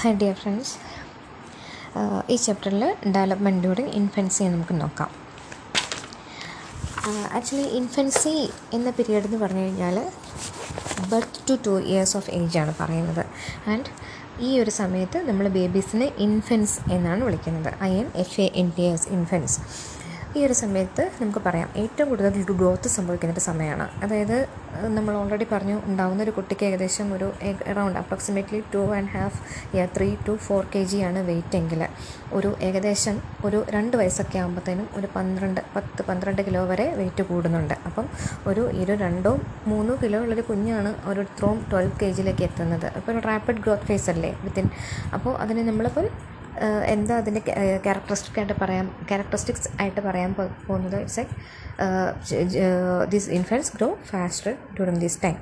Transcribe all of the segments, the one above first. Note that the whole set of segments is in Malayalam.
ഹൈ ഡിയർ ഫ്രണ്ട്സ് ഈ ചാപ്റ്ററിൽ ഡെവലപ്മെന്റ് ഡ്യൂറിങ് ഇൻഫൻസി നമുക്ക് നോക്കാം. ആക്ച്വലി ഇൻഫൻസി എന്ന പീരീഡ് എന്ന് പറഞ്ഞു കഴിഞ്ഞാൽ birth to two years of age ആണ് പറയുന്നത്. ആൻഡ് ഈ ഒരു സമയത്ത് നമ്മൾ ബേബീസിനെ ഇൻഫൻസ് എന്നാണ് വിളിക്കുന്നത്. I N F A N T S infants ഈ ഒരു സമയത്ത് നമുക്ക് പറയാം ഏറ്റവും കൂടുതൽ ഗ്രോത്ത് സംഭവിക്കുന്ന ഒരു സമയമാണ്. അതായത് നമ്മൾ ഓൾറെഡി പറഞ്ഞു ഉണ്ടാകുന്ന ഒരു കുട്ടിക്ക് ഏകദേശം ഒരു around approximately two and half year three to four K G ആണ് വെയിറ്റ് എങ്കിൽ. ഒരു ഏകദേശം ഒരു രണ്ട് വയസ്സൊക്കെ ആകുമ്പോഴത്തേനും ഒരു പന്ത്രണ്ട് പത്ത് പന്ത്രണ്ട് കിലോ വരെ വെയിറ്റ് കൂടുന്നുണ്ട്. അപ്പം ഒരു ഇരു രണ്ടോ മൂന്നോ കിലോ ഉള്ളൊരു കുഞ്ഞാണ് ഒരു ത്രോം ട്വൽവ് കെ ജിയിലേക്ക് എത്തുന്നത്. അപ്പോൾ ഒരു റാപ്പിഡ് ഗ്രോത്ത് ഫേസ് അല്ലേ? വിത്തിൻ അപ്പോൾ അതിനെ നമ്മളിപ്പം എന്താ അതിന്റെ ക്യാരക്ടറിസ്റ്റിക് ആയിട്ട് പറയാം ക്യാരക്ടറിസ്റ്റിക്സ് ആയിട്ട് പറയാൻ പോകുന്നത് it's like these infants grow faster during this time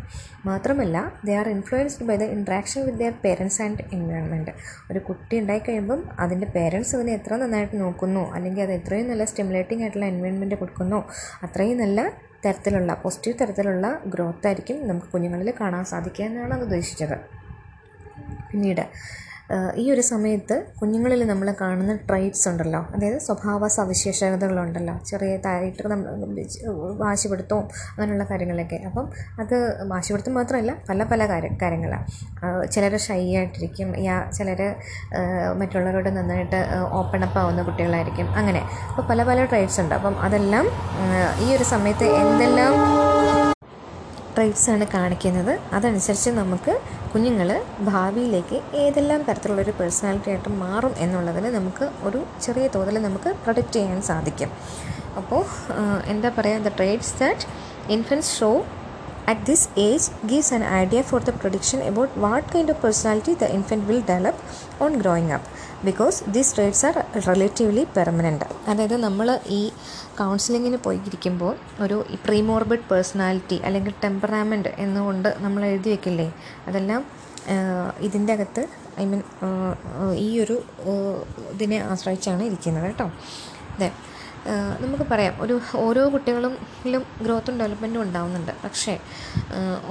മാത്രമല്ല they are influenced by the interaction with their parents and environment ഒരു കുട്ടി ഉണ്ടായി കഴിയുമ്പം അതിന്റെ പേരൻസ് അതിനെ എത്ര നന്നായിട്ട് നോക്കുന്നു അല്ലെങ്കിൽ അത് എത്രയും നല്ല സ്റ്റിമുലേറ്റിംഗ് ആയിട്ടുള്ള എൻവയോൺമെന്റ് കൊടുക്കുന്നു അത്രയും നല്ല തരത്തിലുള്ള പോസിറ്റീവ് തരത്തിലുള്ള ഗ്രോത്ത് ആയിരിക്കും നമുക്ക് കുഞ്ഞുങ്ങളിൽ കാണാൻ സാധിക്കുക എന്നാണ് അത് ഉദ്ദേശിച്ചത്. പിന്നീട് ഈ ഒരു സമയത്ത് കുഞ്ഞുങ്ങളിൽ നമ്മൾ കാണുന്ന ട്രൈറ്റ്സ് ഉണ്ടല്ലോ. അതായത് സ്വഭാവ സവിശേഷതകളുണ്ടല്ലോ. ചെറിയതായിട്ട് നമ്മൾ വാശിപിടുത്തവും അങ്ങനെയുള്ള കാര്യങ്ങളൊക്കെ. അപ്പം അത് വാശിപിടുത്തം മാത്രമല്ല പല പല കാര്യ കാര്യങ്ങളാണ് ചിലർ ഷൈ ആയിട്ടിരിക്കും. യാ ചിലർ മറ്റുള്ളവരോട് നന്നായിട്ട് ഓപ്പൺ അപ്പ് ആവുന്ന കുട്ടികളായിരിക്കും. അങ്ങനെ. അപ്പോൾ പല പല ട്രൈറ്റ്സ് ഉണ്ട്. അപ്പം അതെല്ലാം ഈ ഒരു സമയത്ത് എന്തെല്ലാം ട്രൈറ്റ്സാണ് കാണിക്കുന്നത് അതനുസരിച്ച് നമുക്ക് കുഞ്ഞുങ്ങൾ ഭാവിയിലേക്ക് ഏതെല്ലാം തരത്തിലുള്ളൊരു പേഴ്സണാലിറ്റി ആയിട്ട് മാറും എന്നുള്ളതിന് നമുക്ക് ഒരു ചെറിയ തോതിൽ നമുക്ക് പ്രൊഡിക്റ്റ് ചെയ്യാൻ സാധിക്കും. അപ്പോൾ എന്താ പറയുക the traits that infants show at this age gives an idea for the prediction about what kind of personality the infant will develop on growing up. Because these traits are relatively permanent അതായത് നമ്മൾ ഈ കൗൺസിലിങ്ങിന് പോയിരിക്കുമ്പോൾ ഒരു പ്രീമോർബിഡ് പേഴ്സണാലിറ്റി അല്ലെങ്കിൽ ടെമ്പറാമെന്റ് എന്നുകൊണ്ട് നമ്മൾ എഴുതി വെക്കില്ലേ? അതെല്ലാം ഇതിന്റെ അകത്ത് ഐ മീൻ ഈ ഒരു ഇതിനെ ആശ്രയിച്ചാണ് ഇരിക്കുന്നത് കേട്ടോ. അതെ നമുക്ക് പറയാം. ഒരു ഓരോ കുട്ടികളിലും ഗ്രോത്തും ഡെവലപ്മെന്റും ഉണ്ടാവുന്നുണ്ട്. പക്ഷേ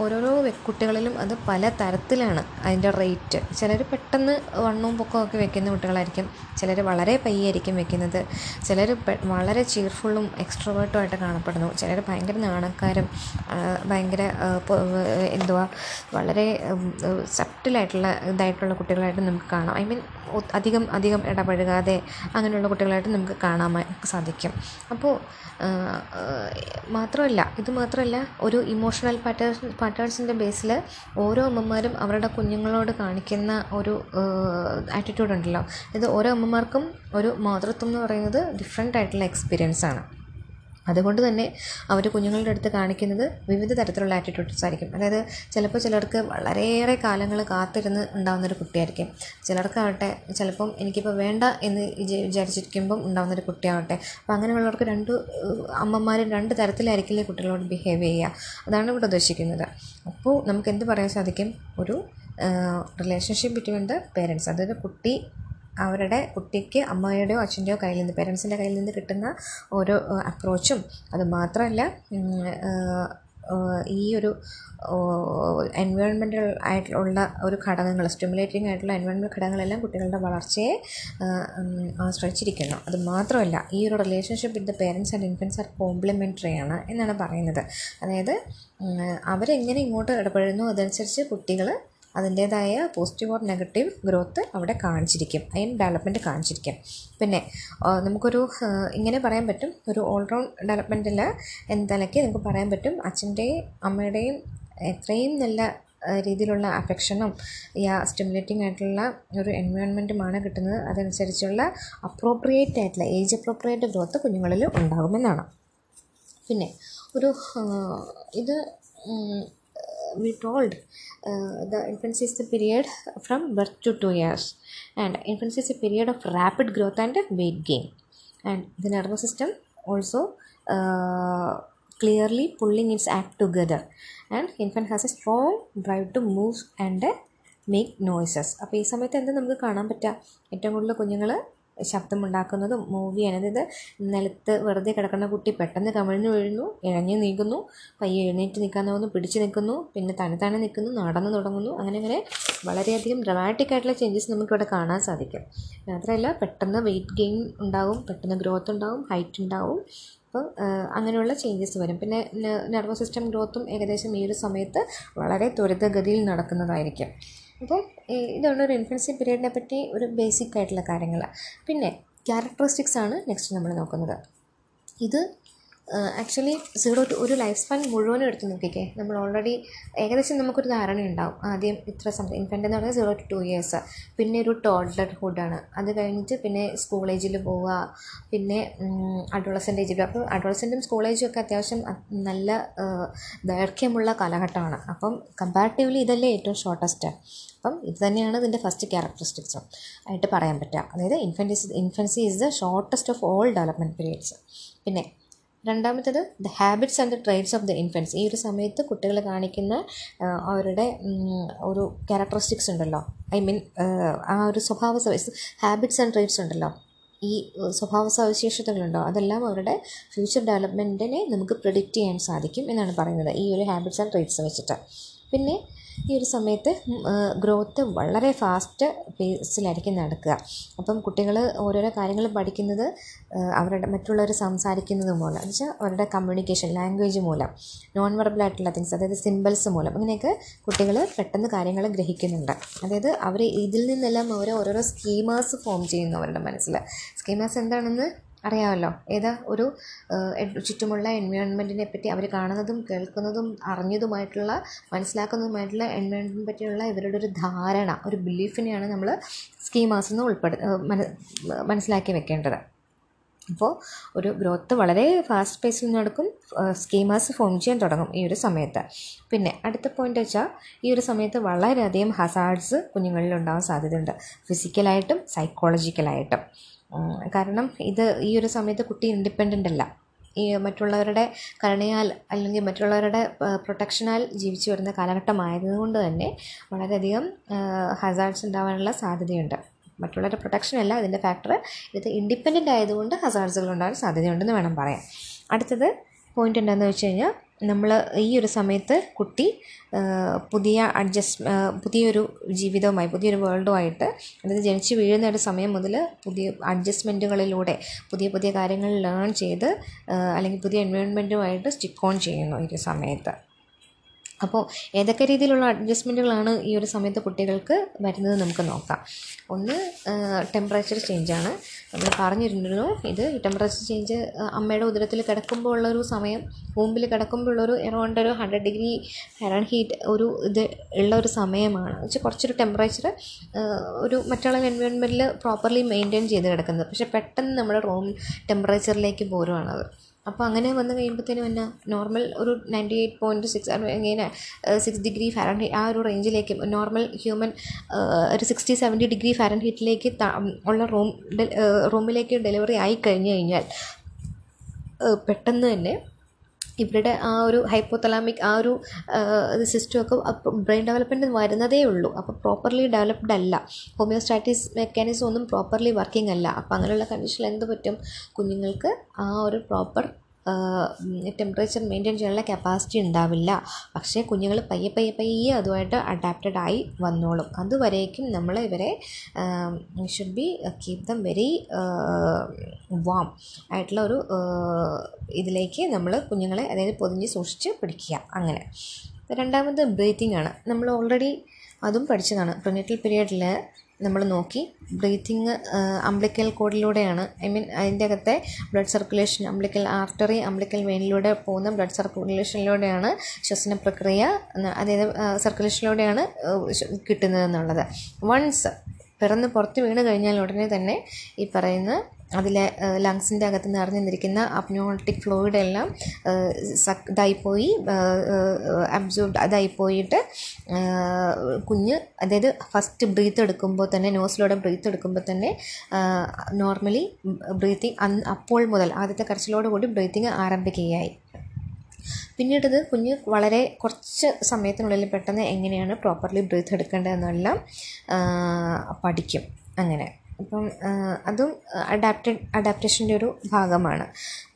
ഓരോരോ കുട്ടികളിലും അത് പല തരത്തിലാണ് അതിന്റെ റേറ്റ് ചിലർ പെട്ടെന്ന് വണ്ണവും പൊക്കവും ഒക്കെ വെക്കുന്ന കുട്ടികളായിരിക്കും. ചിലർ വളരെ പയ്യായിരിക്കും വെക്കുന്നത്. ചിലർ വളരെ ചീർഫുള്ളും എക്സ്ട്രോവേർട്ടും ആയിട്ട് കാണപ്പെടുന്നു. ചിലർ ഭയങ്കര നാണക്കാരും ഭയങ്കര എന്തുവാ വളരെ സട്ടിലായിട്ടുള്ള ഇതായിട്ടുള്ള കുട്ടികളായിട്ട് നമുക്ക് കാണാം. ഐ മീൻ അധികം അധികം ഇടപഴകാതെ അങ്ങനെയുള്ള കുട്ടികളായിട്ട് നമുക്ക് കാണാൻ സാധിക്കും. അപ്പോൾ മാത്രമല്ല ഇത് മാത്രമല്ല ഒരു ഇമോഷണൽ പാറ്റേഴ്സ് പാറ്റേൺസിന്റെ ബേസിൽ ഓരോ അമ്മമാരും അവരുടെ കുഞ്ഞുങ്ങളോട് കാണിക്കുന്ന ഒരു ആറ്റിറ്റ്യൂഡ് ഉണ്ടല്ലോ. ഇത് ഓരോ അമ്മമാർക്കും ഒരു മാതൃത്വം എന്ന് പറയുന്നത് ഡിഫറെന്റ് ആയിട്ടുള്ള എക്സ്പീരിയൻസ് ആണ്. അതുകൊണ്ട് തന്നെ അവർ കുഞ്ഞുങ്ങളുടെ അടുത്ത് കാണിക്കുന്നത് വിവിധ തരത്തിലുള്ള ആറ്റിറ്റ്യൂഡ്സ് ആയിരിക്കും. അതായത് ചിലപ്പോൾ ചിലർക്ക് വളരെയേറെ കാലങ്ങൾ കാത്തിരുന്ന് ഉണ്ടാകുന്നൊരു കുട്ടിയായിരിക്കും. ചിലർക്കാവട്ടെ ചിലപ്പം എനിക്കിപ്പോൾ വേണ്ട എന്ന് വിചാരിച്ചിരിക്കുമ്പം ഉണ്ടാകുന്നൊരു കുട്ടിയാവട്ടെ. അപ്പോൾ അങ്ങനെയുള്ളവർക്ക് രണ്ട് അമ്മമാരും രണ്ട് തരത്തിലായിരിക്കില്ലേ കുട്ടികളോട് ബിഹേവ് ചെയ്യുക. അതാണ് ഇവിടെ ഉദ്ദേശിക്കുന്നത്. അപ്പോൾ നമുക്ക് എന്ത് പറയാൻ സാധിക്കും? ഒരു റിലേഷൻഷിപ്പ് ബിറ്റ്വീൻ ദ പേരൻസ് അതായത് കുട്ടി അവരുടെ കുട്ടിക്ക് അമ്മയുടെയോ അച്ഛന്റെയോ കയ്യിൽ നിന്ന് പേരൻസിന്റെ കയ്യിൽ നിന്ന് കിട്ടുന്ന ഓരോ അപ്രോച്ചും അത് മാത്രമല്ല ഈ ഒരു എൻവയോൺമെന്റൽ ആയിട്ടുള്ള ഒരു ഘടകങ്ങൾ സ്റ്റിമുലേറ്റിംഗ് ആയിട്ടുള്ള എൻവയോൺമെന്റ് ഘടകങ്ങളെല്ലാം കുട്ടികളുടെ വളർച്ചയെ ആശ്രയിച്ചിരിക്കുന്നു. അത് മാത്രമല്ല ഈ ഒരു relationship with the parents and infants are complementary ആണ് എന്നാണ് പറയുന്നത്. അതായത് അവരെങ്ങനെ ഇങ്ങോട്ട് ഇടപെടുന്നു അതനുസരിച്ച് കുട്ടികൾ അതിന്റേതായ പോസിറ്റീവ് ഓർ നെഗറ്റീവ് ഗ്രോത്ത് അവിടെ കാണിച്ചിരിക്കും. അതിന് ഡെവലപ്മെന്റ് കാണിച്ചിരിക്കും. പിന്നെ നമുക്കൊരു ഇങ്ങനെ പറയാൻ പറ്റും. ഒരു ഓൾറൗണ്ട് ഡെവലപ്മെന്റിൽ എന്തായാലൊക്കെ നമുക്ക് പറയാൻ പറ്റും. അച്ഛന്റെയും അമ്മയുടെയും എത്രയും നല്ല രീതിയിലുള്ള അഫെക്ഷനും യാ സ്റ്റിമുലേറ്റിംഗ് ആയിട്ടുള്ള ഒരു എൻവയോൺമെന്റുമാണ് കിട്ടുന്നത്. അതനുസരിച്ചുള്ള അപ്രോപ്രിയേറ്റ് ആയിട്ടുള്ള ഏജ് അപ്രോപ്രിയേറ്റ് ഗ്രോത്ത് കുഞ്ഞുങ്ങളിൽ ഉണ്ടാകുമെന്നാണ്. പിന്നെ ഒരു ഇത് we told uh, the infancy is the period from birth to 2 years and infancy is a period of rapid growth and weight gain and the nervous system also uh, clearly pulling its act together and infant has a strong drive to move and make noises അപ്പോൾ ഈ സമയത്ത് എന്താ നമുക്ക് കാണാൻ പറ്റുക ഏറ്റവും കൂടുതൽ കുഞ്ഞുങ്ങൾ ശബ്ദമുണ്ടാക്കുന്നതും മൂവ് ചെയ്യാൻ അതായത് നിലത്ത് വെറുതെ കിടക്കുന്ന കുട്ടി പെട്ടെന്ന് കമിഴ്ന്ന് വീഴുന്നു ഇഴഞ്ഞു നീങ്ങുന്നു പയ്യെ എഴുന്നേറ്റ് നിൽക്കാൻ തോന്നുന്നു പിടിച്ച് നിൽക്കുന്നു പിന്നെ തന്നെ തന്നെ നിൽക്കുന്നു നടന്നു തുടങ്ങുന്നു. അങ്ങനെ അങ്ങനെ വളരെയധികം ഡ്രമാറ്റിക് ആയിട്ടുള്ള ചേഞ്ചസ് നമുക്കിവിടെ കാണാൻ സാധിക്കും. മാത്രമല്ല പെട്ടെന്ന് വെയിറ്റ് ഗെയിൻ ഉണ്ടാവും പെട്ടെന്ന് ഗ്രോത്ത് ഉണ്ടാവും ഹൈറ്റ് ഉണ്ടാവും. അപ്പോൾ അങ്ങനെയുള്ള ചേഞ്ചസ് വരും. പിന്നെ നെർവസ് സിസ്റ്റം ഗ്രോത്തും ഏകദേശം ഈ ഒരു സമയത്ത് വളരെ ത്വരിതഗതിയിൽ നടക്കുന്നതായിരിക്കും. അപ്പോൾ ഇതാണ് ഒരു ഇൻഫൻസി പീരീഡിനെ പറ്റി ഒരു ബേസിക് ആയിട്ടുള്ള കാര്യങ്ങൾ പിന്നെ ക്യാരക്ടറിസ്റ്റിക്സ് ആണ് നെക്സ്റ്റ് നമ്മൾ നോക്കുന്നത്. ഇത് ആക്ച്വലി സീറോ ടു ഒരു ലൈഫ് സ്പാൻ മുഴുവനും എടുത്ത് നോക്കിക്കേ. നമ്മൾ ഓൾറെഡി ഏകദേശം നമുക്കൊരു ധാരണ ഉണ്ടാവും. ആദ്യം ഇത്ര സമയം ഇൻഫന്റ് എന്ന് പറഞ്ഞാൽ സീറോ ടു ടു ഇയേഴ്സ് പിന്നെ ഒരു ടോഡ്ലർഹുഡാണ് അത് കഴിഞ്ഞിട്ട് പിന്നെ സ്കൂളേജിൽ പോവുക. പിന്നെ അഡോളസന്റ് ഏജിൽ അപ്പോൾ അഡോളസന്റും സ്കൂൾ ഏജും ഒക്കെ അത്യാവശ്യം നല്ല ദൈർഘ്യമുള്ള കാലഘട്ടമാണ്. അപ്പം കമ്പാരിറ്റീവ്ലി ഇതല്ലേ ഏറ്റവും ഷോർട്ടസ്റ്റ് അപ്പം ഇത് തന്നെയാണ് ഇതിന്റെ ഫസ്റ്റ് ക്യാരക്ടറിസ്റ്റിക്സും ആയിട്ട് പറയാൻ പറ്റുക. അതായത് infancy infancy is the shortest of all development periods പിന്നെ രണ്ടാമത്തേത് the habits and the traits of the infants ഈ ഒരു സമയത്ത് കുട്ടികൾ കാണിക്കുന്ന അവരുടെ ഒരു ക്യാരക്ടറിസ്റ്റിക്സ് ഉണ്ടല്ലോ. ഐ മീൻ ആ ഒരു സ്വഭാവ ഹാബിറ്റ്സ് ആൻഡ് ട്രേഡ്സ് ഉണ്ടല്ലോ. ഈ സ്വഭാവ സവിശേഷതകളുണ്ടോ? അതെല്ലാം അവരുടെ ഫ്യൂച്ചർ ഡെവലപ്മെന്റിനെ നമുക്ക് പ്രിഡിക്റ്റ് ചെയ്യാൻ സാധിക്കും എന്നാണ് പറയുന്നത്. ഈ ഒരു ഹാബിറ്റ്സ് ആൻഡ് ട്രേഡ്സ് വെച്ചിട്ട്. പിന്നെ ഈ ഒരു സമയത്ത് ഗ്രോത്ത് വളരെ ഫാസ്റ്റ് പേസിലായിരിക്കും നടക്കുക. അപ്പം കുട്ടികൾ ഓരോരോ കാര്യങ്ങൾ പഠിക്കുന്നത് അവരുടെ മറ്റുള്ളവർ സംസാരിക്കുന്നത് മൂലം എന്ന് വെച്ചാൽ അവരുടെ കമ്മ്യൂണിക്കേഷൻ ലാംഗ്വേജ് മൂലം നോൺ വെർബൽ ആയിട്ടുള്ള തിങ്സ് അതായത് സിമ്പിൾസ് മൂലം അങ്ങനെയൊക്കെ കുട്ടികൾ പെട്ടെന്ന് കാര്യങ്ങൾ ഗ്രഹിക്കുന്നുണ്ട്. അതായത് അവർ ഇതിൽ നിന്നെല്ലാം അവർ ഓരോരോ സ്കീമേഴ്സ് ഫോം ചെയ്യുന്നു അവരുടെ മനസ്സിൽ സ്കീമേഴ്സ് എന്താണെന്ന് അറിയാമല്ലോ. ഏതാ ഒരു ചുറ്റുമുള്ള എൻവയോൺമെന്റിനെ പറ്റി അവർ കാണുന്നതും കേൾക്കുന്നതും അറിഞ്ഞതുമായിട്ടുള്ള മനസ്സിലാക്കുന്നതുമായിട്ടുള്ള എൻവയോൺമെന്റിനെ പറ്റിയുള്ള ഇവരുടെ ഒരു ധാരണ ഒരു ബിലീഫിനെയാണ് നമ്മൾ സ്കീമാസ് എന്ന് ഉൾപ്പെടു മനസ്സിലാക്കി വെക്കേണ്ടത്. അപ്പോൾ ഒരു ഗ്രോത്ത് വളരെ ഫാസ്റ്റ് പേസിൽ നടക്കും സ്കീമാസ് ഫോം ചെയ്യാൻ തുടങ്ങും ഈ ഒരു സമയത്ത്. പിന്നെ അടുത്ത പോയിന്റ് വെച്ചാൽ ഈ ഒരു സമയത്ത് വളരെയധികം ഹസാർഡ്സ് കുഞ്ഞുങ്ങളിൽ ഉണ്ടാവാൻ സാധ്യതയുണ്ട്. ഫിസിക്കലായിട്ടും സൈക്കോളജിക്കലായിട്ടും കാരണം ഇത് ഈ ഒരു സമയത്ത് കുട്ടി ഇൻഡിപെൻഡന്റ് അല്ല. ഈ മറ്റുള്ളവരുടെ കരുണയാൽ അല്ലെങ്കിൽ മറ്റുള്ളവരുടെ പ്രൊട്ടക്ഷനാൽ ജീവിച്ചു വരുന്ന കാലഘട്ടമായതുകൊണ്ട് തന്നെ വളരെയധികം ഹസാർഡ്സ് ഉണ്ടാവാനുള്ള സാധ്യതയുണ്ട്. മറ്റുള്ളവരുടെ പ്രൊട്ടക്ഷൻ അല്ല അതിന്റെ ഫാക്ടർ ഇത് ഇൻഡിപെൻഡന്റ് ആയതുകൊണ്ട് ഹസാർഡ്സുകൾ ഉണ്ടാകാൻ സാധ്യതയുണ്ടെന്ന് വേണം പറയാം അടുത്തത് പോയിന്റ് എന്താണെന്ന് വെച്ച് കഴിഞ്ഞാൽ നമ്മൾ ഈ ഒരു സമയത്ത് കുട്ടി പുതിയ അഡ്ജസ്റ്റ് പുതിയൊരു ജീവിതവുമായി പുതിയൊരു വേൾഡുമായിട്ട് അതായത് ജനിച്ച് വീഴുന്ന ഒരു സമയം മുതൽ പുതിയ അഡ്ജസ്റ്റ്മെന്റുകളിലൂടെ പുതിയ പുതിയ കാര്യങ്ങൾ ലേൺ ചെയ്ത് അല്ലെങ്കിൽ പുതിയ എൻവയോൺമെന്റുമായിട്ട് സ്റ്റിക്ക് ഓൺ ചെയ്യുന്നു ഈ ഒരു സമയത്ത്. അപ്പോൾ ഏതൊക്കെ രീതിയിലുള്ള അഡ്ജസ്റ്റ്മെന്റുകളാണ് ഈ ഒരു സമയത്ത് കുട്ടികൾക്ക് വരുന്നത് നമുക്ക് നോക്കാം. ഒന്ന് ടെമ്പറേച്ചർ ചേഞ്ചാണ് നമ്മൾ പറഞ്ഞിരുന്നു ഇത് ടെമ്പറേച്ചർ ചേഞ്ച് അമ്മയുടെ ഉദരത്തിൽ കിടക്കുമ്പോൾ ഉള്ളൊരു സമയം മുമ്പിൽ കിടക്കുമ്പോൾ ഉള്ളൊരു എറൗണ്ട് ഒരു ഹൺഡ്രഡ് ഡിഗ്രി ഹെറൺ ഹീറ്റ് ഒരു ഇത് ഉള്ള ഒരു സമയമാണ്. വെച്ചാൽ കുറച്ചൊരു ടെമ്പറേച്ചർ ഒരു മറ്റുള്ള എൻവയോൺമെന്റിൽ പ്രോപ്പർലി മെയിന്റെയിൻ ചെയ്ത് കിടക്കുന്നത്. പക്ഷേ പെട്ടെന്ന് നമ്മുടെ റൂം ടെമ്പറേച്ചറിലേക്ക് പോരുവാണത് അപ്പോൾ അങ്ങനെ വന്ന് കഴിയുമ്പോഴത്തേനും എന്നാ നോർമൽ ഒരു നയന്റി എയ്റ്റ് പോയിന്റ് സിക്സ് ഇങ്ങനെ സിക്സ് ഡിഗ്രി ഫാരൻ ആ ഒരു റേഞ്ചിലേക്ക് നോർമൽ ഹ്യൂമൻ ഒരു സിക്സ്റ്റി സെവന്റി ഡിഗ്രി ഫാരൻ ഹീറ്റിലേക്ക് ഉള്ള റൂം റൂമിലേക്ക് ഡെലിവറി ആയി കഴിഞ്ഞു കഴിഞ്ഞാൽ പെട്ടെന്ന് തന്നെ ഇവരുടെ ആ ഒരു ഹൈപ്പോതലാമിക് ആ ഒരു സിസ്റ്റമൊക്കെ ബ്രെയിൻ ഡെവലപ്മെന്റ് വരുന്നതേ ഉള്ളൂ. അപ്പോൾ പ്രോപ്പർലി ഡെവലപ്ഡ് അല്ല. ഹോമിയോസ്റ്റാറ്റിസ് മെക്കാനിസം ഒന്നും പ്രോപ്പർലി വർക്കിംഗ് അല്ല. അപ്പോൾ അങ്ങനെയുള്ള കണ്ടീഷനിൽ എന്ത് പറ്റും? കുഞ്ഞുങ്ങൾക്ക് ആ ഒരു പ്രോപ്പർ ടെമ്പറേച്ചർ മെയിന്റെയിൻ ചെയ്യാനുള്ള കപ്പാസിറ്റി ഉണ്ടാവില്ല. പക്ഷേ കുഞ്ഞുങ്ങൾ പയ്യെ പയ്യെ പയ്യെ അതുമായിട്ട് അഡാപ്റ്റഡ് ആയി വന്നോളും. അതുവരേക്കും നമ്മൾ ഇവരെ should be keep them very warm ആയിട്ടുള്ള ഒരു ഇതിലേക്ക് നമ്മൾ കുഞ്ഞുങ്ങളെ അതായത് പൊതിഞ്ഞ് സൂക്ഷിച്ച് പിടിക്കുക. അങ്ങനെ. രണ്ടാമത് ബ്രീത്തിങ് ആണ്. നമ്മൾ ഓൾറെഡി അതും പഠിച്ചതാണ്. പ്രൊനിറ്റൽ പീരിയഡിൽ നമ്മൾ നോക്കി. ബ്രീത്തിങ് അംബ്ലിക്കൽ കോഡിലൂടെയാണ് ഐ മീൻ അതിന്റെ അകത്തെ blood circulation umbilical artery umbilical വെയിനിലൂടെ പോകുന്ന ബ്ലഡ് സർക്കുലേഷനിലൂടെയാണ് ശ്വസന പ്രക്രിയ അതായത് സർക്കുലേഷനിലൂടെയാണ് കിട്ടുന്നതെന്നുള്ളത്. വൺസ് പിറന്ന് പുറത്ത് വീണ് കഴിഞ്ഞാൽ ഉടനെ തന്നെ ഈ പറയുന്ന അതിലെ ലങ്സിന്റെ അകത്ത് നിറഞ്ഞു നിന്നിരിക്കുന്ന അപ്നോട്ടിക് ഫ്ലൂയിഡ് എല്ലാം ഇതായിപ്പോയി അബ്സോർബ് അതായിപ്പോയിട്ട് കുഞ്ഞ് അതായത് ഫസ്റ്റ് ബ്രീത്ത് എടുക്കുമ്പോൾ തന്നെ നോസിലൂടെ ബ്രീത്ത് എടുക്കുമ്പോൾ തന്നെ നോർമലി ബ്രീത്തിങ് അന്ന് അപ്പോൾ മുതൽ ആദ്യത്തെ കരച്ചിലോടുകൂടി ബ്രീത്തിങ് ആരംഭിക്കുകയായി. പിന്നീടത് കുഞ്ഞ് വളരെ കുറച്ച് സമയത്തിനുള്ളിൽ പെട്ടെന്ന് എങ്ങനെയാണ് പ്രോപ്പർലി ബ്രീത്ത് എടുക്കേണ്ടതെന്നെല്ലാം പഠിക്കും അങ്ങനെ. അപ്പം അതും അഡാപ്റ്റഡ് അഡാപ്റ്റേഷന്റെ ഒരു ഭാഗമാണ്.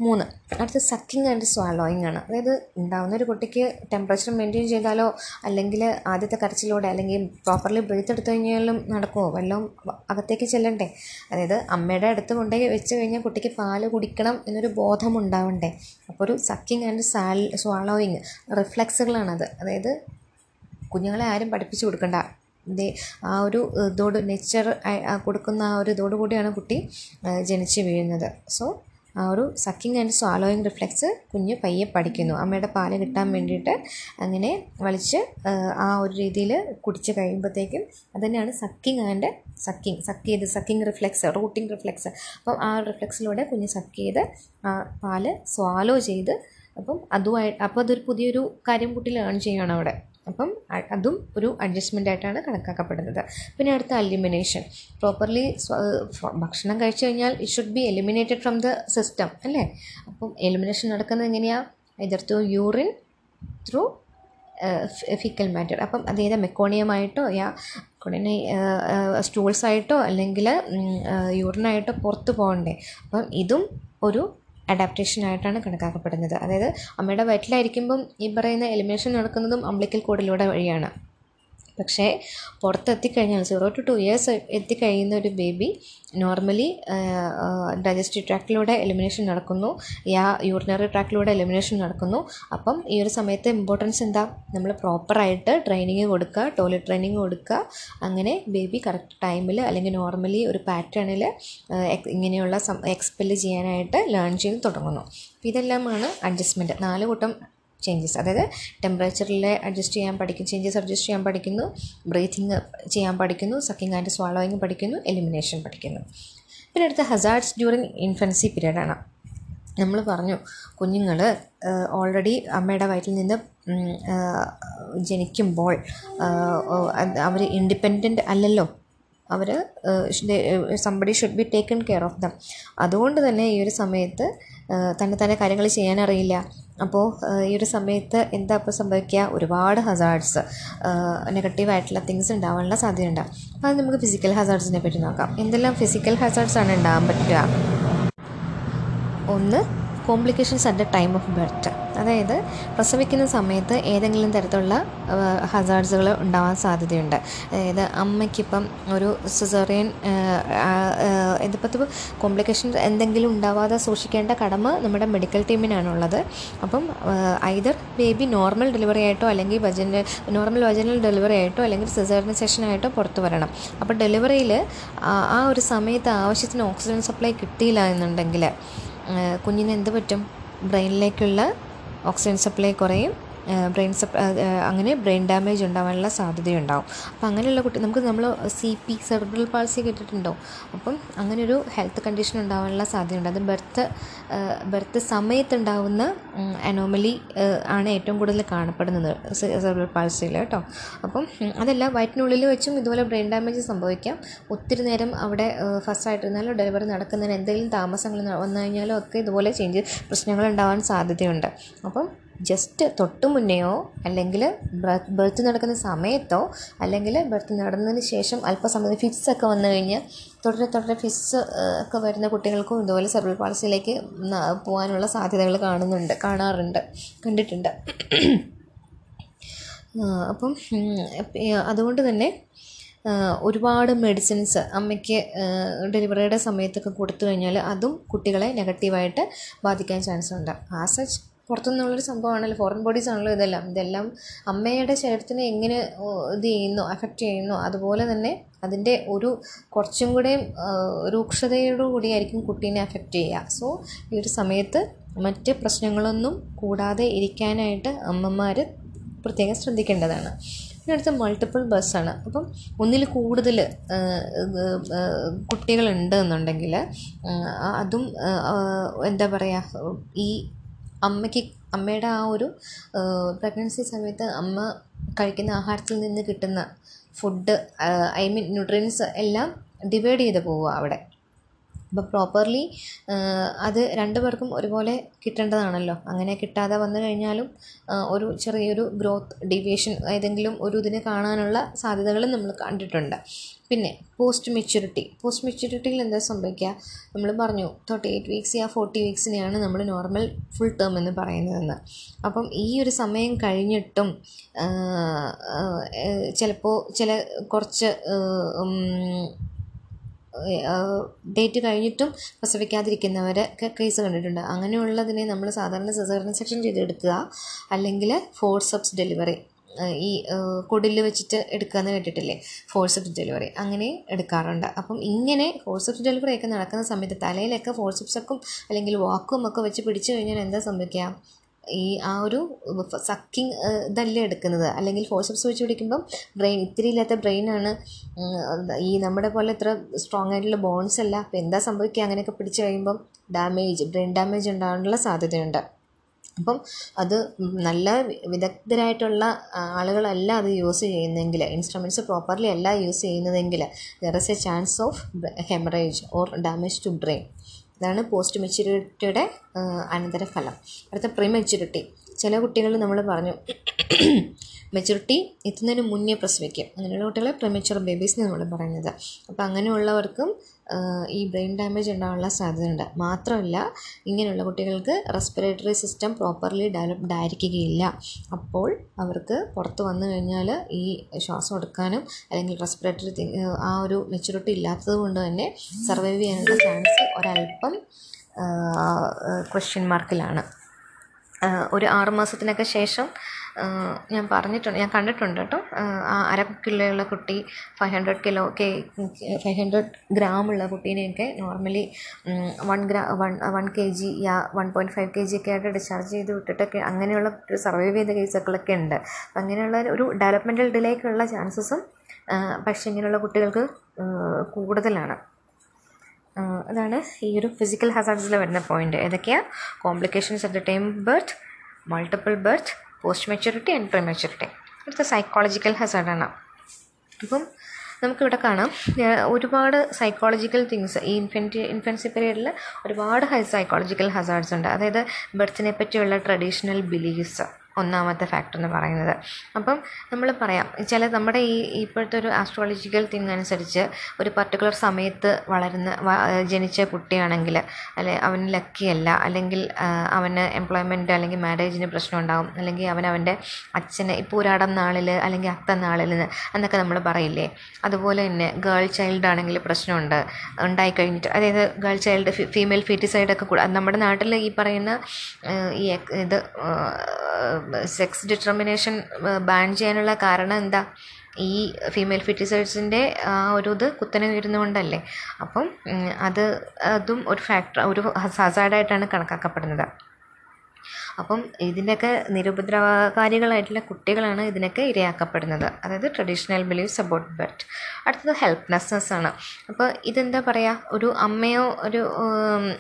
മൂന്ന് അടുത്ത സക്കിങ് ആൻഡ് സ്വാലോയിങ് ആണ്. അതായത് ഉണ്ടാകുന്ന ഒരു കുട്ടിക്ക് ടെമ്പറേച്ചർ മെയിന്റെയിൻ ചെയ്താലോ അല്ലെങ്കിൽ ആദ്യത്തെ കരച്ചിലൂടെ അല്ലെങ്കിൽ പ്രോപ്പർലി ബ്രീത്ത് എടുത്തു കഴിഞ്ഞാലും നടക്കുമോ വല്ലതും അകത്തേക്ക് ചെല്ലണ്ടേ? അതായത് അമ്മയുടെ അടുത്ത് കൊണ്ടുപോയി വെച്ച് കഴിഞ്ഞാൽ കുട്ടിക്ക് പാൽ കുടിക്കണം എന്നൊരു ബോധം ഉണ്ടാവണ്ടേ അപ്പോൾ ഒരു സക്കിങ് ആൻഡ് സാൽ സ്വാളോയിങ് റിഫ്ലെക്സുകളാണത് അതായത് കുഞ്ഞുങ്ങളെ ആരും പഠിപ്പിച്ചു കൊടുക്കണ്ട. ദേ ആ ഒരു ഇതോട് നെച്ചർ കൊടുക്കുന്ന ആ ഒരു ഇതോടു കൂടിയാണ് കുട്ടി ജനിച്ച് വീഴുന്നത്. സോ ആ ഒരു സക്കിങ് ആൻഡ് സ്വാലോയിങ് റിഫ്ലെക്സ് കുഞ്ഞ് പയ്യെ പഠിക്കുന്നു. അമ്മയുടെ പാൽ കിട്ടാൻ വേണ്ടിയിട്ട് അങ്ങനെ വലിച്ച് ആ ഒരു രീതിയിൽ കുടിച്ച് കഴിയുമ്പോഴത്തേക്കും അതുതന്നെയാണ് സക്കിങ് ആൻഡ് സക്കിങ് സക്ക് ചെയ്ത് സക്കിങ് റിഫ്ലെക്സ് റൂട്ടിങ് റിഫ്ലെക്സ് അപ്പം ആ റിഫ്ലെക്സിലൂടെ കുഞ്ഞ് സക്ക് ചെയ്ത് ആ പാൽ സ്വാലോ ചെയ്ത് അപ്പം അതുമായി അപ്പോൾ അതൊരു പുതിയൊരു കാര്യം കുട്ടി ലേൺ ചെയ്യുകയാണ് അവിടെ. അപ്പം അതും ഒരു അഡ്ജസ്റ്റ്മെന്റ് ആയിട്ടാണ് കണക്കാക്കപ്പെടുന്നത്. പിന്നെ അടുത്ത അലിമിനേഷൻ പ്രോപ്പർലി ഭക്ഷണം കഴിച്ചു കഴിഞ്ഞാൽ it should be eliminated from the system അല്ലേ? അപ്പം എലിമിനേഷൻ നടക്കുന്നത് എങ്ങനെയാണ് either through urine through faecal matter അപ്പം അതായത് മെക്കോണിയമായിട്ടോ യാ മെക്കോണിയ സ്റ്റൂൾസായിട്ടോ അല്ലെങ്കിൽ യൂറിനായിട്ടോ പുറത്ത് പോകണ്ടേ? അപ്പം ഇതും ഒരു അഡാപ്റ്റേഷനായിട്ടാണ് കണക്കാക്കപ്പെടുന്നത്. അതായത് അമ്മയുടെ വയറ്റിലായിരിക്കുമ്പം ഈ പറയുന്ന എലിമിനേഷൻ നടക്കുന്നതും അമ്പ്ലിക്കൽ കോഡിലൂടെ വഴിയാണ്. പക്ഷേ പുറത്തെത്തിക്കഴിഞ്ഞാൽ സീറോ ടു ടു ഇയേഴ്സ് എത്തിക്കഴിയുന്ന ഒരു ബേബി നോർമലി ഡൈജസ്റ്റീവ് ട്രാക്റ്റിലൂടെ എലിമിനേഷൻ നടക്കുന്നു. യാ യൂറിനറി ട്രാക്റ്റിലൂടെ എലിമിനേഷൻ നടക്കുന്നു. അപ്പം ഈ ഒരു സമയത്ത് ഇമ്പോർട്ടൻസ് എന്താ? നമ്മൾ പ്രോപ്പറായിട്ട് ട്രെയിനിങ് കൊടുക്കുക ടോയ്ലറ്റ് ട്രെയിനിങ് കൊടുക്കുക. അങ്ങനെ ബേബി കറക്റ്റ് ടൈമിൽ അല്ലെങ്കിൽ നോർമലി ഒരു പാറ്റേണിൽ ഇങ്ങനെയുള്ള എക്സ്പെൽ ചെയ്യാനായിട്ട് ലേൺ ചെയ്ത് തുടങ്ങുന്നു. ഇതെല്ലാമാണ് അഡ്ജസ്റ്റ്മെന്റ് നാല് കൂട്ടം ചേഞ്ചസ് അതായത് ടെമ്പറേച്ചറിൽ അഡ്ജസ്റ്റ് ചെയ്യാൻ പഠിക്കും ചേഞ്ചസ് അഡ്ജസ്റ്റ് ചെയ്യാൻ പഠിക്കുന്നു ബ്രീത്തിങ് ചെയ്യാൻ പഠിക്കുന്നു സക്കിങ് ആൻഡ് സ്വാളോയിങ് പഠിക്കുന്നു എലിമിനേഷൻ പഠിക്കുന്നു. പിന്നെ അടുത്ത ഹസാർഡ്സ് ഡ്യൂറിങ് ഇൻഫൻസി പീരീഡാണ് നമ്മൾ പറഞ്ഞു കുഞ്ഞുങ്ങൾ ഓൾറെഡി അമ്മയുടെ വയറ്റിൽ നിന്ന് ജനിക്കുമ്പോൾ അവർ ഇൻഡിപെൻഡന്റ് അല്ലല്ലോ. അവർ somebody should be taken care of them അതുകൊണ്ട് തന്നെ ഈ ഒരു സമയത്ത് തന്നെ തന്നെ കാര്യങ്ങൾ ചെയ്യാനറിയില്ല അപ്പോൾ ഈ ഒരു സമയത്ത് എന്താ ഇപ്പോൾ സംഭവിക്കുക? ഒരുപാട് ഹസാർഡ്സ് നെഗറ്റീവായിട്ടുള്ള തിങ്സ് ഉണ്ടാവാനുള്ള സാധ്യതയുണ്ട്. അപ്പോൾ അത് നമുക്ക് ഫിസിക്കൽ ഹസാർഡ്സിനെ പറ്റി നോക്കാം. എന്തെല്ലാം ഫിസിക്കൽ ഹസാർഡ്സ് ആണ് ഉണ്ടാകാൻ പറ്റുക? ഒന്ന് complications at the time of birth അതായത് പ്രസവിക്കുന്ന സമയത്ത് ഏതെങ്കിലും തരത്തിലുള്ള ഹസാർഡ്സുകൾ ഉണ്ടാവാൻ സാധ്യതയുണ്ട്. അതായത് അമ്മയ്ക്കിപ്പം ഒരു സിസേറിയൻ ഇതിപ്പോൾ കോംപ്ലിക്കേഷൻ എന്തെങ്കിലും ഉണ്ടാവാതെ സൂക്ഷിക്കേണ്ട കടമ നമ്മുടെ മെഡിക്കൽ ടീമിനാണുള്ളത് അപ്പം ഐദർ ബേബി നോർമൽ ഡെലിവറി ആയിട്ടോ അല്ലെങ്കിൽ വജന നോർമൽ വജനൽ ഡെലിവറി ആയിട്ടോ അല്ലെങ്കിൽ സിസേറിയൻ സെഷനായിട്ടോ പുറത്തു വരണം. അപ്പോൾ ഡെലിവറിയിൽ ആ ഒരു സമയത്ത് ആവശ്യത്തിന് ഓക്സിജൻ സപ്ലൈ കിട്ടിയില്ല എന്നുണ്ടെങ്കിൽ കുഞ്ഞിന് എന്ത് പറ്റും? ബ്രെയിനിലേക്കുള്ള ഓക്സിജൻ സപ്ലൈ കുറയും. ബ്രെയിൻ സപ്പ് അങ്ങനെ ബ്രെയിൻ ഡാമേജ് ഉണ്ടാവാനുള്ള സാധ്യതയുണ്ടാവും. അപ്പോൾ അങ്ങനെയുള്ള കുട്ടി നമുക്ക് നമ്മൾ സി പി സെർബ്രൽ പാൾസി കേട്ടിട്ടുണ്ടോ അപ്പം അങ്ങനെ ഒരു ഹെൽത്ത് കണ്ടീഷൻ ഉണ്ടാവാനുള്ള സാധ്യതയുണ്ട്. അത് ബർത്ത് ബർത്ത് സമയത്തുണ്ടാവുന്ന അനോമലി ആണ് ഏറ്റവും കൂടുതൽ കാണപ്പെടുന്നത് സെർബ്രൽ പാൾസിയിൽ കേട്ടോ. അപ്പം അതല്ല വയറ്റിനുള്ളിൽ വെച്ചും ഇതുപോലെ ബ്രെയിൻ ഡാമേജ് സംഭവിക്കാം. ഒത്തിരി നേരം അവിടെ ഫസ്റ്റ് ആയിട്ടിരുന്നാലോ ഡെലിവറി നടക്കുന്നതിന് എന്തെങ്കിലും താമസങ്ങൾ വന്നു കഴിഞ്ഞാലോ ഒക്കെ ഇതുപോലെ ചേഞ്ച് പ്രശ്നങ്ങൾ ഉണ്ടാവാൻ സാധ്യതയുണ്ട്. അപ്പം ജസ്റ്റ് തൊട്ട് മുന്നെയോ അല്ലെങ്കിൽ ബർത്ത് നടക്കുന്ന സമയത്തോ അല്ലെങ്കിൽ ബർത്ത് നടന്നതിന് ശേഷം അല്പസമയം ഫിറ്റ്സ് ഒക്കെ വന്നു കഴിഞ്ഞ് തുടരെ തുടരെ ഫിസ് ഒക്കെ വരുന്ന കുട്ടികൾക്കും ഇതുപോലെ സെർബൽ പാൾസിയിലേക്ക് പോകാനുള്ള സാധ്യതകൾ കാണുന്നുണ്ട് കാണാറുണ്ട് കണ്ടിട്ടുണ്ട്. അപ്പം അതുകൊണ്ട് തന്നെ ഒരുപാട് മെഡിസിൻസ് അമ്മയ്ക്ക് ഡെലിവറിയുടെ സമയത്തൊക്കെ കൊടുത്തു കഴിഞ്ഞാൽ അതും കുട്ടികളെ നെഗറ്റീവായിട്ട് ബാധിക്കാൻ ചാൻസ് ഉണ്ട്. ആ സച്ച് പുറത്തുനിന്നുള്ളൊരു സംഭവമാണല്ലോ. ഫോറിൻ ബോഡീസ് ആണല്ലോ ഇതെല്ലാം. ഇതെല്ലാം അമ്മയുടെ ശരീരത്തിനെ എങ്ങനെ ഇത് ചെയ്യുന്നു അഫക്റ്റ് ചെയ്യുന്നു അതുപോലെ തന്നെ അതിന്റെ ഒരു കുറച്ചും കൂടെ രൂക്ഷതയോടു കൂടിയായിരിക്കും കുട്ടീനെ അഫക്റ്റ് ചെയ്യുക. സോ ഈ ഒരു സമയത്ത് മറ്റ് പ്രശ്നങ്ങളൊന്നും കൂടാതെ ഇരിക്കാനായിട്ട് അമ്മമാർ പ്രത്യേകം ശ്രദ്ധിക്കേണ്ടതാണ്. പിന്നെ അടുത്ത മൾട്ടിപ്പിൾ ബസ്സാണ് അപ്പം ഒന്നിൽ കൂടുതൽ കുട്ടികളുണ്ട് എന്നുണ്ടെങ്കിൽ അതും എന്താ പറയുക ഈ അമ്മയ്ക്ക് അമ്മയുടെ ആ ഒരു പ്രഗ്നൻസി സമയത്ത് അമ്മ കഴിക്കുന്ന ആഹാരത്തിൽ നിന്ന് കിട്ടുന്ന ഫുഡ് ഐ മീൻ ന്യൂട്രിയൻസ് എല്ലാം ഡിവൈഡ് ചെയ്ത് പോവുക അവിടെ. അപ്പോൾ പ്രോപ്പർലി അത് രണ്ടു പേർക്കും ഒരുപോലെ കിട്ടേണ്ടതാണല്ലോ. അങ്ങനെ കിട്ടാതെ വന്നു കഴിഞ്ഞാലും ഒരു ചെറിയൊരു ഗ്രോത്ത് ഡീവിയേഷൻ ഏതെങ്കിലും ഒരു ഇതിനെ കാണാനുള്ള സാധ്യതകളും നമ്മൾ കണ്ടിട്ടുണ്ട്. പിന്നെ പോസ്റ്റ് മെച്യൂരിറ്റി പോസ്റ്റ് മെച്യൂരിറ്റിയിൽ എന്താ സംഭവിക്കുക? നമ്മൾ പറഞ്ഞു തേർട്ടി എയ്റ്റ് വീക്സ് ആ ഫോർട്ടി വീക്സിനെയാണ് നമ്മൾ നോർമൽ ഫുൾ ടേം എന്ന് പറയുന്നതെന്ന്. അപ്പം ഈ ഒരു സമയം കഴിഞ്ഞിട്ടും ചിലപ്പോൾ ചില കുറച്ച് ഡേറ്റ് കഴിഞ്ഞിട്ടും പ്രസവിക്കാതിരിക്കുന്നവരൊക്കെ കേസ് കണ്ടിട്ടുണ്ട്. അങ്ങനെയുള്ളതിനെ നമ്മൾ സാധാരണ സിസേറിയൻ സെക്ഷൻ ചെയ്തെടുക്കുക. അല്ലെങ്കിൽ ഫോർസപ്സ് ഡെലിവറി ഈ കുടിൽ വെച്ചിട്ട് എടുക്കുകയെന്ന് കേട്ടിട്ടില്ലേ? ഫോർസപ്സ് ഡെലിവറി അങ്ങനെ എടുക്കാറുണ്ട്. അപ്പം ഇങ്ങനെ ഫോർസപ്സ് ഡെലിവറി ഒക്കെ നടക്കുന്ന സമയത്ത് തലയിലൊക്കെ ഫോർസപ്സൊക്കെ അല്ലെങ്കിൽ വാക്കും ഒക്കെ വെച്ച് പിടിച്ചു കഴിഞ്ഞാൽ എന്താ സംഭവിക്കുക? ഈ ആ ഒരു സക്കിങ് ഇതല്ലേ എടുക്കുന്നത്. അല്ലെങ്കിൽ ഫോഴ്സപ്സ് വെച്ച് പിടിക്കുമ്പം ബ്രെയിൻ ഇത്തിരി ഇല്ലാത്ത ബ്രെയിനാണ് ഈ നമ്മുടെ പോലെ ഇത്ര സ്ട്രോങ് ആയിട്ടുള്ള ബോൺസ് അല്ല. അപ്പോൾ എന്താ സംഭവിക്കുക? അങ്ങനെയൊക്കെ പിടിച്ചു കഴിയുമ്പം ഡാമേജ് ബ്രെയിൻ ഡാമേജ് ഉണ്ടാകാനുള്ള സാധ്യതയുണ്ട്. അപ്പം അത് നല്ല വിദഗ്ധരായിട്ടുള്ള ആളുകളല്ല അത് യൂസ് ചെയ്യുന്നതെങ്കിൽ ഇൻസ്ട്രുമെന്റ്സ് പ്രോപ്പർലി അല്ല യൂസ് ചെയ്യുന്നതെങ്കിൽ there is a chance of haemorrhage or damage to brain ഇതാണ് പോസ്റ്റ് മെച്യൂരിറ്റിയുടെ അനന്തരഫലം. അടുത്ത പ്രീ മെച്യൂരിറ്റി ചില കുട്ടികൾ നമ്മൾ പറഞ്ഞു മെച്യൂരിറ്റി എത്തുന്നതിന് മുന്നേ പ്രസവിക്കും. അങ്ങനെയുള്ള കുട്ടികളെ പ്രമേച്ചർ ബേബീസ് നമ്മൾ പറയുന്നത്. അപ്പോൾ അങ്ങനെയുള്ളവർക്കും ഈ ബ്രെയിൻ ഡാമേജ് ഉണ്ടാകാനുള്ള സാധ്യതയുണ്ട്. മാത്രമല്ല ഇങ്ങനെയുള്ള കുട്ടികൾക്ക് റെസ്പിറേറ്ററി സിസ്റ്റം പ്രോപ്പർലി ഡെവലപ്ഡ് ആയിരിക്കുകയില്ല അപ്പോൾ അവർക്ക് പുറത്ത് വന്നു കഴിഞ്ഞാൽ ഈ ശ്വാസം എടുക്കാനും അല്ലെങ്കിൽ റെസ്പിറേറ്ററി ആ ഒരു മെച്യൂരിറ്റി ഇല്ലാത്തത് കൊണ്ട് തന്നെ സർവൈവ് ചെയ്യാനുള്ള ചാൻസ് ഒരല്പം ക്വസ്റ്റ്യൻ മാർക്കിലാണ് ഒരു ആറ് മാസത്തിനൊക്കെ ശേഷം ഞാൻ പറഞ്ഞിട്ടുണ്ട് ഞാൻ കണ്ടിട്ടുണ്ട് കേട്ടോ. ആ അര കിലോയുള്ള കുട്ടി five hundred kilo K five hundred ഗ്രാമുള്ള കുട്ടീനെയൊക്കെ നോർമലി വൺ ഗ്രാ വൺ വൺ കെ ജി യാ one point five K G ഒക്കെ ആയിട്ട് ഡിസ്ചാർജ് ചെയ്ത് വിട്ടിട്ടൊക്കെ അങ്ങനെയുള്ള സർവൈവ് ചെയ്ത കേസുകളൊക്കെ ഉണ്ട്. അപ്പം അങ്ങനെയുള്ള ഒരു ഡെവലപ്മെന്റൽ ഡിലേക്കുള്ള ചാൻസസും പക്ഷേ ഇങ്ങനെയുള്ള കുട്ടികൾക്ക് കൂടുതലാണ്. അതാണ് ഈ ഒരു ഫിസിക്കൽ ഹസാർഡ്സിൽ വരുന്ന പോയിന്റ് ഏതൊക്കെയാണ് complications at the time birth multiple birth post maturity and pre maturity അടുത്ത സൈക്കോളജിക്കൽ ഹസാർഡാണ് അപ്പം നമുക്കിവിടെ കാണാം. ഒരുപാട് സൈക്കോളജിക്കൽ തിങ്സ് ഈ ഇൻഫന്റി ഇൻഫൻസി പീരീഡിൽ ഒരുപാട് ഹൈ സൈക്കോളജിക്കൽ ഹസാർഡ്സ് ഉണ്ട്. അതായത് ബർത്തിനെ പറ്റിയുള്ള ട്രഡീഷണൽ ബിലീഫ്സ് ഒന്നാമത്തെ ഫാക്ടർ എന്ന് പറയുന്നത്. അപ്പം നമ്മൾ പറയാം ചില നമ്മുടെ ഈ ഇപ്പോഴത്തെ ഒരു ആസ്ട്രോളജിക്കൽ തിങ് അനുസരിച്ച് ഒരു പർട്ടിക്കുലർ സമയത്ത് വളരുന്ന ജനിച്ച കുട്ടിയാണെങ്കിൽ അല്ലെ അവൻ ലക്കിയല്ല അല്ലെങ്കിൽ അവന് എംപ്ലോയ്മെന്റ് അല്ലെങ്കിൽ മാരേജിന് പ്രശ്നം ഉണ്ടാകും അല്ലെങ്കിൽ അവൻ അവന്റെ അച്ഛനെ ഇപ്പോൾ ഒരാടം നാളിൽ അല്ലെങ്കിൽ അത്ത നാളിൽ എന്നൊക്കെ നമ്മൾ പറയില്ലേ? അതുപോലെ തന്നെ ഗേൾ ചൈൽഡ് ആണെങ്കിൽ പ്രശ്നമുണ്ട്. ഉണ്ടായി കഴിഞ്ഞിട്ട് അതായത് ഗേൾ ചൈൽഡ് ഫീമെയിൽ ഫീറ്റിസൈഡൊക്കെ നമ്മുടെ നാട്ടിൽ ഈ പറയുന്ന ഈ ഇത് സെക്സ് ഡിറ്റർമിനേഷൻ ബാൻ ചെയ്യാനുള്ള കാരണം എന്താ? ഈ ഫീമെയിൽ ഫിറ്റിസൈഡ്സിന്റെ ആ ഒരു ഇത് കുത്തനെ വരുന്നതുകൊണ്ടല്ലേ അപ്പം അത് അതും ഒരു ഫാക്ടർ ഒരു ഹസാഡായിട്ടാണ് കണക്കാക്കപ്പെടുന്നത്. അപ്പം ഇതിനൊക്കെ നിരുപദ്രവകാരികളായിട്ടുള്ള കുട്ടികളാണ് ഇതിനൊക്കെ ഇരയാക്കപ്പെടുന്നത്. അതായത് ട്രഡീഷണൽ ബിലീവ്സ് അബൌട്ട് ബെർട്ട് അടുത്തത് ഹെൽപ്ലെസ്നെസ് ആണ്. അപ്പോൾ ഇതെന്താ പറയുക ഒരു അമ്മയോ ഒരു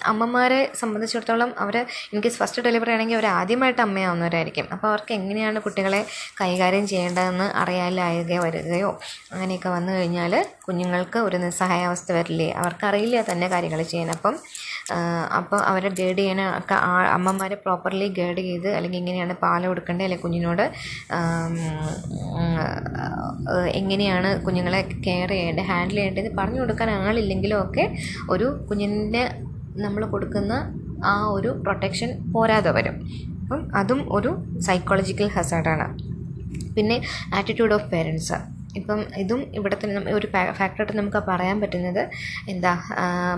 അമ്മമാരെ സംബന്ധിച്ചിടത്തോളം അവർ എനിക്ക് ഫസ്റ്റ് ഡെലിവറി ആണെങ്കിൽ അവർ ആദ്യമായിട്ട് അമ്മയാവുന്നവരായിരിക്കും. അപ്പോൾ അവർക്ക് എങ്ങനെയാണ് കുട്ടികളെ കൈകാര്യം ചെയ്യേണ്ടതെന്ന് അറിയാലായുകയോ വരികയോ അങ്ങനെയൊക്കെ വന്നു കഴിഞ്ഞാൽ കുഞ്ഞുങ്ങൾക്ക് ഒരു നിസ്സഹായാവസ്ഥ വരില്ലേ? അവർക്കറിയില്ല തന്നെ കാര്യങ്ങൾ ചെയ്യാൻ. അപ്പം അപ്പോൾ അവരെ ഗൈഡ് ചെയ്യാൻ ഒക്കെ അമ്മമാരെ പ്രോപ്പർലി ഗൈഡ് ചെയ്ത് അല്ലെങ്കിൽ എങ്ങനെയാണ് പാൽ കൊടുക്കേണ്ടത് അല്ലെങ്കിൽ കുഞ്ഞിനോട്? എങ്ങനെയാണ് കുഞ്ഞുങ്ങളെ കെയർ ചെയ്യേണ്ടത് ഹാൻഡിൽ ചെയ്യേണ്ടത് പറഞ്ഞു കൊടുക്കാൻ ആളില്ലെങ്കിലും ഒക്കെ ഒരു കുഞ്ഞിന്റെ നമ്മൾ കൊടുക്കുന്ന ആ ഒരു പ്രൊട്ടക്ഷൻ പോരാതെ വരും. അപ്പം അതും ഒരു സൈക്കോളജിക്കൽ ഹസാർഡാണ് പിന്നെ ആറ്റിറ്റ്യൂഡ് ഓഫ് പേരൻസ് ഇപ്പം ഇതും ഇവിടെ തന്നെ ഒരു ഫാക്ടറായിട്ട് നമുക്ക് പറയാൻ പറ്റുന്നത് എന്താ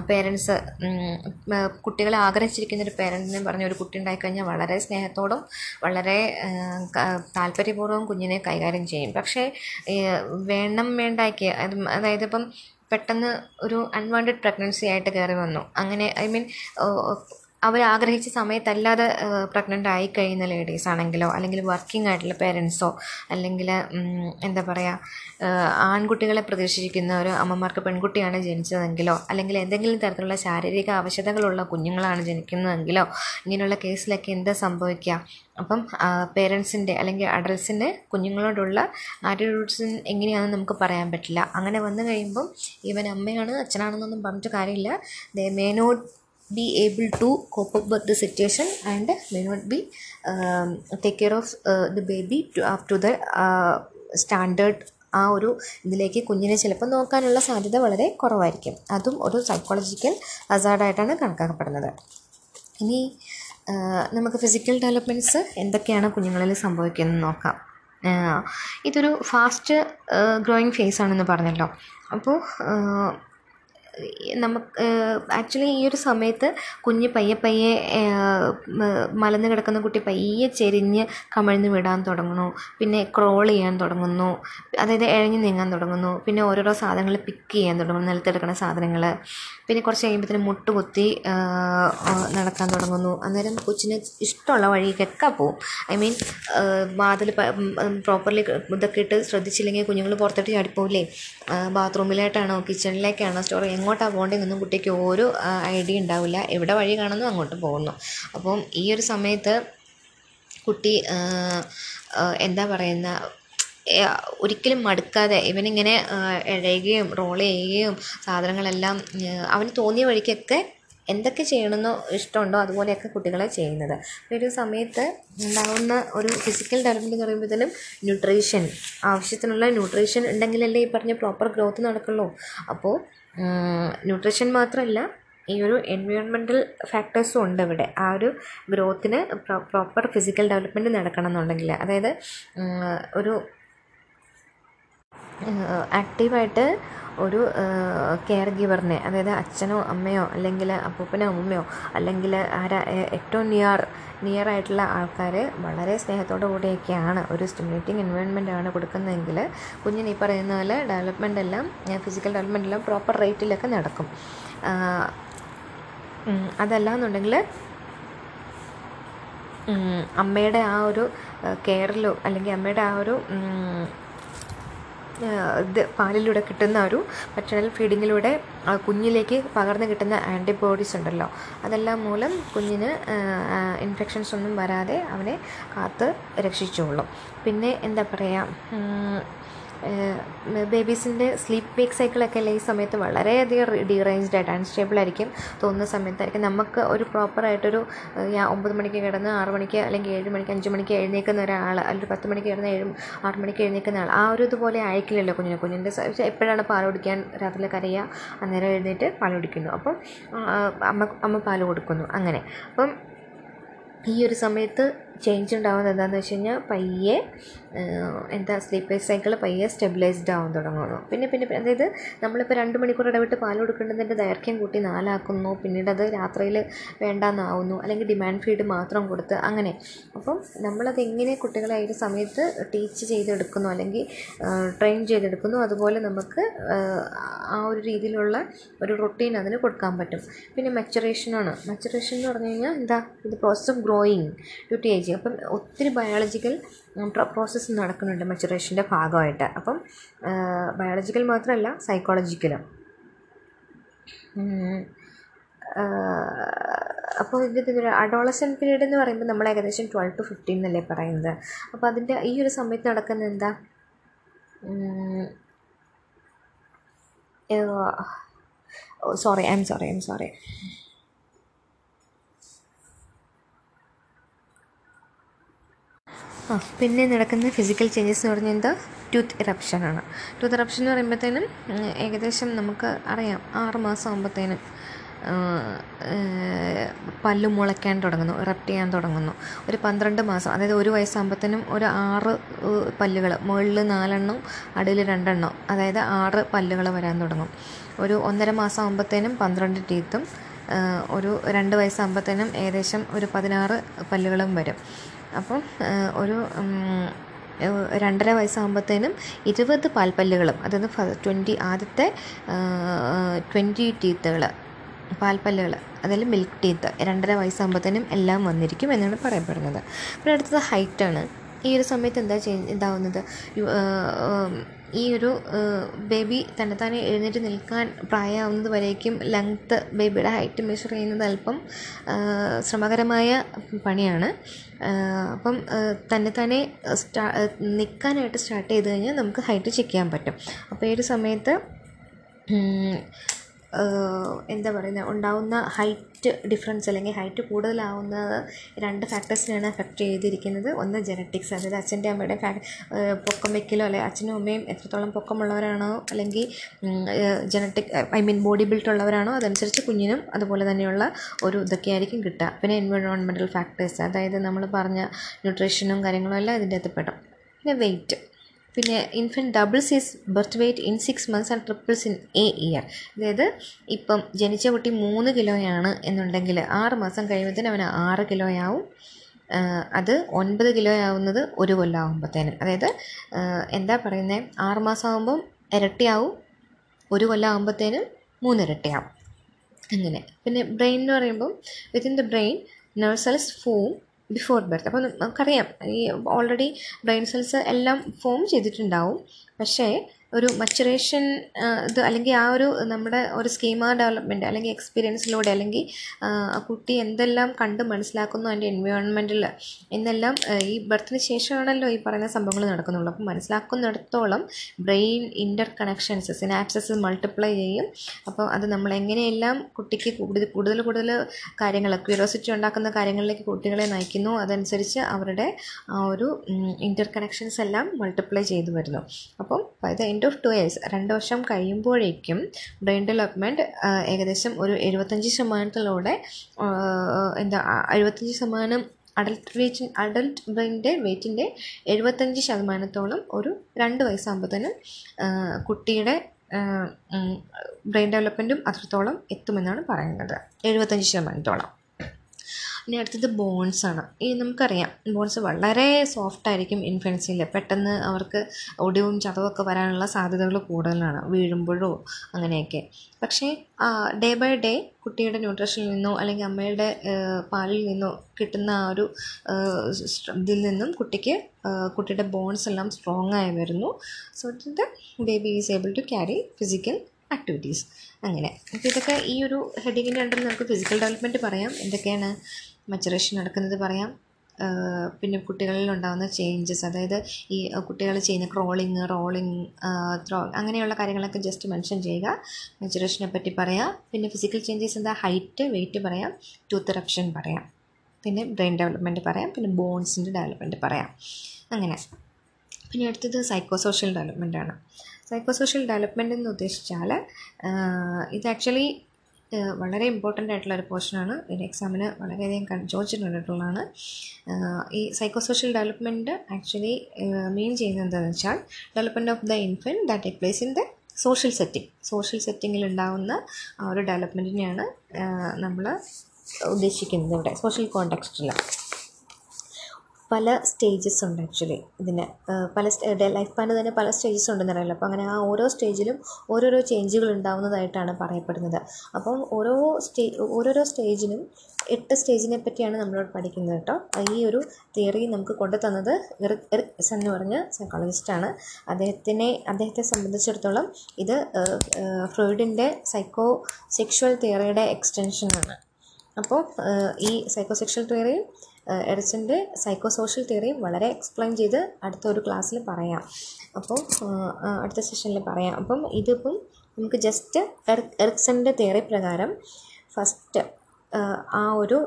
പേരൻസ് കുട്ടികളെ ആഗ്രഹിച്ചിരിക്കുന്ന ഒരു പേരന്റിനെ പറഞ്ഞ ഒരു കുട്ടി ഉണ്ടായിക്കഴിഞ്ഞാൽ വളരെ സ്നേഹത്തോടും വളരെ താല്പര്യപൂർവം കുഞ്ഞിനെ കൈകാര്യം ചെയ്യും. പക്ഷേ വേണം വേണ്ടാക്കി അതായത് ഇപ്പം പെട്ടെന്ന് ഒരു അൺവാണ്ടഡ് പ്രഗ്നൻസി ആയിട്ട് കയറി വന്നു. അങ്ങനെ ഐ മീൻ അവർ ആഗ്രഹിച്ച സമയത്തല്ലാതെ പ്രഗ്നന്റ് ആയി കഴിയുന്ന ലേഡീസ് ആണെങ്കിലോ അല്ലെങ്കിൽ വർക്കിംഗ് ആയിട്ടുള്ള പേരൻസോ അല്ലെങ്കിൽ എന്താ പറയുക ആൺകുട്ടികളെ പ്രതീക്ഷിക്കുന്ന ഒരു അമ്മമാർക്ക് പെൺകുട്ടിയാണ് ജനിച്ചതെങ്കിലോ അല്ലെങ്കിൽ എന്തെങ്കിലും തരത്തിലുള്ള ശാരീരിക ആവശ്യതകളുള്ള കുഞ്ഞുങ്ങളാണ് ജനിക്കുന്നതെങ്കിലോ ഇങ്ങനെയുള്ള കേസിലൊക്കെ എന്താ സംഭവിക്കുക അപ്പം പേരൻസിന്റെ അല്ലെങ്കിൽ അഡൽസിന്റെ കുഞ്ഞുങ്ങളോടുള്ള ആറ്റിറ്റ്യൂഡ്സ് എങ്ങനെയാണെന്ന് നമുക്ക് പറയാൻ പറ്റില്ല. അങ്ങനെ വന്നു കഴിയുമ്പം ഇവൻ അമ്മയാണ് അച്ഛനാണെന്നൊന്നും പറഞ്ഞിട്ട് കാര്യമില്ല. They may not be able to cope up with the situation and may not be um, take care of uh, the baby to, up to the uh, standard ആ ഒരു ഇതിലേക്ക് കുഞ്ഞിനെ ചിലപ്പോൾ നോക്കാനുള്ള സാധ്യത വളരെ കുറവായിരിക്കും. അതും ഒരു സൈക്കോളജിക്കൽ അസാർഡായിട്ടാണ് കണക്കാക്കപ്പെടുന്നത്. ഇനി നമുക്ക് ഫിസിക്കൽ ഡെവലപ്മെന്റ്സ് എന്തൊക്കെയാണ് കുഞ്ഞുങ്ങളിൽ സംഭവിക്കുന്നത് നോക്കാം. ഇതൊരു ഫാസ്റ്റ് ഗ്രോയിങ് ഫേസ് ആണെന്ന് പറഞ്ഞല്ലോ. അപ്പോൾ നമുക്ക് ആക്ച്വലി ഈ ഒരു സമയത്ത് കുഞ്ഞ് പയ്യെ പയ്യെ മലന്ന് കിടക്കുന്ന കുട്ടി പയ്യെ ചെരിഞ്ഞ് കമിഴ്ന്ന് വിടാൻ തുടങ്ങുന്നു. പിന്നെ ക്രോൾ ചെയ്യാൻ തുടങ്ങുന്നു. അതായത് ഇഴഞ്ഞു നീങ്ങാൻ തുടങ്ങുന്നു. പിന്നെ ഓരോരോ സാധനങ്ങൾ പിക്ക് ചെയ്യാൻ തുടങ്ങുന്നു. നിലത്തെടുക്കുന്ന സാധനങ്ങൾ പിന്നെ കുറച്ച് കഴിയുമ്പോഴത്തേനും മുട്ടുകുത്തി നടക്കാൻ തുടങ്ങുന്നു. അന്നേരം കൊച്ചിന് ഇഷ്ടമുള്ള വഴിക്കൊക്കെ പോവും. ഐ മീൻ വാതിൽ പ്രോപ്പർലി ഇതൊക്കെ ഇട്ട് ശ്രദ്ധിച്ചില്ലെങ്കിൽ കുഞ്ഞുങ്ങൾ പുറത്തോട്ട് ചാടിപ്പോവില്ലേ? ബാത്റൂമിലായിട്ടാണോ കിച്ചണിലേക്കാണോ സ്റ്റോർ എങ്ങോട്ടാണ് പോകേണ്ടതെന്നൊന്നും കുട്ടിക്ക് ഒരു ഐഡിയ ഉണ്ടാവില്ല. എവിടെ വഴി കാണുന്നു അങ്ങോട്ട് പോകുന്നു. അപ്പം ഈ ഒരു സമയത്ത് കുട്ടി എന്താ പറയുന്ന ഒരിക്കലും മടുക്കാതെ ഇവനിങ്ങനെ ഇഴയുകയും റോൾ ചെയ്യുകയും സാധനങ്ങളെല്ലാം അവന് തോന്നിയ വഴിക്കൊക്കെ എന്തൊക്കെ ചെയ്യണമെന്നോ ഇഷ്ടമുണ്ടോ അതുപോലെയൊക്കെ കുട്ടികളെ ചെയ്യുന്നത്. ഒരു സമയത്ത് ഉണ്ടാകുന്ന ഒരു ഫിസിക്കൽ ഡെവലപ്മെന്റ് എന്ന് പറയുമ്പോഴത്തേനും ന്യൂട്രീഷൻ ആവശ്യത്തിനുള്ള ന്യൂട്രീഷൻ ഉണ്ടെങ്കിലല്ലേ ഈ പറഞ്ഞ പ്രോപ്പർ ഗ്രോത്ത് നടക്കുള്ളൂ. അപ്പോൾ ന്യൂട്രീഷൻ മാത്രമല്ല ഈ ഒരു എൻവയോൺമെന്റൽ ഫാക്ടേഴ്സും ഉണ്ട് ഇവിടെ. ആ ഒരു ഗ്രോത്തിന് പ്രോപ്പർ ഫിസിക്കൽ ഡെവലപ്മെന്റ് നടക്കണം എന്നുണ്ടെങ്കിൽ. അതായത് ഒരു ആക്റ്റീവായിട്ട് ഒരു കെയർ ഗിവറിനെ അതായത് അച്ഛനോ അമ്മയോ അല്ലെങ്കിൽ അപ്പൂപ്പനോ അമ്മയോ അല്ലെങ്കിൽ ആരാ ഏറ്റവും നിയർ നിയർ ആയിട്ടുള്ള ആൾക്കാർ വളരെ സ്നേഹത്തോടു കൂടിയൊക്കെയാണ് ഒരു സ്റ്റിമുലേറ്റിംഗ് എൻവയോൺമെന്റ് ആണ് കൊടുക്കുന്നതെങ്കിൽ കുഞ്ഞിന് ഈ പറയുന്ന പോലെ ഡെവലപ്മെന്റ് എല്ലാം ഫിസിക്കൽ ഡെവലപ്മെന്റ് എല്ലാം പ്രോപ്പർ റേറ്റിലൊക്കെ നടക്കും. അതല്ല എന്നുണ്ടെങ്കിൽ അമ്മയുടെ ആ ഒരു കെയറിലോ അല്ലെങ്കിൽ അമ്മയുടെ ആ ഒരു ഇത് പാലിലൂടെ കിട്ടുന്ന ഒരു മറ്റൊരു ഫീഡിങ്ങിലൂടെ കുഞ്ഞിലേക്ക് പകർന്നു കിട്ടുന്ന ആന്റിബോഡീസ് ഉണ്ടല്ലോ. അതെല്ലാം മൂലം കുഞ്ഞിന് ഇൻഫെക്ഷൻസ് ഒന്നും വരാതെ അവനെ കാത്ത് രക്ഷിച്ചോളും. പിന്നെ എന്താ പറയുക ബേബീസിന്റെ സ്ലീപ്പ് വേക്ക് സൈക്കിളൊക്കെ അല്ലേ ഈ സമയത്ത് വളരെയധികം ഡീറേഞ്ച്ഡ് ആയിട്ട് അൺസ്റ്റേബിൾ ആയിരിക്കും തോന്നുന്ന സമയത്തായിരിക്കും. നമുക്ക് ഒരു പ്രോപ്പറായിട്ടൊരു ഒമ്പത് മണിക്ക് കിടന്ന് ആറ് മണിക്ക് അല്ലെങ്കിൽ ഏഴ് മണിക്ക് അഞ്ച് മണിക്ക് എഴുന്നേൽക്കുന്ന ഒരാൾ അല്ലെങ്കിൽ പത്ത് മണിക്ക് കിടന്ന് ഏഴ് ആറ് മണിക്ക് എഴുന്നേൽക്കുന്ന ആൾ ആ ഒരു ഇതുപോലെ ആയിരിക്കില്ലല്ലോ കുഞ്ഞിനെ. കുഞ്ഞിന്റെ എപ്പോഴാണ് പാൽ കുടിക്കാൻ രാത്രി കരയുക? അന്നേരം എഴുന്നേറ്റ് പാൽ കുടിക്കുന്നു. അപ്പം അമ്മ അമ്മ പാൽ കൊടുക്കുന്നു. അങ്ങനെ. അപ്പം ഈ ഒരു സമയത്ത് ചേഞ്ച് ഉണ്ടാകുന്നത് എന്താണെന്ന് വെച്ച് കഴിഞ്ഞാൽ പയ്യെ എന്താ സ്ലീപ്പ് സൈക്കിൾ പയ്യെ സ്റ്റെബിലൈസ്ഡ് ആവാൻ തുടങ്ങുന്നു. പിന്നെ പിന്നെ അതായത് നമ്മളിപ്പോൾ രണ്ട് മണിക്കൂർ ഇടവിട്ട് പാൽ കൊടുക്കേണ്ടതിന്റെ ദൈർഘ്യം കൂട്ടി നാലാക്കുന്നു പിന്നീട് അത് രാത്രിയിൽ വേണ്ടാന്നാവുന്നു അല്ലെങ്കിൽ ഡിമാൻഡ് ഫീഡ് മാത്രം കൊടുത്ത് അങ്ങനെ. അപ്പം നമ്മളത് എങ്ങനെ കുട്ടികളെ ആ ഒരു സമയത്ത് ടീച്ച് ചെയ്തെടുക്കുന്നു അല്ലെങ്കിൽ ട്രെയിൻ ചെയ്തെടുക്കുന്നു അതുപോലെ നമുക്ക് ആ ഒരു രീതിയിലുള്ള ഒരു റൊട്ടീൻ അതിന് കൊടുക്കാൻ പറ്റും. പിന്നെ മെച്ചുറേഷനാണ് മെച്ചുറേഷൻ എന്ന് പറഞ്ഞു കഴിഞ്ഞാൽ എന്താ? ഇത് process of growing due to age അപ്പം ഒത്തിരി ബയോളജിക്കൽ പ്രോസസ്സ് നടക്കുന്നുണ്ട് മെച്ചുറേഷന്റെ ഭാഗമായിട്ട്. അപ്പം ബയോളജിക്കൽ മാത്രമല്ല സൈക്കോളജിക്കലും അപ്പോൾ ഇതിന്റെ അഡോളസൻ പീരീഡ് എന്ന് പറയുമ്പോൾ നമ്മൾ ഏകദേശം ട്വൽവ് ടു ഫിഫ്റ്റീൻ എന്നല്ലേ പറയുന്നത്. അപ്പോൾ അതിന്റെ ഈ ഒരു സമയത്ത് നടക്കുന്ന എന്താ? Sorry I'm sorry I'm sorry ആ പിന്നെ നടക്കുന്ന ഫിസിക്കൽ ചേഞ്ചസ് എന്ന് പറഞ്ഞാൽ എന്താ? ടൂത്ത് ഇറപ്ഷനാണ് ടൂത്ത് ഇറപ്ഷൻ എന്ന് പറയുമ്പോഴത്തേനും ഏകദേശം നമുക്ക് അറിയാം ആറ് മാസം ആകുമ്പോഴത്തേനും പല്ല് മുളയ്ക്കാൻ തുടങ്ങുന്നു ഇറപ്റ്റ് ചെയ്യാൻ തുടങ്ങുന്നു. ഒരു പന്ത്രണ്ട് മാസം അതായത് ഒരു വയസ്സാകുമ്പോഴത്തേനും ഒരു ആറ് പല്ലുകൾ മുകളിൽ നാലെണ്ണം അടിയിൽ രണ്ടെണ്ണം അതായത് ആറ് പല്ലുകൾ വരാൻ തുടങ്ങും. ഒരു ഒന്നര മാസം ആകുമ്പോഴത്തേനും പന്ത്രണ്ട് ടീത്തും ഒരു രണ്ട് വയസ്സാകുമ്പോഴത്തേനും ഏകദേശം ഒരു പതിനാറ് പല്ലുകളും വരും. അപ്പം ഒരു രണ്ടര വയസ്സാകുമ്പോഴത്തേനും ഇരുപത് പാൽപ്പല്ലുകളും അതായത് ട്വന്റി ആദ്യത്തെ ട്വന്റി ടീത്തുകൾ പാൽപ്പല്ലുകൾ അതിൽ മിൽക്ക് ടീത്ത് രണ്ടര വയസ്സാകുമ്പോഴത്തേനും എല്ലാം വന്നിരിക്കും എന്നാണ് പറയപ്പെടുന്നത്. പിന്നെ അടുത്തത് ഹൈറ്റാണ്. ഈ ഒരു സമയത്ത് എന്താ ചെയ് ഇതാവുന്നത്? ഈ ഒരു ബേബി തന്നെത്താനെ എഴുന്നേറ്റ് നിൽക്കാൻ പ്രായമാവുന്നത് വരേക്കും ലെങ്ത്ത് ബേബിയുടെ ഹൈറ്റ് മെഷർ ചെയ്യുന്നത് അല്പം ശ്രമകരമായ പണിയാണ്. അപ്പം തന്നെ സ്റ്റാ നിൽക്കാനായിട്ട് സ്റ്റാർട്ട് ചെയ്ത് കഴിഞ്ഞാൽ നമുക്ക് ഹൈറ്റ് ചെക്ക് ചെയ്യാൻ പറ്റും. അപ്പോൾ ഈ ഒരു സമയത്ത് എന്താ പറയുന്നത് ഉണ്ടാവുന്ന ഹൈറ്റ് ഡിഫറൻസ് അല്ലെങ്കിൽ ഹൈറ്റ് കൂടുതലാവുന്നത് രണ്ട് ഫാക്ടേഴ്സിനെയാണ് എഫക്റ്റ് ചെയ്തിരിക്കുന്നത്. ഒന്ന് ജനറ്റിക്സ് അതായത് അച്ഛന്റെ അമ്മയുടെ പൊക്കം വെക്കലോ അല്ലെങ്കിൽ അച്ഛനും അമ്മയും എത്രത്തോളം പൊക്കമുള്ളവരാണോ അല്ലെങ്കിൽ genetic I mean body build ഉള്ളവരാണോ അതനുസരിച്ച് കുഞ്ഞിനും അതുപോലെ തന്നെയുള്ള ഒരു ഇതൊക്കെ ആയിരിക്കും കിട്ടുക. പിന്നെ എൻവയോൺമെന്റൽ ഫാക്ടേഴ്സ് അതായത് നമ്മൾ പറഞ്ഞ ന്യൂട്രീഷനും കാര്യങ്ങളും എല്ലാം ഇതിന്റെ അകത്ത് പെടും. പിന്നെ വെയിറ്റ് പിന്നെ infant doubles is birth weight in six months and triples in a year അതായത് ഇപ്പം ജനിച്ച കുട്ടി മൂന്ന് കിലോയാണ് എന്നുണ്ടെങ്കിൽ ആറ് മാസം കഴിയുമ്പോഴത്തേനും അവന് ആറ് കിലോയാവും. അത് ഒൻപത് കിലോയാവുന്നത് ഒരു കൊല്ലം ആകുമ്പോഴത്തേനും അതായത് എന്താ പറയുന്നത് ആറ് മാസം ആകുമ്പം ഇരട്ടിയാവും. ഒരു കൊല്ലം ആകുമ്പോഴത്തേനും മൂന്നിരട്ടിയാവും അങ്ങനെ. പിന്നെ ബ്രെയിൻ എന്ന് പറയുമ്പം within the brain nerve form before birth അപ്പോൾ നമുക്കറിയാം ഈ ഓൾറെഡി ബ്രെയിൻ സെൽസ് എല്ലാം ഫോം ചെയ്തിട്ടുണ്ടാവും. പക്ഷേ ഒരു മച്ചുറേഷൻ ഇത് അല്ലെങ്കിൽ ആ ഒരു നമ്മുടെ ഒരു സ്കീമ ഡെവലപ്മെന്റ് അല്ലെങ്കിൽ എക്സ്പീരിയൻസിലൂടെ അല്ലെങ്കിൽ ആ കുട്ടി എന്തെല്ലാം കണ്ട് മനസ്സിലാക്കുന്നു അതിന്റെ എൻവയോൺമെന്റിൽ എന്നെല്ലാം ഈ ബർത്തിന് ശേഷമാണല്ലോ ഈ പറയുന്ന സംഭവങ്ങൾ നടക്കുന്നുള്ളൂ. അപ്പോൾ മനസ്സിലാക്കുന്നിടത്തോളം brain interconnections synapses multiply ചെയ്യും. അപ്പോൾ അത് നമ്മൾ എങ്ങനെയെല്ലാം കുട്ടിക്ക് കൂടുതൽ കൂടുതൽ കൂടുതൽ കാര്യങ്ങൾ ക്യൂരിയോസിറ്റി ഉണ്ടാക്കുന്ന കാര്യങ്ങളിലേക്ക് കുട്ടികളെ നയിക്കുന്നു അതനുസരിച്ച് അവരുടെ ആ ഒരു ഇന്റർ കണക്ഷൻസ് എല്ലാം മൾട്ടിപ്ലൈ ചെയ്തു വരുന്നു. അപ്പം the end of two years രണ്ട് വർഷം കഴിയുമ്പോഴേക്കും ബ്രെയിൻ ഡെവലപ്മെന്റ് ഏകദേശം ഒരു എഴുപത്തഞ്ച് ശതമാനത്തിലൂടെ എന്താ എഴുപത്തഞ്ച് ശതമാനം അഡൽട്ട് വെയ്റ്റ് അഡൽട്ട് ബ്രെയിന്റെ വെയ്റ്റിന്റെ എഴുപത്തഞ്ച് ശതമാനത്തോളം ഒരു രണ്ട് വയസ്സാകുമ്പോഴത്തേനും കുട്ടിയുടെ ബ്രെയിൻ ഡെവലപ്മെന്റും അത്രത്തോളം എത്തുമെന്നാണ് പറയുന്നത്. എഴുപത്തഞ്ച് ശതമാനത്തോളം. ഇനി അടുത്തത് ബോൺസ് ആണ്. ഈ നമുക്കറിയാം ബോൺസ് വളരെ സോഫ്റ്റ് ആയിരിക്കും ഇൻഫെൻസിൽ പെട്ടെന്ന് അവർക്ക് ഒടിവും ചതവൊക്കെ വരാനുള്ള സാധ്യതകൾ കൂടുതലാണ് വീഴുമ്പോഴോ അങ്ങനെയൊക്കെ. പക്ഷേ ഡേ ബൈ ഡേ കുട്ടിയുടെ ന്യൂട്രീഷനിൽ നിന്നോ അല്ലെങ്കിൽ അമ്മയുടെ പാലിൽ നിന്നോ കിട്ടുന്ന ആ ഒരു ഇതിൽ നിന്നും കുട്ടിക്ക് കുട്ടിയുടെ ബോൺസ് എല്ലാം സ്ട്രോങ് ആയി വരുന്നു. So the baby is able to carry physical activities അങ്ങനെ. അപ്പോൾ ഇതൊക്കെ ഈ ഒരു ഹെഡിങ്ങിന്റെ അണ്ടറിൽ നമുക്ക് ഫിസിക്കൽ ഡെവലപ്മെന്റ് പറയാം. എന്തൊക്കെയാണ്? മച്ചുറേഷൻ നടക്കുന്നത് പറയാം. പിന്നെ കുട്ടികളിൽ ഉണ്ടാകുന്ന ചേഞ്ചസ് അതായത് ഈ കുട്ടികൾ ചെയ്യുന്ന ക്രോളിങ് റോളിങ് ത്രോ അങ്ങനെയുള്ള കാര്യങ്ങളൊക്കെ ജസ്റ്റ് മെൻഷൻ ചെയ്യുക. മെച്ചുറേഷനെ പറ്റി പറയാം. പിന്നെ ഫിസിക്കൽ ചേഞ്ചസ് എന്താ? ഹൈറ്റ് വെയിറ്റ് പറയാം. ടൂത്ത് ഇറപ്ഷൻ പറയാം. പിന്നെ ബ്രെയിൻ ഡെവലപ്മെന്റ് പറയാം. പിന്നെ ബോൺസിന്റെ ഡെവലപ്മെന്റ് പറയാം. അങ്ങനെ. പിന്നെ അടുത്തത് സൈക്കോ സോഷ്യൽ ഡെവലപ്മെന്റ് ആണ്. സൈക്കോ സോഷ്യൽ ഡെവലപ്മെന്റ് എന്ന് ഉദ്ദേശിച്ചാൽ ഇത് ആക്ച്വലി വളരെ ഇമ്പോർട്ടന്റ് ആയിട്ടുള്ള ഒരു പോർഷനാണ് ഇതിന് എക്സാമിന് വളരെയധികം കൺ ചോദിച്ചിട്ടുള്ളതാണ്. ഈ psycho social development actually mean ചെയ്യുന്നത് എന്താണെന്ന് വെച്ചാൽ development of the infant that take place in the social setting social സെറ്റിങ്ങിൽ ഉണ്ടാകുന്ന ആ ഒരു ഡെവലപ്മെന്റിനെയാണ് നമ്മൾ ഉദ്ദേശിക്കുന്നത് ഇവിടെ സോഷ്യൽ കോണ്ടെക്സ്റ്റിൽ പല സ്റ്റേജസ് ഉണ്ട് ആക്ച്വലി ഇതിന് പല ലൈഫ് പാൻ തന്നെ പല സ്റ്റേജസ് ഉണ്ടെന്ന് അറിയില്ല. അപ്പോൾ അങ്ങനെ ആ ഓരോ സ്റ്റേജിലും ഓരോരോ ചേഞ്ചുകൾ ഉണ്ടാവുന്നതായിട്ടാണ് പറയപ്പെടുന്നത്. അപ്പം ഓരോ സ്റ്റേ ഓരോരോ സ്റ്റേജിനും എട്ട് സ്റ്റേജിനെ പറ്റിയാണ് നമ്മളോട് പഠിക്കുന്നത് കേട്ടോ. ഈ ഒരു തിയറി നമുക്ക് കൊണ്ടു തന്നത് എറിക് എന്ന് പറഞ്ഞ സൈക്കോളജിസ്റ്റാണ് അദ്ദേഹത്തിനെ അദ്ദേഹത്തെ സംബന്ധിച്ചിടത്തോളം ഇത് ഫ്രോയിഡിന്റെ സൈക്കോ സെക്ഷുവൽ തിയറിയുടെ എക്സ്റ്റൻഷനാണ് അപ്പോൾ ഈ സൈക്കോ സെക്ഷൽ തിയറിയും എറിച്ചന്റെ സൈക്കോ സോഷ്യൽ തിയറിയും വളരെ എക്സ്പ്ലെയിൻ ചെയ്ത് അടുത്ത ഒരു ക്ലാസ്സിൽ പറയാം. അപ്പോൾ അടുത്ത സെഷനിൽ പറയാം. അപ്പം ഇതിപ്പം നമുക്ക് ജസ്റ്റ് എറിക്സന്റെ തിയറി പ്രകാരം ഫസ്റ്റ് ആ ഒരു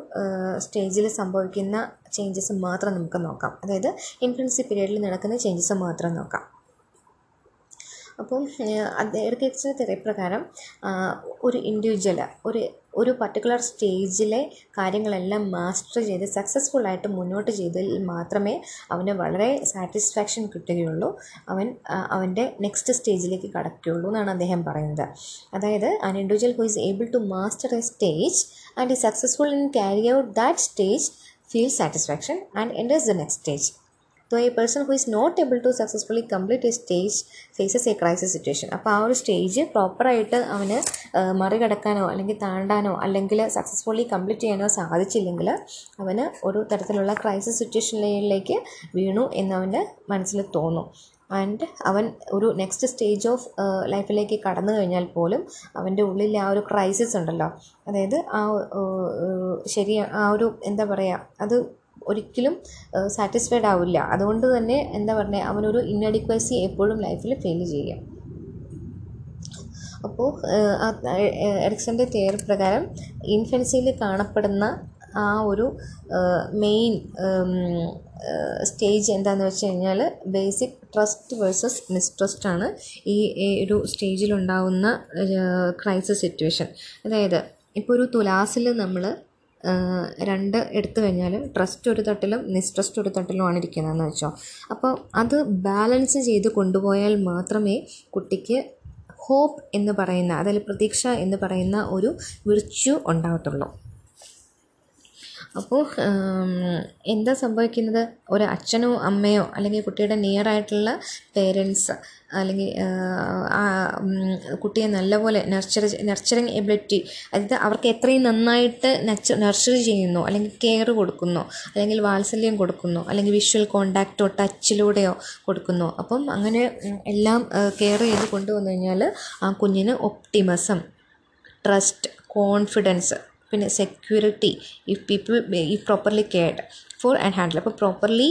സ്റ്റേജിൽ സംഭവിക്കുന്ന ചേഞ്ചസ് മാത്രം നമുക്ക് നോക്കാം. അതായത് ഇൻഫൻസി പീരീഡിൽ നടക്കുന്ന ചേഞ്ചസ് മാത്രം നോക്കാം. അപ്പം അദ്ദേഹത്തിന്റെ തിരപ്രകാരം ഒരു ഇൻഡിവിജ്വൽ ഒരു ഒരു പർട്ടിക്കുലർ സ്റ്റേജിലെ കാര്യങ്ങളെല്ലാം മാസ്റ്റർ ചെയ്ത് സക്സസ്ഫുൾ ആയിട്ട് മുന്നോട്ട് ചെയ്തതിൽ മാത്രമേ അവന് വളരെ സാറ്റിസ്ഫാക്ഷൻ കിട്ടുകയുള്ളൂ. അവൻ അവന്റെ നെക്സ്റ്റ് സ്റ്റേജിലേക്ക് കടക്കുകയുള്ളൂ എന്നാണ് അദ്ദേഹം പറയുന്നത്. അതായത് an individual who is able to master a stage and ഈ successful in carry out that stage feel satisfaction and enters the next stage though a person who is not able to successfully complete a stage faces a crisis situation അപ്പോൾ ആ ഒരു സ്റ്റേജ് പ്രോപ്പറായിട്ട് അവന് മറികടക്കാനോ അല്ലെങ്കിൽ താണ്ടാനോ അല്ലെങ്കിൽ സക്സസ്ഫുള്ളി കംപ്ലീറ്റ് ചെയ്യാനോ സാധിച്ചില്ലെങ്കിൽ അവന് ഒരു തരത്തിലുള്ള ക്രൈസിസ് സിറ്റുവേഷനിലേക്ക് വീണു എന്നവന്റെ മനസ്സിൽ തോന്നും. ആൻഡ് അവൻ ഒരു നെക്സ്റ്റ് സ്റ്റേജ് ഓഫ് ലൈഫിലേക്ക് കടന്നു കഴിഞ്ഞാൽ പോലും അവന്റെ ഉള്ളിൽ ആ ഒരു ക്രൈസിസ് ഉണ്ടല്ലോ. അതായത് ആ ശരി ആ ഒരു എന്താ പറയുക അത് ഒരിക്കലും സാറ്റിസ്ഫൈഡ് ആവില്ല. അതുകൊണ്ട് തന്നെ എന്താ പറഞ്ഞത് അവനൊരു ഇന്നഡിക്വസി എപ്പോഴും ലൈഫിൽ ഫീൽ ചെയ്യും. അപ്പോൾ എറിക്സന്റെ തിയറി പ്രകാരം ഇൻഫൻസിയിൽ കാണപ്പെടുന്ന ആ ഒരു മെയിൻ സ്റ്റേജ് എന്താണെന്ന് വെച്ച് കഴിഞ്ഞാൽ ബേസിക് ട്രസ്റ്റ് വേഴ്സസ് മിസ്ട്രസ്റ്റ് ആണ് ഈ ഒരു സ്റ്റേജിലുണ്ടാവുന്ന ക്രൈസിസ് സിറ്റുവേഷൻ അതായത് ഇപ്പോൾ ഒരു തുലാസിൽ നമ്മൾ രണ്ട് എടുത്തു കഴിഞ്ഞാൽ ട്രസ്റ്റ് ഒരു തട്ടിലും മിസ്ട്രസ്റ്റ് ഒരു തട്ടിലുമാണ് ഇരിക്കുന്നതെന്ന് വെച്ചോ. അപ്പോൾ അത് ബാലൻസ് ചെയ്ത് കൊണ്ടുപോയാൽ മാത്രമേ കുട്ടിക്ക് ഹോപ്പ് എന്ന് പറയുന്ന അതായത് പ്രതീക്ഷ എന്ന് പറയുന്ന ഒരു വിർച്യു ഉണ്ടാകത്തുള്ളൂ. അപ്പോൾ എന്താ സംഭവിക്കുന്നത്? ഒരു അച്ഛനോ അമ്മയോ അല്ലെങ്കിൽ കുട്ടിയുടെ നിയർ ആയിട്ടുള്ള പേരൻസ് അല്ലെങ്കിൽ കുട്ടിയെ നല്ലപോലെ നർച്ചർ നർച്ചറിങ് എബിലിറ്റി അതായത് അവർക്ക് എത്രയും നന്നായിട്ട് നച്ച നർച്ചർ ചെയ്യുന്നു അല്ലെങ്കിൽ കെയർ കൊടുക്കുന്നു അല്ലെങ്കിൽ വാത്സല്യം കൊടുക്കുന്നു അല്ലെങ്കിൽ വിഷ്വൽ കോണ്ടാക്റ്റോ ടച്ചിലൂടെയോ കൊടുക്കുന്നു. അപ്പം അങ്ങനെ എല്ലാം കെയർ ചെയ്ത് കൊണ്ടുവന്നു കഴിഞ്ഞാൽ ആ കുഞ്ഞിന് ഒപ്റ്റിമസം ട്രസ്റ്റ് കോൺഫിഡൻസ് പിന്നെ സെക്യൂരിറ്റി ഇഫ് പീപ്പിൾ ഈ properly cared for and handle അപ്പോൾ പ്രോപ്പർലി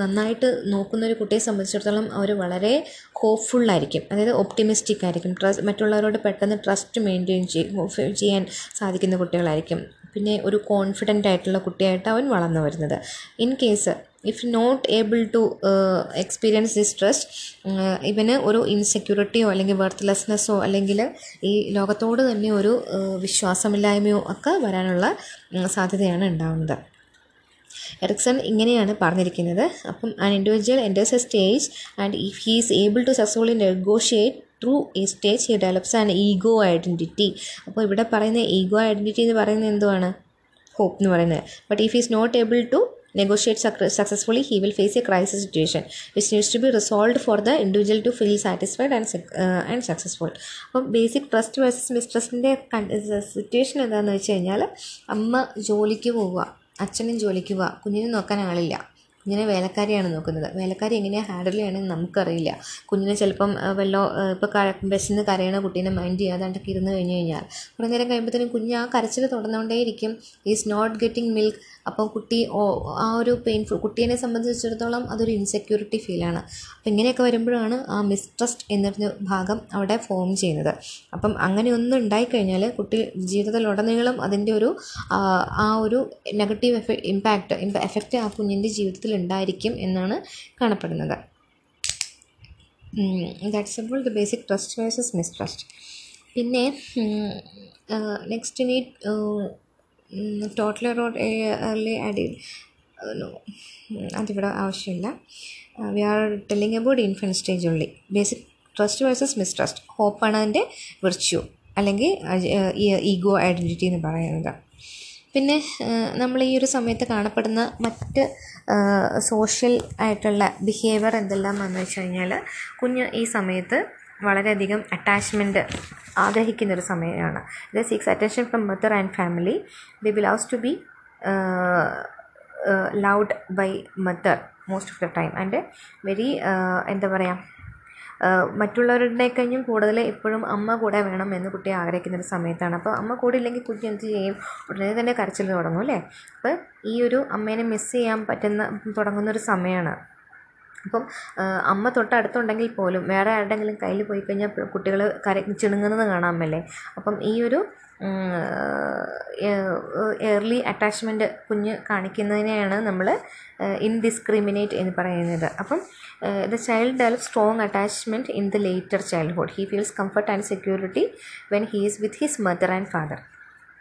നന്നായിട്ട് നോക്കുന്ന ഒരു കുട്ടിയെ സംബന്ധിച്ചിടത്തോളം അവർ വളരെ ഹോപ്പ്ഫുള്ളായിരിക്കും അതായത് ഒപ്റ്റിമിസ്റ്റിക് ആയിരിക്കും. ട്രസ്റ്റ് മറ്റുള്ളവരോട് പെട്ടെന്ന് ട്രസ്റ്റ് മെയിന്റെയിൻ ചെയ്യാൻ സാധിക്കുന്ന കുട്ടികളായിരിക്കും. പിന്നെ ഒരു കോൺഫിഡന്റ് ആയിട്ടുള്ള കുട്ടിയായിട്ട് അവൻ വളർന്നു വരുന്നത്. In case if not able to experience this trust ഇവന് ഒരു ഇൻസെക്യൂരിറ്റിയോ അല്ലെങ്കിൽ വർത്ത്ലെസ്നെസ്സോ അല്ലെങ്കിൽ ഈ ലോകത്തോട് തന്നെ ഒരു വിശ്വാസമില്ലായ്മയോ ഒക്കെ വരാനുള്ള സാധ്യതയാണ് ഉണ്ടാവുന്നത്. എറിക്സൺ ഇങ്ങനെയാണ് പറഞ്ഞിരിക്കുന്നത്. അപ്പം an individual enters a stage and if he is able to successfully negotiate through ഈ stage he develops an ego identity അപ്പോൾ ഇവിടെ പറയുന്ന ഈഗോ ഐഡന്റിറ്റി എന്ന് പറയുന്നത് എന്തുവാണ്? ഹോപ്പ് എന്ന് പറയുന്നത്. But if is not able to negotiate successfully he will face a crisis situation which needs to be resolved for the individual to feel satisfied and uh, and successful അപ്പം ബേസിക് ട്രസ്റ്റ് വേഴ്സസ് മിസ്ട്രസ്റ്റിന്റെ സിറ്റുവേഷൻ എന്താണെന്ന് വെച്ച് കഴിഞ്ഞാൽ അമ്മ ജോലിക്ക് പോവുക അച്ഛനും ജോലിക്ക് പോവുക കുഞ്ഞിനെ നോക്കാൻ ആളില്ല കുഞ്ഞിനെ വേലക്കാരിയാണ് നോക്കുന്നത്. വേലക്കാരി എങ്ങനെയാണ് ഹാൻഡിൽ ചെയ്യണമെന്ന് നമുക്കറിയില്ല. കുഞ്ഞിനെ ചിലപ്പം വല്ലോ ഇപ്പോൾ കര വിശന്ന് കരയണ കുട്ടീനെ മൈൻഡ് ചെയ്യാതാണ്ടൊക്കെ ഇരുന്ന് കഴിഞ്ഞ് കഴിഞ്ഞാൽ കുറേ നേരം കഴിയുമ്പോഴത്തേനും കുഞ്ഞ് ആ കരച്ചിൽ തുടർന്നുകൊണ്ടേയിരിക്കും ഈസ് നോട്ട് ഗെറ്റിംഗ് മിൽക്ക് അപ്പോൾ കുട്ടി ആ ഒരു പെയിൻഫുൾ കുട്ടീനെ സംബന്ധിച്ചിടത്തോളം അതൊരു ഇൻസെക്യൂരിറ്റി ഫീലാണ് അപ്പം ഇങ്ങനെയൊക്കെ വരുമ്പോഴാണ് ആ മിസ്ട്രസ്റ്റ് എന്നൊരു ഭാഗം അവിടെ ഫോം ചെയ്യുന്നത്. അപ്പം അങ്ങനെ ഒന്നും ഉണ്ടായിക്കഴിഞ്ഞാൽ കുട്ടി ജീവിതത്തിലുടനീളം അതിന്റെ ഒരു ആ ഒരു നെഗറ്റീവ് എഫക്ട് ഇമ്പാക്റ്റ് എഫക്റ്റ് ആ കുഞ്ഞിന്റെ ജീവിതത്തിൽ ഉണ്ടായിരിക്കും എന്നാണ് കാണപ്പെടുന്നത്. ദാറ്റ്സ് അപ്പോൾ the basic trust versus mistrust പിന്നെ നെക്സ്റ്റ് ഇനി ടോട്ടൽ റോഡ് ഏർലി ആഡ് അതിവിടെ ആവശ്യമില്ല. We are telling about infant stage ഉള്ളി ബേസിക് ട്രസ്റ്റ് വേഴ്സസ് മിസ്ട്രസ്റ്റ് ഹോപ്പാണ് അതിന്റെ വിർച്യു അല്ലെങ്കിൽ ഈഗോ ഐഡന്റിറ്റി എന്ന് പറയുന്നത്. പിന്നെ നമ്മൾ ഈ ഒരു സമയത്ത് കാണപ്പെടുന്ന മറ്റ് സോഷ്യൽ ആയിട്ടുള്ള ബിഹേവിയർ വന്നു വെച്ച് കഴിഞ്ഞാൽ കുഞ്ഞ് ഈ സമയത്ത് വളരെയധികം അറ്റാച്ച്മെന്റ് ആഗ്രഹിക്കുന്നൊരു സമയമാണ്. ഇത് seeks attention from mother and family the loves to be loved by mother most of the time and very എന്താ പറയുക മറ്റുള്ളവരുടെ കഴിഞ്ഞും കൂടുതൽ എപ്പോഴും അമ്മ കൂടെ വേണം എന്ന് കുട്ടി ആഗ്രഹിക്കുന്ന ഒരു സമയത്താണ്. അപ്പോൾ അമ്മ കൂടെ ഇല്ലെങ്കിൽ കുട്ടി എന്ത് ചെയ്യും? ഉടനെ തന്നെ കരച്ചിൽ തുടങ്ങും അല്ലേ? അപ്പോൾ ഈ ഒരു അമ്മേനെ മിസ് ചെയ്യാൻ പറ്റുന്ന തുടങ്ങുന്ന ഒരു സമയമാണ്. അപ്പം അമ്മ തൊട്ടടുത്തുണ്ടെങ്കിൽ പോലും വേറെ ആരുടെങ്കിലും കയ്യിൽ പോയി കഴിഞ്ഞാൽ കുട്ടികൾ കര ചിണുങ്ങുന്നത് കാണാമല്ലേ അപ്പം ഈ ഒരു എയർലി അറ്റാച്ച്മെന്റ് കുഞ്ഞ് കാണിക്കുന്നതിനെയാണ് നമ്മൾ ഇൻഡിസ്ക്രിമിനേറ്റ് എന്ന് പറയുന്നത്. അപ്പം the child develop strong attachment in the later childhood he feels comfort and security when he is with his mother and father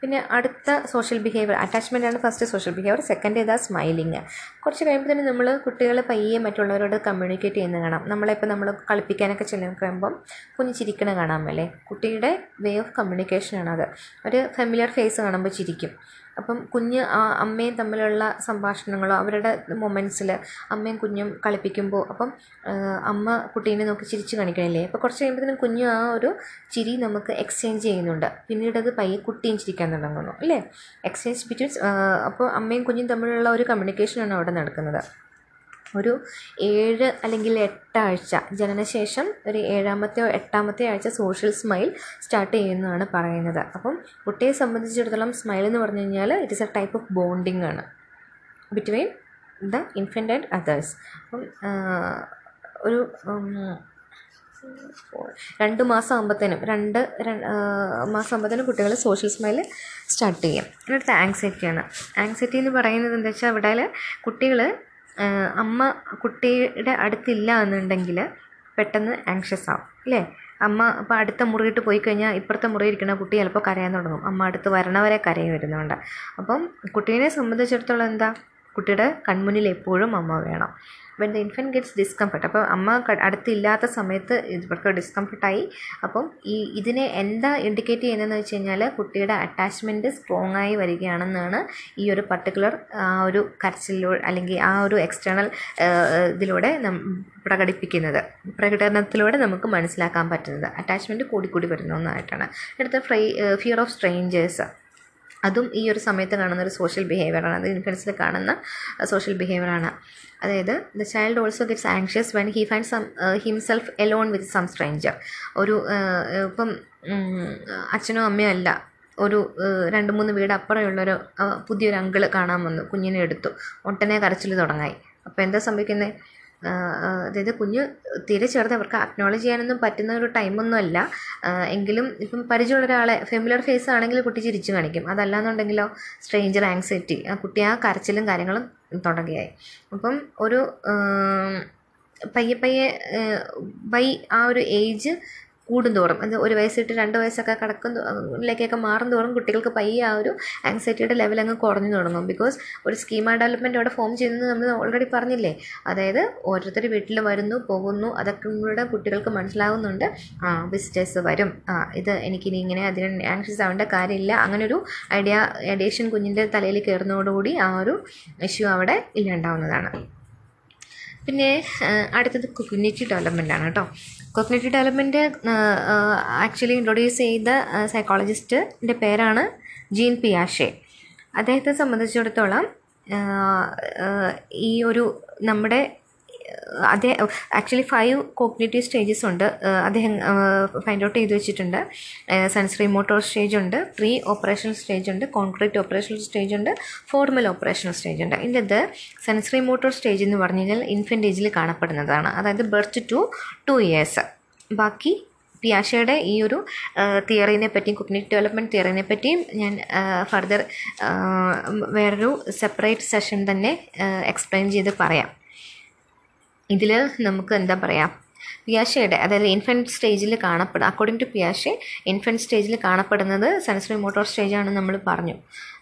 പിന്നെ അടുത്ത സോഷ്യൽ ബിഹേവിയർ അറ്റാച്ച്മെന്റ് ആണ് ഫസ്റ്റ് സോഷ്യൽ ബിഹേവിയർ സെക്കൻഡ് ഇതാ സ്മൈലിങ് കുറച്ച് കഴിയുമ്പോൾ തന്നെ നമ്മൾ കുട്ടികൾ പയ്യെ മറ്റുള്ളവരോട് കമ്മ്യൂണിക്കേറ്റ് ചെയ്യുന്നത് കാണാം. നമ്മളിപ്പോൾ നമ്മൾ കളിപ്പിക്കാനൊക്കെ ചെല്ലുന്ന കഴിയുമ്പം കുഞ്ഞ് ചിരിക്കണ കാണാമല്ലേ കുട്ടിയുടെ വേ ഓഫ് കമ്മ്യൂണിക്കേഷനാണ് അത്. ഒരു ഫെമിലിയർ ഫേസ് കാണുമ്പോൾ ചിരിക്കും. അപ്പം കുഞ്ഞ് അമ്മയും തമ്മിലുള്ള സംഭാഷണങ്ങളോ അവരുടെ മൊമെന്റ്സിൽ അമ്മയും കുഞ്ഞും കളിപ്പിക്കുമ്പോൾ അപ്പം അമ്മ കുട്ടീനെ നോക്കി ചിരിച്ച് കാണിക്കണില്ലേ? അപ്പോൾ കുറച്ച് കഴിയുമ്പോഴത്തേനും കുഞ്ഞും ആ ഒരു ചിരി നമുക്ക് എക്സ്ചേഞ്ച് ചെയ്യുന്നുണ്ട്. പിന്നീട് അത് പയ്യെ കുട്ടിയും ചിരിക്കാൻ തുടങ്ങുന്നു. അല്ലേ? എക്സ്ചേഞ്ച് ബിറ്റ്വീൻസ് അപ്പോൾ അമ്മയും കുഞ്ഞും തമ്മിലുള്ള ഒരു കമ്മ്യൂണിക്കേഷനാണ് അവിടെ നടക്കുന്നത്. ഒരു ഏഴ് അല്ലെങ്കിൽ എട്ടാഴ്ച. ജനനശേഷം ഒരു ഏഴാമത്തെ എട്ടാമത്തെ ആഴ്ച സോഷ്യൽ സ്മൈൽ സ്റ്റാർട്ട് ചെയ്യുന്നതാണ് പറയുന്നത്. അപ്പം കുട്ടിയെ സംബന്ധിച്ചിടത്തോളം സ്മൈൽ എന്ന് പറഞ്ഞു കഴിഞ്ഞാൽ it is a type of bonding ആണ്. Between the infant and others അപ്പം ഒരു രണ്ട് മാസം ആകുമ്പോഴത്തേനും രണ്ട് മാസം ആകുമ്പോഴത്തേനും കുട്ടികൾ സോഷ്യൽ സ്മൈൽ സ്റ്റാർട്ട് ചെയ്യും. അടുത്ത ആങ്സൈറ്റിയാണ് ആങ്സൈറ്റി എന്ന് പറയുന്നത് എന്താ വെച്ചാൽ അവിടെ കുട്ടികൾ അമ്മ കുട്ടിയുടെ അടുത്തില്ല എന്നുണ്ടെങ്കിൽ പെട്ടെന്ന് ആങ്ഷ്യസ് ആവും അല്ലേ അമ്മ ഇപ്പോൾ അടുത്ത മുറിയിട്ട് പോയി കഴിഞ്ഞാൽ ഇപ്പുറത്തെ മുറി ഇരിക്കുന്ന കുട്ടി ചിലപ്പോൾ കരയാൻ തുടങ്ങും. അമ്മ അടുത്ത് വരണവരെ കരയും വരുന്നുണ്ട്. അപ്പം കുട്ടീനെ സംബന്ധിച്ചിടത്തോളം എന്താ? കുട്ടിയുടെ കൺമുന്നിൽ എപ്പോഴും അമ്മ വേണം. When the infant gets discomfort അപ്പോൾ അമ്മ അടുത്തില്ലാത്ത സമയത്ത് ഇവർക്ക് ഡിസ്കംഫർട്ടായി അപ്പം ഈ ഇതിനെ എന്താ ഇൻഡിക്കേറ്റ് ചെയ്യുന്നതെന്ന് വെച്ച് കഴിഞ്ഞാൽ കുട്ടിയുടെ അറ്റാച്ച്മെന്റ് സ്ട്രോങ് ആയി വരികയാണെന്നാണ് ഈ ഒരു പർട്ടിക്കുലർ ആ ഒരു കരച്ചിലൂടെ അല്ലെങ്കിൽ ആ ഒരു എക്സ്റ്റേണൽ ഇതിലൂടെ പ്രകടിപ്പിക്കുന്നത്. പ്രകടനത്തിലൂടെ നമുക്ക് മനസ്സിലാക്കാൻ പറ്റുന്നത്. അറ്റാച്ച്മെന്റ് കൂടിക്കൂടി വരുന്ന ഒന്നായിട്ടാണ്. അടുത്ത ഫ്രൈ ഫിയർ ഓഫ് സ്ട്രേഞ്ചേഴ്സ് അതും ഈ ഒരു സമയത്ത് കാണുന്ന ഒരു സോഷ്യൽ ബിഹേവിയറാണ് അത് ഇൻഫൻസിൽ കാണുന്ന സോഷ്യൽ ബിഹേവിയറാണ് അതായത് the child also gets anxious when he find some himself alone with some stranger ഒരു ഇപ്പം അച്ഛനോ അമ്മയോ അല്ല ഒരു രണ്ട് മൂന്ന് വീട് അപ്പുറമുള്ളൊരു പുതിയൊരു അങ്കിൾ കാണാൻ വന്നു കുഞ്ഞിനെ എടുത്തു ഒട്ടനെ കരച്ചിൽ തുടങ്ങായി. അപ്പോൾ എന്താ സംഭവിക്കുന്നത് അതായത് കുഞ്ഞ് തീരെ ചെറുത്. അവർക്ക് അക്നോളജ് ചെയ്യാനൊന്നും പറ്റുന്ന ഒരു ടൈമൊന്നും അല്ല. എങ്കിലും ഇപ്പം പരിചയമുള്ള ഒരാളെ ഫെമിലർ ഫേസ് ആണെങ്കിൽ കുട്ടി ചിരിച്ചു കാണിക്കും. അതല്ലാന്നുണ്ടെങ്കിലോ സ്ട്രേഞ്ചർ ആങ്സൈറ്റി ആ കുട്ടി ആ കരച്ചിലും കാര്യങ്ങളും തുടങ്ങിയായി അപ്പം ഒരു പയ്യെ പയ്യെ ബൈ ആ ഒരു ഏജ് കൂടുന്തോറും. അത് ഒരു വയസ്സിട്ട് രണ്ട് വയസ്സൊക്കെ കിടക്കുന്നതിലേക്കൊക്കെ മാറും തോറും കുട്ടികൾക്ക് പയ്യെ ആ ഒരു ആങ്സൈറ്റിയുടെ ലെവൽ അങ്ങ് കുറഞ്ഞു തുടങ്ങും. ബിക്കോസ് ഒരു സ്കീമ ഡെവലപ്മെന്റ് അവിടെ ഫോം ചെയ്യുന്നത് നമ്മൾ ഓൾറെഡി പറഞ്ഞില്ലേ? അതായത് ഓരോരുത്തർ വീട്ടിൽ വരുന്നു പോകുന്നു അതൊക്കെ കൂടെ കുട്ടികൾക്ക് മനസ്സിലാവുന്നുണ്ട്. ആ വിസിറ്റേഴ്സ് വരും. ആ ഇത് എനിക്കിനി ഇങ്ങനെ അതിന് ആങ്ഷ്യസ് ആവേണ്ട കാര്യമില്ല. അങ്ങനൊരു ഐഡിയ ഐഡിയേഷൻ കുഞ്ഞിന്റെ തലയിൽ കയറുന്നതോടുകൂടി ആ ഒരു ഇഷ്യൂ അവിടെ ഇല്ലാണ്ടാവുന്നതാണ്. പിന്നെ അടുത്തത് കൊഗ്നേറ്റീവ് ആണ് കേട്ടോ. കൊഗ്നേറ്റീവ് ഡെവലപ്മെന്റ് ആക്ച്വലി ഇൻട്രൊഡ്യൂസ് ചെയ്ത സൈക്കോളജിസ്റ്റിന്റെ പേരാണ് ജീൻ പിയാഷെ. അദ്ദേഹത്തെ സംബന്ധിച്ചിടത്തോളം ഈ ഒരു നമ്മുടെ അതേ ആക്ച്വലി ഫൈവ് കോഗ്നേറ്റീവ് സ്റ്റേജസ് ഉണ്ട്. അദ്ദേഹം ഫൈൻഡ് ഔട്ട് ചെയ്ത് വെച്ചിട്ടുണ്ട്. സെൻസറി മോട്ടോർ സ്റ്റേജ് ഉണ്ട് പ്രീ ഓപ്പറേഷൻ സ്റ്റേജ് ഉണ്ട് കോൺക്രീറ്റ് ഓപ്പറേഷൻ സ്റ്റേജ് ഉണ്ട് ഫോർമൽ ഓപ്പറേഷൻ സ്റ്റേജ് ഉണ്ട്. ഇതിന്റെ സെൻസറി മോട്ടോർ സ്റ്റേജ് എന്ന് പറഞ്ഞു കഴിഞ്ഞാൽ ഇൻഫന്റ് ഏജിൽ കാണപ്പെടുന്നതാണ്. അതായത് ബർത്ത് ടു ടു ഇയേഴ്സ് ബാക്കി പിയാഷയുടെ ഈ ഒരു തിയറിനെ പറ്റിയും കുഗ്നേറ്റ് ഡെവലപ്മെന്റ് തിയറിനെ പറ്റിയും ഞാൻ ഫർദർ വേറൊരു സെപ്പറേറ്റ് സെഷൻ തന്നെ എക്സ്പ്ലെയിൻ ചെയ്ത് പറയാം. ഇതിൽ നമുക്ക് എന്താ പറയുക പിയാഷയുടെ അതായത് ഇൻഫന്റ് സ്റ്റേജിൽ കാണപ്പെടുക അക്കോർഡിംഗ് ടു പിയാഷെ ഇൻഫന്റ് സ്റ്റേജിൽ കാണപ്പെടുന്നത് സെൻസറി മോട്ടോർ സ്റ്റേജാണെന്ന് നമ്മൾ പറഞ്ഞു.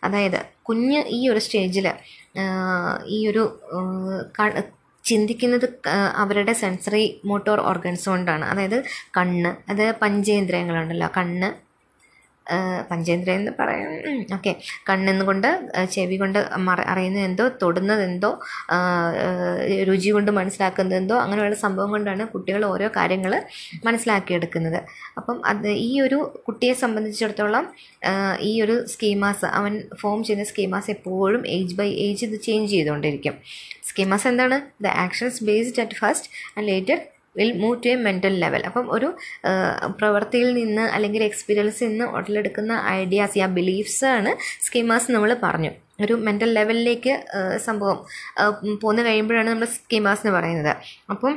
അതായത് കുഞ്ഞ് ഈ ഒരു സ്റ്റേജിൽ ഈ ഒരു ചിന്തിക്കുന്നത് അവരുടെ സെൻസറി മോട്ടോർ ഓർഗൻസ് കൊണ്ടാണ്. അതായത് കണ്ണ് അത് പഞ്ചേന്ദ്രിയങ്ങളുണ്ടല്ലോ കണ്ണ് പഞ്ചേന്ദ്രിയം എന്ന് പറയാം. ഓക്കെ. കണ്ണെന്ന് കൊണ്ട് ചെവി കൊണ്ട് അറിയുന്നത് എന്തോ തൊടുന്നത് എന്തോ രുചി കൊണ്ട് മനസ്സിലാക്കുന്നത് എന്തോ അങ്ങനെയുള്ള സംഭവം കൊണ്ടാണ് കുട്ടികൾ ഓരോ കാര്യങ്ങൾ മനസ്സിലാക്കിയെടുക്കുന്നത്. അപ്പം അത് ഈ ഒരു കുട്ടിയെ സംബന്ധിച്ചിടത്തോളം ഈ ഒരു സ്കീമാസ് അവൻ ഫോം ചെയ്യുന്ന സ്കീമാസ് എപ്പോഴും ഏജ് ബൈ ഏജ് ഇത് ചേഞ്ച് ചെയ്തുകൊണ്ടിരിക്കും. സ്കീമാസ് എന്താണ്? The actions based at first and later will move to a mental level അപ്പം ഒരു പ്രവൃത്തിയിൽ നിന്ന് അല്ലെങ്കിൽ എക്സ്പീരിയൻസിൽ നിന്ന് ഉടലെടുക്കുന്ന ഐഡിയാസ് ആ ബിലീഫ്സ് ആണ് സ്കീമാസ് നമ്മൾ പറഞ്ഞു. ഒരു മെന്റൽ ലെവലിലേക്ക് സംഭവം പോന്നു കഴിയുമ്പോഴാണ് നമ്മൾ സ്കീമാസ് എന്ന് പറയുന്നത്. അപ്പം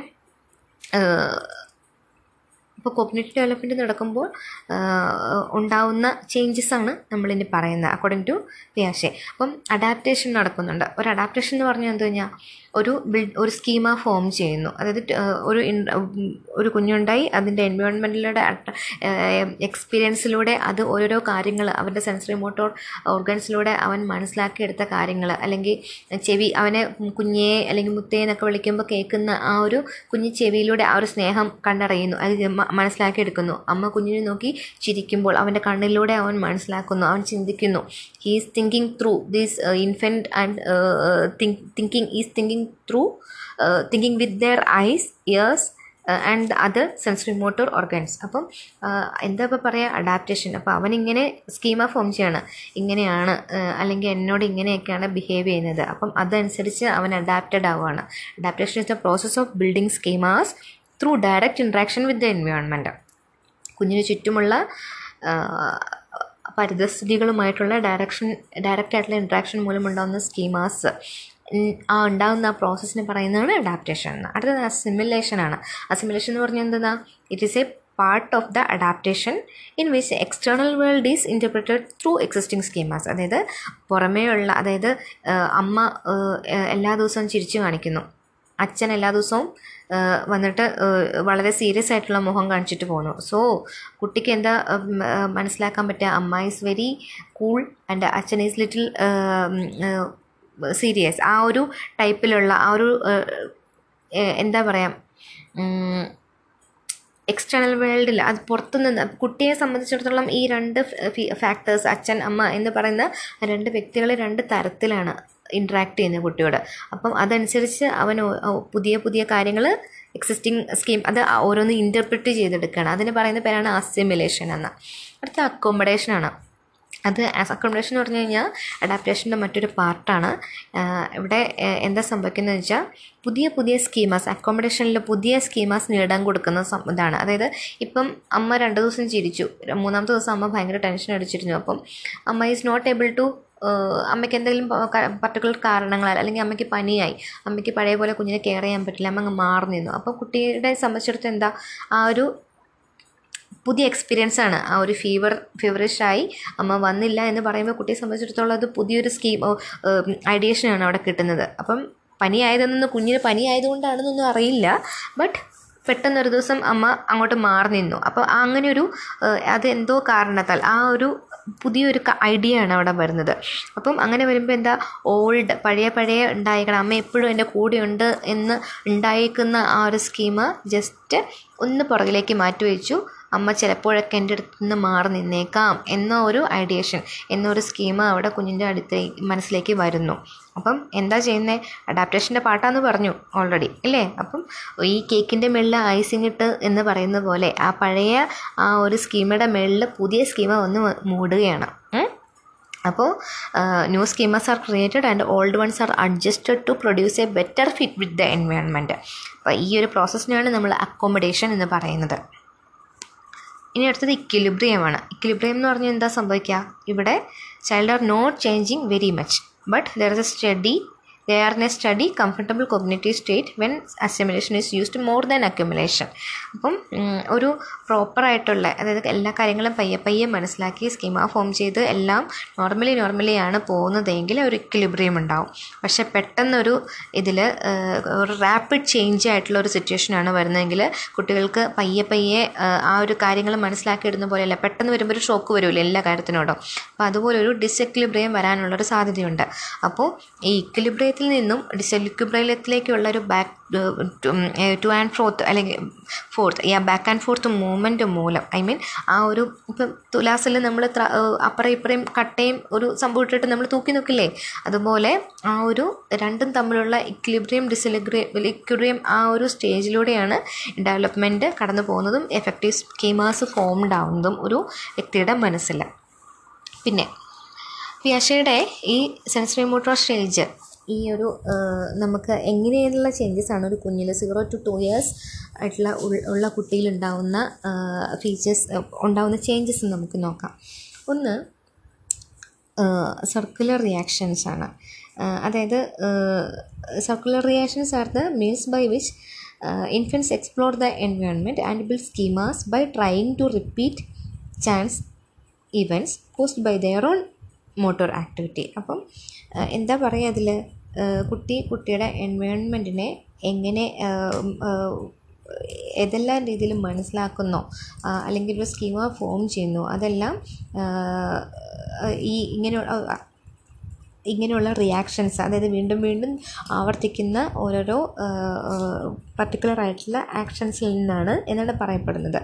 ഇപ്പോൾ കോപ്പറേറ്റീവ് ഡെവലപ്മെന്റ് നടക്കുമ്പോൾ ഉണ്ടാവുന്ന ചേഞ്ചസ് ആണ് നമ്മളിനി പറയുന്നത് അക്കോർഡിംഗ് ടു പിയാഷെ അപ്പം അഡാപ്റ്റേഷൻ നടക്കുന്നുണ്ട്. ഒരു അഡാപ്റ്റേഷൻ എന്ന് പറഞ്ഞാൽ എന്ത് കഴിഞ്ഞാൽ ഒരു ഒരു സ്കീമ ഫോം ചെയ്യുന്നു. അതായത് ഒരു ഒരു കുഞ്ഞുണ്ടായി അതിന്റെ എൻവയോൺമെന്റിലൂടെ എക്സ്പീരിയൻസിലൂടെ അത് ഓരോരോ കാര്യങ്ങൾ അവന്റെ സെൻസറി മോട്ടോർ ഓർഗൻസിലൂടെ അവൻ മനസ്സിലാക്കിയെടുത്ത കാര്യങ്ങൾ അല്ലെങ്കിൽ ചെവി അവനെ കുഞ്ഞേ അല്ലെങ്കിൽ മുത്തേ എന്നൊക്കെ വിളിക്കുമ്പോൾ കേൾക്കുന്ന ആ ഒരു കുഞ്ഞു ചെവിയിലൂടെ ആ ഒരു സ്നേഹം കണ്ടറിയുന്നു. അത് മനസ്സിലാക്കിയെടുക്കുന്നു. അമ്മ കുഞ്ഞിനെ നോക്കി ചിരിക്കുമ്പോൾ അവന്റെ കണ്ണിലൂടെ അവൻ മനസ്സിലാക്കുന്നു. അവൻ ചിന്തിക്കുന്നു he is thinking through these infant and thinking is thinking through thinking with their eyes ears and other sensory motor organs അപ്പം എന്താ ഇപ്പോൾ പറയുക അഡാപ്റ്റേഷൻ അപ്പോൾ അവനിങ്ങനെ സ്കീമ ഫോം ചെയ്യാണ്. ഇങ്ങനെയാണ് അല്ലെങ്കിൽ എന്നോട് ഇങ്ങനെയൊക്കെയാണ് ബിഹേവ് ചെയ്യുന്നത്. അപ്പം അതനുസരിച്ച് അവൻ അഡാപ്റ്റഡ് ആവുകയാണ്. Adaptation is the process of building schemas through direct interaction with the environment കുഞ്ഞിന് ചുറ്റുമുള്ള പരിതസ്ഥിതികളുമായിട്ടുള്ള ഡയറക്ഷൻ ഡയറക്റ്റ് ആയിട്ടുള്ള ഇൻട്രാക്ഷൻ മൂലമുണ്ടാകുന്ന സ്കീമാസ് ആ ഉണ്ടാകുന്ന ആ പ്രോസസ്സിനെ പറയുന്നതാണ് അഡാപ്റ്റേഷൻ എന്ന്. അടുത്തത് അസിമുലേഷൻ ആണ്. അസിമുലേഷൻ എന്ന് പറഞ്ഞാൽ എന്താ it is a part of the adaptation in which external world is interpreted through existing schemas അതായത് പുറമേയുള്ള അതായത് അമ്മ എല്ലാ ദിവസവും ചിരിച്ചു കാണിക്കുന്നു. അച്ഛൻ എല്ലാ ദിവസവും വന്നിട്ട് വളരെ സീരിയസ് ആയിട്ടുള്ള മുഖം കാണിച്ചിട്ട് പോകുന്നു സോ കുട്ടിക്ക് എന്താ മനസ്സിലാക്കാൻ പറ്റുക അമ്മ ഈസ് വെരി കൂൾ ആൻഡ് അച്ഛൻ ഈസ് ലിറ്റിൽ സീരിയസ് ആ ഒരു ടൈപ്പിലുള്ള ആ ഒരു എന്താ പറയുക എക്സ്റ്റേണൽ വേൾഡിൽ അത് പുറത്തുനിന്ന് കുട്ടിയെ സംബന്ധിച്ചിടത്തോളം ഈ രണ്ട് ഫാക്ടേഴ്സ് അച്ഛൻ അമ്മ എന്ന് പറയുന്ന രണ്ട് വ്യക്തികൾ രണ്ട് തരത്തിലാണ് ഇൻട്രാക്ട് ചെയ്യുന്നത് കുട്ടിയോട്. അപ്പം അതനുസരിച്ച് അവൻ പുതിയ പുതിയ കാര്യങ്ങൾ എക്സിസ്റ്റിംഗ് സ്കീം അത് ഓരോന്ന് ഇന്റർപ്രിറ്റ് ചെയ്തെടുക്കുകയാണ്. അതിന് പറയുന്ന പേരാണ് അസിമിലേഷൻ എന്ന. അടുത്ത അക്കോമഡേഷൻ ആണ് ആസ് അക്കോമഡേഷൻ എന്ന് പറഞ്ഞു കഴിഞ്ഞാൽ അഡാപ്റ്റേഷന്റെ മറ്റൊരു പാർട്ടാണ് ഇവിടെ എന്താ സംഭവിക്കുന്നത് വെച്ചാൽ പുതിയ പുതിയ സ്കീമാസ് അക്കോമഡേഷനിൽ പുതിയ സ്കീമാസ് നേടാൻ കൊടുക്കുന്ന ഇതാണ്. അതായത് ഇപ്പം അമ്മ രണ്ട് ദിവസം ചിരിച്ചു. മൂന്നാമത്തെ ദിവസം അമ്മ ഭയങ്കര ടെൻഷൻ അടിച്ചിരുന്നു. അപ്പം അമ്മ ഈസ് നോട്ട് ഏബിൾ ടു അമ്മയ്ക്ക് എന്തെങ്കിലും പർട്ടിക്കുലർ കാരണങ്ങളാൽ അല്ലെങ്കിൽ അമ്മയ്ക്ക് പനിയായി അമ്മയ്ക്ക് പഴയ പോലെ കുഞ്ഞിനെ കെയർ ചെയ്യാൻ പറ്റില്ല അമ്മ അങ്ങ് മാറി നിന്നു. അപ്പോൾ കുട്ടിയുടെ സംബന്ധിച്ചിടത്തോളം എന്താ ആ ഒരു പുതിയ എക്സ്പീരിയൻസ് ആണ്. ആ ഒരു ഫീവർ ഫീവറിഷായി അമ്മ വന്നില്ല എന്ന് പറയുമ്പോൾ കുട്ടിയെ സംബന്ധിച്ചിടത്തോളം അത് പുതിയൊരു സ്കീം ഐഡിയേഷനാണ് അവിടെ കിട്ടുന്നത്. അപ്പം പനി ആയതെന്നൊന്നും കുഞ്ഞിന് പനി ആയതുകൊണ്ടാണെന്നൊന്നും അറിയില്ല. ബട്ട് പെട്ടെന്നൊരു ദിവസം അമ്മ അങ്ങോട്ട് മാറി നിന്നു. അപ്പോൾ അങ്ങനെ ഒരു ഏഹ്, അത് എന്തോ കാരണത്താൽ ആ ഒരു പുതിയൊരു ഐഡിയ ആണ് അവിടെ വരുന്നത്. അപ്പം അങ്ങനെ വരുമ്പോൾ എന്താ ഓൾഡ് പഴയ പഴയ ഉണ്ടായിരിക്കണം അമ്മ എപ്പോഴും എന്റെ കൂടെയുണ്ട് എന്ന് ഉണ്ടായേക്കുന്ന ആ ഒരു സ്കീം ജസ്റ്റ് ഒന്ന് പുറകിലേക്ക് മാറ്റി വെച്ചു. അമ്മ ചിലപ്പോഴൊക്കെ എന്റെ അടുത്ത് നിന്ന് മാറി നിന്നേക്കാം എന്ന ഒരു ഐഡിയേഷൻ എന്നൊരു സ്കീം അവിടെ കുഞ്ഞിന്റെ അടുത്ത് മനസ്സിലേക്ക് വരുന്നു. അപ്പം എന്താ ചെയ്യുന്നത് അഡാപ്റ്റേഷന്റെ പാട്ടാന്ന് പറഞ്ഞു ഓൾറെഡി അല്ലേ അപ്പം ഈ കേക്കിന്റെ മേളിൽ ഐസിങ് ഇട്ട് എന്ന് പറയുന്ന പോലെ ആ പഴയ ആ ഒരു സ്കീമയുടെ മേളിൽ പുതിയ സ്കീമ വന്ന് മൂടുകയാണ്. അപ്പോൾ new schemas are created and old ones are adjusted to produce a better fit with the environment അപ്പോൾ ഈ ഒരു പ്രോസസ്സിനാണ് നമ്മൾ അക്കോമഡേഷൻ എന്ന് പറയുന്നത്. ഇനി അടുത്തത് ഇക്വിലിബ്രിയമാണ് ഇക്വിലിബ്രിയം എന്ന് പറഞ്ഞാൽ എന്താ സംഭവിക്കുക? ഇവിടെ child are not changing very much but there is a steady they are a steady comfortable cognitive state when assimilation is used more than accumulation അപ്പം ഒരു പ്രോപ്പറായിട്ടുള്ള അതായത് എല്ലാ കാര്യങ്ങളും പയ്യെ പയ്യെ മനസ്സിലാക്കി സ്കീമ ഫോം ചെയ്ത് എല്ലാം നോർമലി നോർമലി ആണ് പോകുന്നതെങ്കിൽ ഒരു ഇക്വിലിബ്രിയം ഉണ്ടാവും. പക്ഷെ പെട്ടെന്നൊരു ഇതിൽ ഒരു റാപ്പിഡ് ചേഞ്ച് ആയിട്ടുള്ള ഒരു സിറ്റുവേഷനാണ് വരുന്നതെങ്കിൽ കുട്ടികൾക്ക് പയ്യെ പയ്യെ ആ, ഒരു കാര്യങ്ങൾ മനസ്സിലാക്കിയിടുന്ന പോലെയല്ല. പെട്ടെന്ന് വരുമ്പോൾ ഒരു ഷോക്ക് വരുമല്ലോ എല്ലാ കാര്യത്തിനോടും. അപ്പോൾ അതുപോലെ ഒരു ഡിസെക്വിലിബ്രിയം വരാനുള്ളൊരു സാധ്യതയുണ്ട്. അപ്പോൾ ഈ ഇക്വിലിബ്രിയത്തിൽ നിന്നും ഡിസെക്വിബ്രിയത്തിലേക്കുള്ള ഒരു ബാക്ക് ടു ആൻഡ് ഫോർത്ത് അല്ലെങ്കിൽ ഫോർത്ത് ഈ ബാക്ക് ആൻഡ് ഫോർത്ത് മൂവ്മെന്റ് മൂലം ഐ മീൻ ആ ഒരു ഇപ്പം തുലാസിൽ നമ്മൾ അപ്പുറം ഇപ്പുറയും കട്ടയും ഒരു സംഭവം ഇട്ടിട്ട് നമ്മൾ തൂക്കി നോക്കില്ലേ? അതുപോലെ ആ ഒരു രണ്ടും തമ്മിലുള്ള ഇക്ലിബ്രിയം ഡിസലിബ്രിയം ഇക്വിലിബ്രിയം ആ ഒരു സ്റ്റേജിലൂടെയാണ് ഡെവലപ്മെന്റ് കടന്നു പോകുന്നതും എഫക്റ്റീവ് സ്കീമാസ് ഫോംഡ് ആവുന്നതും ഒരു വ്യക്തിയുടെ മനസ്സിൽ. പിന്നെ പിയാഷയുടെ ഈ സെൻസറി മോട്ടോർ സ്റ്റേജ് ഈ ഒരു നമുക്ക് എങ്ങനെയുള്ള ചേഞ്ചസ് ആണ് ഒരു കുഞ്ഞിൽ സീറോ ടു ടു ഇയേഴ്സ് ആയിട്ടുള്ള ഉള്ള കുട്ടിയിൽ ഉണ്ടാവുന്ന ഫീച്ചേഴ്സ് ഉണ്ടാവുന്ന ചേഞ്ചസ് നമുക്ക് നോക്കാം. ഒന്ന് സർക്കുലർ റിയാക്ഷൻസ് ആണ്. അതായത് circular reactions are the means by which infants explore the environment and build schemas by trying to repeat chance events caused by their own motor activity അപ്പം എന്താ പറയുക അതിൽ കുട്ടി കുട്ടിയുടെ എൻവയോൺമെന്റിനെ എങ്ങനെ ഏതെല്ലാം രീതിയിൽ മനസ്സിലാക്കുന്നോ അല്ലെങ്കിൽ ഒരു സ്കീമ ഫോം ചെയ്യുന്നു അതെല്ലാം ഈ ഇങ്ങനെ ഇങ്ങനെയുള്ള റിയാക്ഷൻസ് അതായത് വീണ്ടും വീണ്ടും ആവർത്തിക്കുന്ന ഓരോരോ പർട്ടിക്കുലർ ആയിട്ടുള്ള ആക്ഷൻസിൽ നിന്നാണ് എന്നാണ് പറയപ്പെടുന്നത്.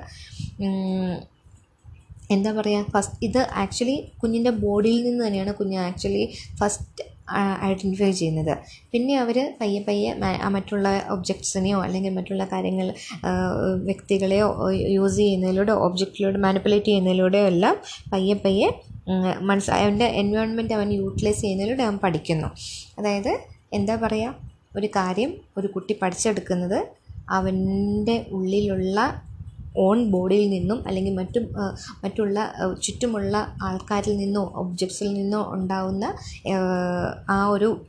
എന്താ പറയുക ഫസ്റ്റ് ഇത് ആക്ച്വലി കുഞ്ഞിന്റെ ബോഡിയിൽ നിന്ന് തന്നെയാണ് കുഞ്ഞ് ആക്ച്വലി ഫസ്റ്റ് ഐഡന്റിഫൈ ചെയ്യുന്നത്. പിന്നെ അവർ പയ്യെ പയ്യെ മറ്റുള്ള ഒബ്ജക്ട്സിനെയോ അല്ലെങ്കിൽ മറ്റുള്ള കാര്യങ്ങൾ വ്യക്തികളെയോ യൂസ് ചെയ്യുന്നതിലൂടെ ഒബ്ജക്റ്റിലൂടെ മാനിപ്പുലേറ്റ് ചെയ്യുന്നതിലൂടെയോ എല്ലാം പയ്യെ പയ്യെ മനസ്സ് അവന്റെ എൻവയോൺമെന്റ് അവൻ യൂട്ടിലൈസ് ചെയ്യുന്നതിലൂടെ അവൻ പഠിക്കുന്നു. അതായത് എന്താ പറയുക ഒരു കാര്യം ഒരു കുട്ടി പഠിച്ചെടുക്കുന്നത് അവന്റെ ഉള്ളിലുള്ള ഓൺ ബോഡിയിൽ നിന്നും അല്ലെങ്കിൽ മറ്റും മറ്റുള്ള ചുറ്റുമുള്ള ആൾക്കാരിൽ നിന്നോ ഒബ്ജക്ട്സിൽ നിന്നോ ഉണ്ടാവുന്ന ആ ഒരു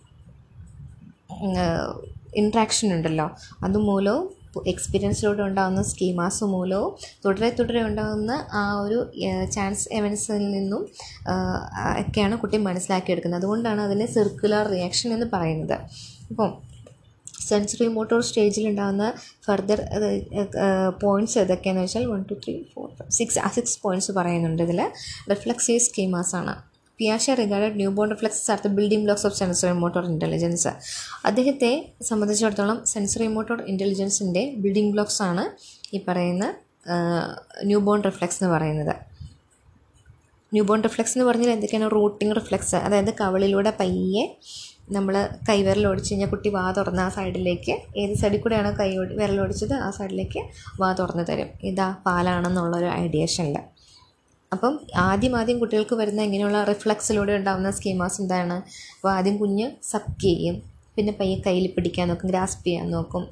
ഇൻട്രാക്ഷൻ ഉണ്ടല്ലോ. അതുമൂലവും എക്സ്പീരിയൻസിലൂടെ ഉണ്ടാകുന്ന സ്കീമാസ് മൂലവും തുടരെ തുടരെ ഉണ്ടാകുന്ന ആ ഒരു ചാൻസ് എവൻസിൽ നിന്നും ഒക്കെയാണ് കുട്ടി മനസ്സിലാക്കിയെടുക്കുന്നത്. അതുകൊണ്ടാണ് അതിനെ സർക്കുലർ റിയാക്ഷൻ എന്ന് പറയുന്നത്. അപ്പം സെൻസറി മോട്ടോർ സ്റ്റേജിലുണ്ടാകുന്ന ഫർദർ പോയിന്റ്സ് ഏതൊക്കെയാണെന്ന് വെച്ചാൽ one two three four six ആ സിക്സ് പോയിന്റ്സ് പറയുന്നുണ്ട് ഇതിൽ റിഫ്ലക്സീവ് ആണ്. പിയാഷ regarded new born reflexes are the building blocks of sensory motor intelligence അദ്ദേഹത്തെ സംബന്ധിച്ചിടത്തോളം സെൻസറി മോട്ടോർ ഇന്റലിജൻസിന്റെ ബിൽഡിംഗ് ബ്ലോക്സ് ആണ് ഈ പറയുന്ന ന്യൂ ബോൺ റിഫ്ലക്സ് എന്ന് പറയുന്നത്. ന്യൂ ബോൺ റിഫ്ലക്സ് എന്ന് പറഞ്ഞാൽ എന്തൊക്കെയാണ്? റൂട്ടിംഗ് റിഫ്ലക്സ് അതായത് കവളിലൂടെ പയ്യെ നമ്മൾ കൈവിരൽ ഓടിച്ച് കഴിഞ്ഞാൽ കുട്ടി വാ തുറന്ന് ആ സൈഡിലേക്ക് ഏത് സൈഡിൽ കൂടെയാണോ കൈ വിരൽ ഓടിച്ചത് ആ സൈഡിലേക്ക് വാ തുറന്ന് തരും. ഇതാ പാലാണെന്നുള്ളൊരു ഐഡിയേഷനിൽ അപ്പം ആദ്യം ആദ്യം കുട്ടികൾക്ക് വരുന്ന ഇങ്ങനെയുള്ള റിഫ്ലക്സിലൂടെ ഉണ്ടാകുന്ന സ്കീമാസ് എന്താണ്? അപ്പോൾ ആദ്യം കുഞ്ഞ് സക്ക് ചെയ്യും. പിന്നെ പയ്യെ കയ്യിൽ പിടിക്കാൻ നോക്കും ഗ്രാസ്പ് ചെയ്യാൻ നോക്കും.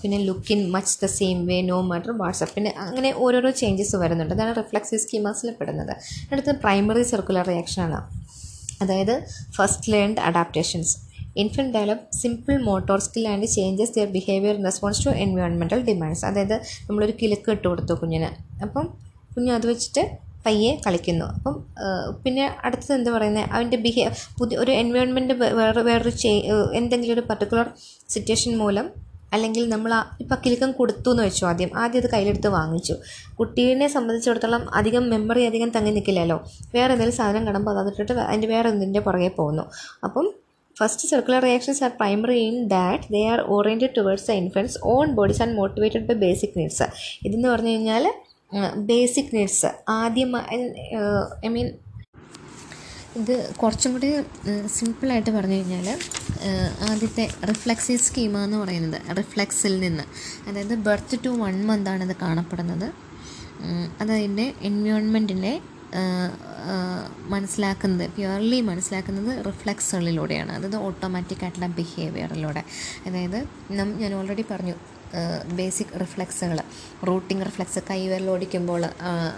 പിന്നെ look in much the same way no matter what's up പിന്നെ അങ്ങനെ ഓരോരോ ചേഞ്ചസ് വരുന്നുണ്ട്. അതാണ് റിഫ്ലക്സീവ് സ്കീമാസിൽ പെടുന്നത്. അടുത്ത പ്രൈമറി സർക്കുലർ റിയാക്ഷനാണ് അതായത് first learned adaptations infant develop simple motor skill and changes their behaviour response to എൻവയോൺമെന്റൽ demands അതായത് നമ്മളൊരു കിലുക്ക് ഇട്ട് കൊടുത്തു കുഞ്ഞിന്. അപ്പം കുഞ്ഞ് അത് വെച്ചിട്ട് പയ്യെ കളിക്കുന്നു. അപ്പം പിന്നെ അടുത്തത് എന്താ പറയുന്നത് അവന്റെ ബിഹേവ് പുതിയ ഒരു എൻവയോൺമെന്റ് വേറെ വേറൊരു ചേ എന്തെങ്കിലും ഒരു പർട്ടിക്കുലർ സിറ്റുവേഷൻ മൂലം അല്ലെങ്കിൽ നമ്മൾ ഇപ്പം കിലുക്കം കൊടുത്തു എന്ന് വെച്ചു ആദ്യം. ആദ്യം അത് കയ്യിലെടുത്ത് വാങ്ങിച്ചു. കുട്ടീനെ സംബന്ധിച്ചിടത്തോളം അധികം മെമ്മറി അധികം തങ്ങി നിൽക്കില്ലല്ലോ. വേറെ എന്തെങ്കിലും സാധനം കാണുമ്പോൾ അതിട്ടിട്ട് അതിന്റെ വേറെ എന്തിന്റെ പുറകെ പോകുന്നു അപ്പം first circular reactions are primary in that they are oriented towards the infants own bodies and motivated by basic needs ഇതെന്ന് പറഞ്ഞു കഴിഞ്ഞാൽ ബേസിക് നീഡ്സ് ആദ്യം ഐ മീൻ ഇത് കുറച്ചും കൂടി സിമ്പിളായിട്ട് പറഞ്ഞു കഴിഞ്ഞാൽ ആദ്യത്തെ റിഫ്ലക്സീവ് സ്കീമ എന്ന് പറയുന്നത് റിഫ്ലക്സിൽ നിന്ന്. അതായത് ബർത്ത് ടു വൺ മന്താണ് ഇത് കാണപ്പെടുന്നത്. അതതിന്റെ എൻവയോൺമെന്റിനെ മനസ്സിലാക്കുന്നത് പ്യുവർലി മനസ്സിലാക്കുന്നത് റിഫ്ലക്സുകളിലൂടെയാണ്. അതായത് ഓട്ടോമാറ്റിക് ആയിട്ടുള്ള ബിഹേവിയറിലൂടെ. അതായത് ഞാൻ ഓൾറെഡി പറഞ്ഞു ബേസിക് റിഫ്ലക്സുകൾ റൂട്ടിംഗ് റിഫ്ലക്സ് കൈവിരൽ ഓടിക്കുമ്പോൾ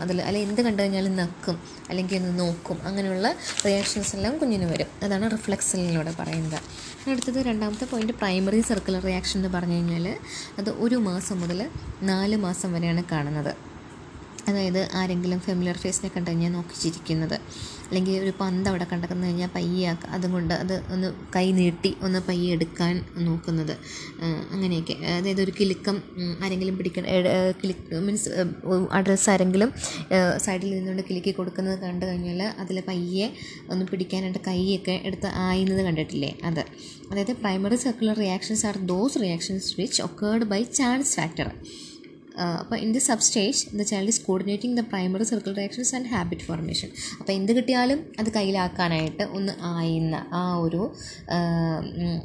അതിൽ അല്ല എന്ത് കണ്ടു കഴിഞ്ഞാലും നക്കും അല്ലെങ്കിൽ ഒന്ന് നോക്കും അങ്ങനെയുള്ള റിയാക്ഷൻസ് എല്ലാം കുഞ്ഞിന് വരും. അതാണ് റിഫ്ലക്സിലൂടെ പറയുന്നത്. അടുത്തത് രണ്ടാമത്തെ പോയിന്റ് പ്രൈമറി സർക്കുലർ റിയാക്ഷൻ എന്ന് പറഞ്ഞു കഴിഞ്ഞാൽ അത് ഒരു മാസം മുതൽ നാല് മാസം വരെയാണ് കാണുന്നത്. അതായത് ആരെങ്കിലും ഫെമിലിയർ ഫേസിനെ കണ്ടു കഴിഞ്ഞാൽ നോക്കി അല്ലെങ്കിൽ ഒരു പന്ത് അവിടെ കണ്ടെന്ന് കഴിഞ്ഞാൽ പയ്യെ അതുകൊണ്ട് അത് ഒന്ന് കൈ നീട്ടി ഒന്ന് പയ്യെ എടുക്കാൻ നോക്കുന്നത്. അങ്ങനെയൊക്കെ. അതായത് ഒരു കിലുക്കം ആരെങ്കിലും പിടിക്കണം കിലുക്ക് മീൻസ് അഡ്രസ് ആരെങ്കിലും സൈഡിൽ നിന്നുകൊണ്ട് കിലുക്കി കൊടുക്കുന്നത് കണ്ടു കഴിഞ്ഞാൽ അതിൽ പയ്യെ ഒന്ന് പിടിക്കാനായിട്ട് കൈയൊക്കെ എടുത്ത് ആയുന്നത് കണ്ടിട്ടില്ലേ? അത്. അതായത് primary circular reactions are those reactions which occurred by chance factor അപ്പോൾ in the sub stage the child is coordinating the primary circle reactions and habit formation അപ്പോൾ എന്ത് കിട്ടിയാലും അത് കയ്യിലാക്കാനായിട്ട് ഒന്ന് ആയുന്ന ആ ഒരു